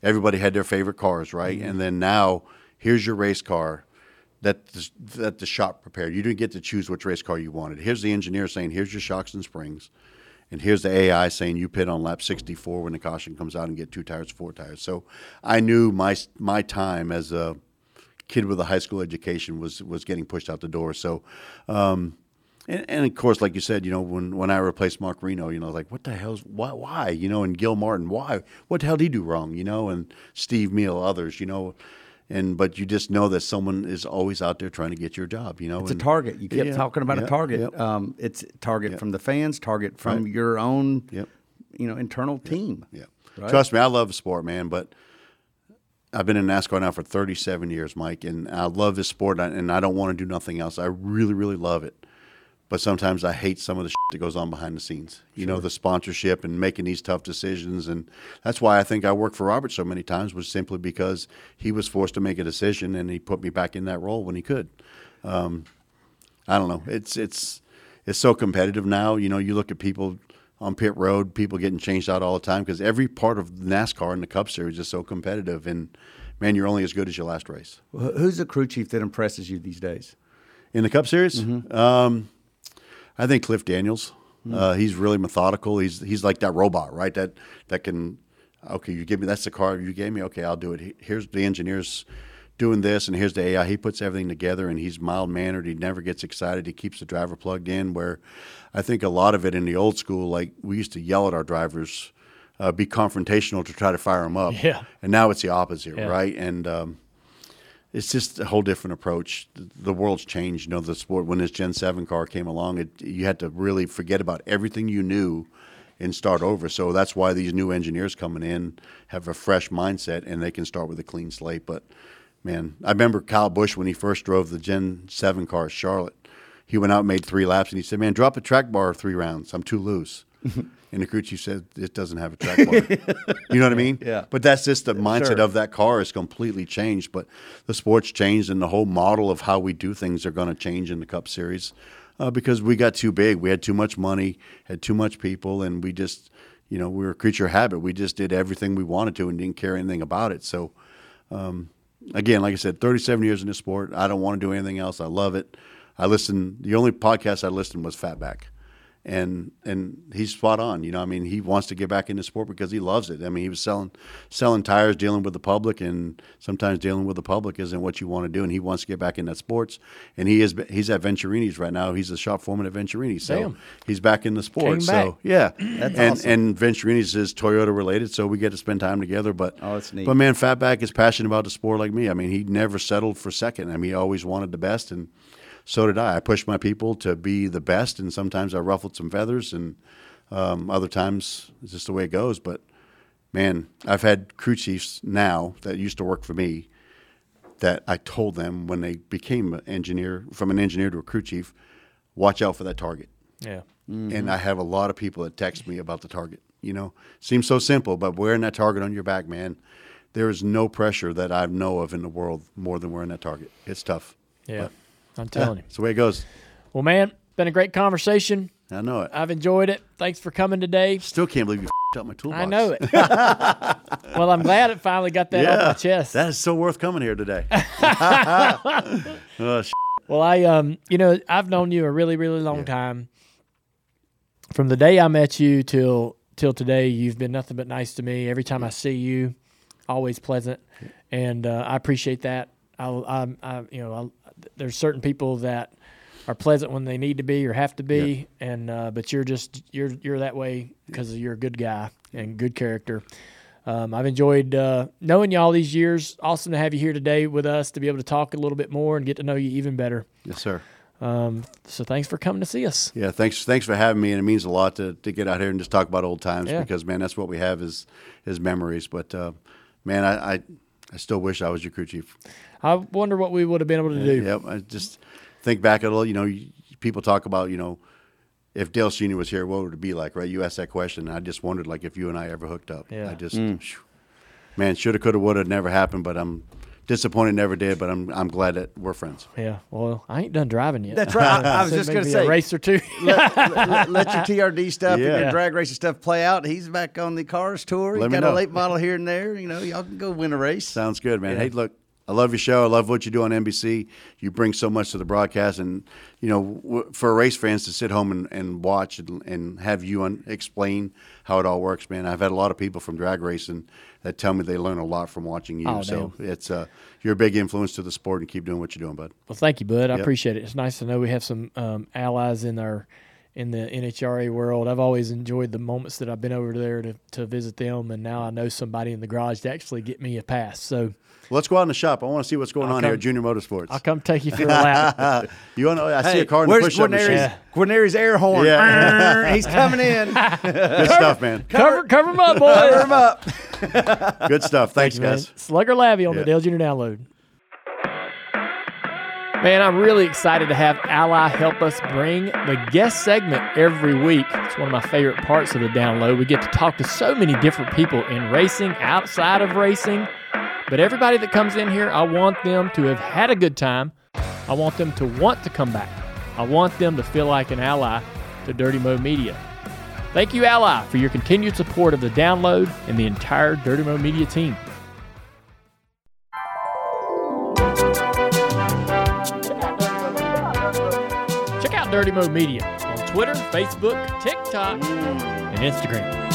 Everybody had their favorite cars, right? Mm-hmm. And then now here's your race car that the, that the shop prepared. You didn't get to choose which race car you wanted. Here's the engineer saying, here's your shocks and springs. And here's the AI saying you pit on lap 64 when the caution comes out and get two tires, four tires. So I knew my my time as a kid with a high school education was was getting pushed out the door. So, um, and, and of course, like you said, you know, when, when I replaced Marc Reno, you know, like what the hell's why why you know, and Gil Martin, why what the hell did he do wrong, you know, and Steve Hmiel, others, you know. And but you just know that someone is always out there trying to get your job, you know. It's a target. You kept Yeah, talking about a target. yep. Um, it's target from the fans, target from Right. your own, you know, internal team. Yeah. Right? Trust me, I love sport, man. But I've been in NASCAR now for 37 years, Mike, and I love this sport, and I don't want to do nothing else. I really, really love it. But sometimes I hate some of the shit that goes on behind the scenes. You know, the sponsorship and making these tough decisions, and that's why I think I worked for Robert so many times was simply because he was forced to make a decision, and he put me back in that role when he could. Um, I don't know. It's it's it's so competitive now. You know, you look at people on pit road, people getting changed out all the time because every part of NASCAR and the Cup Series is so competitive. And man, you're only as good as your last race. Wh- Who's the crew chief that impresses you these days? In the Cup Series, um, I think Cliff Daniels. Uh, he's really methodical. He's he's like that robot, right? That that can. Okay, you give me that's the car you gave me. Okay, I'll do it. He- Here's the engineers doing this, and here's the AI. He puts everything together, and he's mild mannered. He never gets excited. He keeps the driver plugged in. Where I think a lot of it in the old school, like we used to yell at our drivers, uh, be confrontational to try to fire them up. Yeah. And now it's the opposite, Yeah. right? And um, it's just a whole different approach. The world's changed. You know, the sport when this Gen Seven car came along, it you had to really forget about everything you knew and start over. So that's why these new engineers coming in have a fresh mindset and they can start with a clean slate. But man, I remember Kyle Busch when he first drove the Gen Seven car at Charlotte. He went out and made three laps and he said, "Man, drop the track bar three rounds. I'm too loose." and the crew chief said, "It doesn't have a track bar." you know what I mean? Yeah. But that's just the mindset Sure. of that car is completely changed. But the sport's changed, and the whole model of how we do things are going to change in the Cup Series uh, because we got too big. We had too much money, had too much people, and we just, you know, we were a creature of habit. We just did everything we wanted to and didn't care anything about it. So, um, again, like I said, 37 years in this sport. I don't want to do anything else. I love it. I listen. The only podcast I listened was Fatback. And and he's spot on. You know, I mean, he wants to get back into sport because he loves it. I mean, he was selling selling tires, dealing with the public, and sometimes dealing with the public isn't what you want to do. And he wants to get back in that sports. And he is he's at Venturini's right now. He's a shop foreman at Venturini, so Damn. he's back in the sport. Came So back. yeah, That's and awesome. and Venturini's is Toyota related, so we get to spend time together. But Oh, that's neat. But man, Fatback is passionate about the sport like me. I mean, he never settled for second. I mean, he always wanted the best, and so did I. I pushed my people to be the best, and sometimes I ruffled some feathers, and um, other times it's just the way it goes. But man, I've had crew chiefs now that used to work for me that I told them when they became an engineer, from an engineer to a crew chief, watch out for that target. Yeah. And I have a lot of people that text me about the target. You know, seems so simple, but wearing that target on your back, man, there is no pressure that I know of in the world more than wearing that target. It's tough. Yeah. I'm Yeah, telling you. it's the way it goes. Well, man, been a great conversation. I know it. I've enjoyed it. Thanks for coming today. Still can't believe you f***ed up my toolbox. I know it. well, I'm glad it finally got that off my chest. That is so worth coming here today. oh, Well, I um, you know, I've known you a really, really long time. From the day I met you till till today, you've been nothing but nice to me. Every time I see you, always pleasant, and uh, I appreciate that. I, I, I you know, I, there's certain people that are pleasant when they need to be or have to be, and uh, but you're just you're you're that way because you're a good guy and good character. Um, I've enjoyed uh, knowing you all these years. Awesome to have you here today with us to be able to talk a little bit more and get to know you even better. yes, sir. Um, so thanks for coming to see us. Yeah, thanks. Thanks for having me, and it means a lot to, to get out here and just talk about old times Yeah. because man, that's what we have is is memories. But uh, man, I, I I still wish I was your crew chief. I wonder what we would have been able to do. Yep. I just think back a little. You know, people talk about you know if Dale Senior was here, what would it be like? Right? You asked that question. And I just wondered like if you and I ever hooked up. Yeah. I just mm. phew. man, shoulda, coulda, woulda, never happened. But I'm disappointed, never did. But I'm I'm glad that we're friends. Yeah. Well, I ain't done driving yet. That's right. I, I was just going to maybe a say, race or two. let, let, let your TRD stuff Yeah. and your drag racing stuff play out. He's back on the cars tour. He Let me got a late model here and there. You know, y'all can go win a race. Sounds good, man. Yeah. Hey, look, I love your show. I love what you do on NBC. You bring so much to the broadcast, and you know, w- for race fans to sit home and, and watch and, and have you un- explain how it all works, man. I've had a lot of people from drag racing that tell me they learn a lot from watching you. Oh, so it's uh, you're a big influence to the sport, and keep doing what you're doing, bud. Well, thank you, Bud. I Yep. appreciate it. It's nice to know we have some um, allies in our in the NHRA world. I've always enjoyed the moments that I've been over there to, to visit them, and now I know somebody in the garage to actually get me a pass. So Let's go out in the shop. I want to see what's going I'll on come- here at Junior Motorsports. I'll come take you for a lap. Uh, you want to? I see a car in the where's push-up Guarneri's, machine. Yeah. Guarneri's air horn? Yeah. He's coming in. Good stuff, man. cover, cover 'em up, boys. Cover him up. Good stuff. Thanks, man. guys. Slugger Labbe on the Dale Jr. Download. Man, I'm really excited to have Ally help us bring the guest segment every week. It's one of my favorite parts of the download. We get to talk to so many different people in racing, outside of racing. But everybody that comes in here, I want them to have had a good time. I want them to want to come back. I want them to feel like an ally to Dirty Mo Media. Thank you, Ally, for your continued support of the download and the entire Dirty Mo Media team. Check out Dirty Mo Media on Twitter, Facebook, TikTok, and Instagram.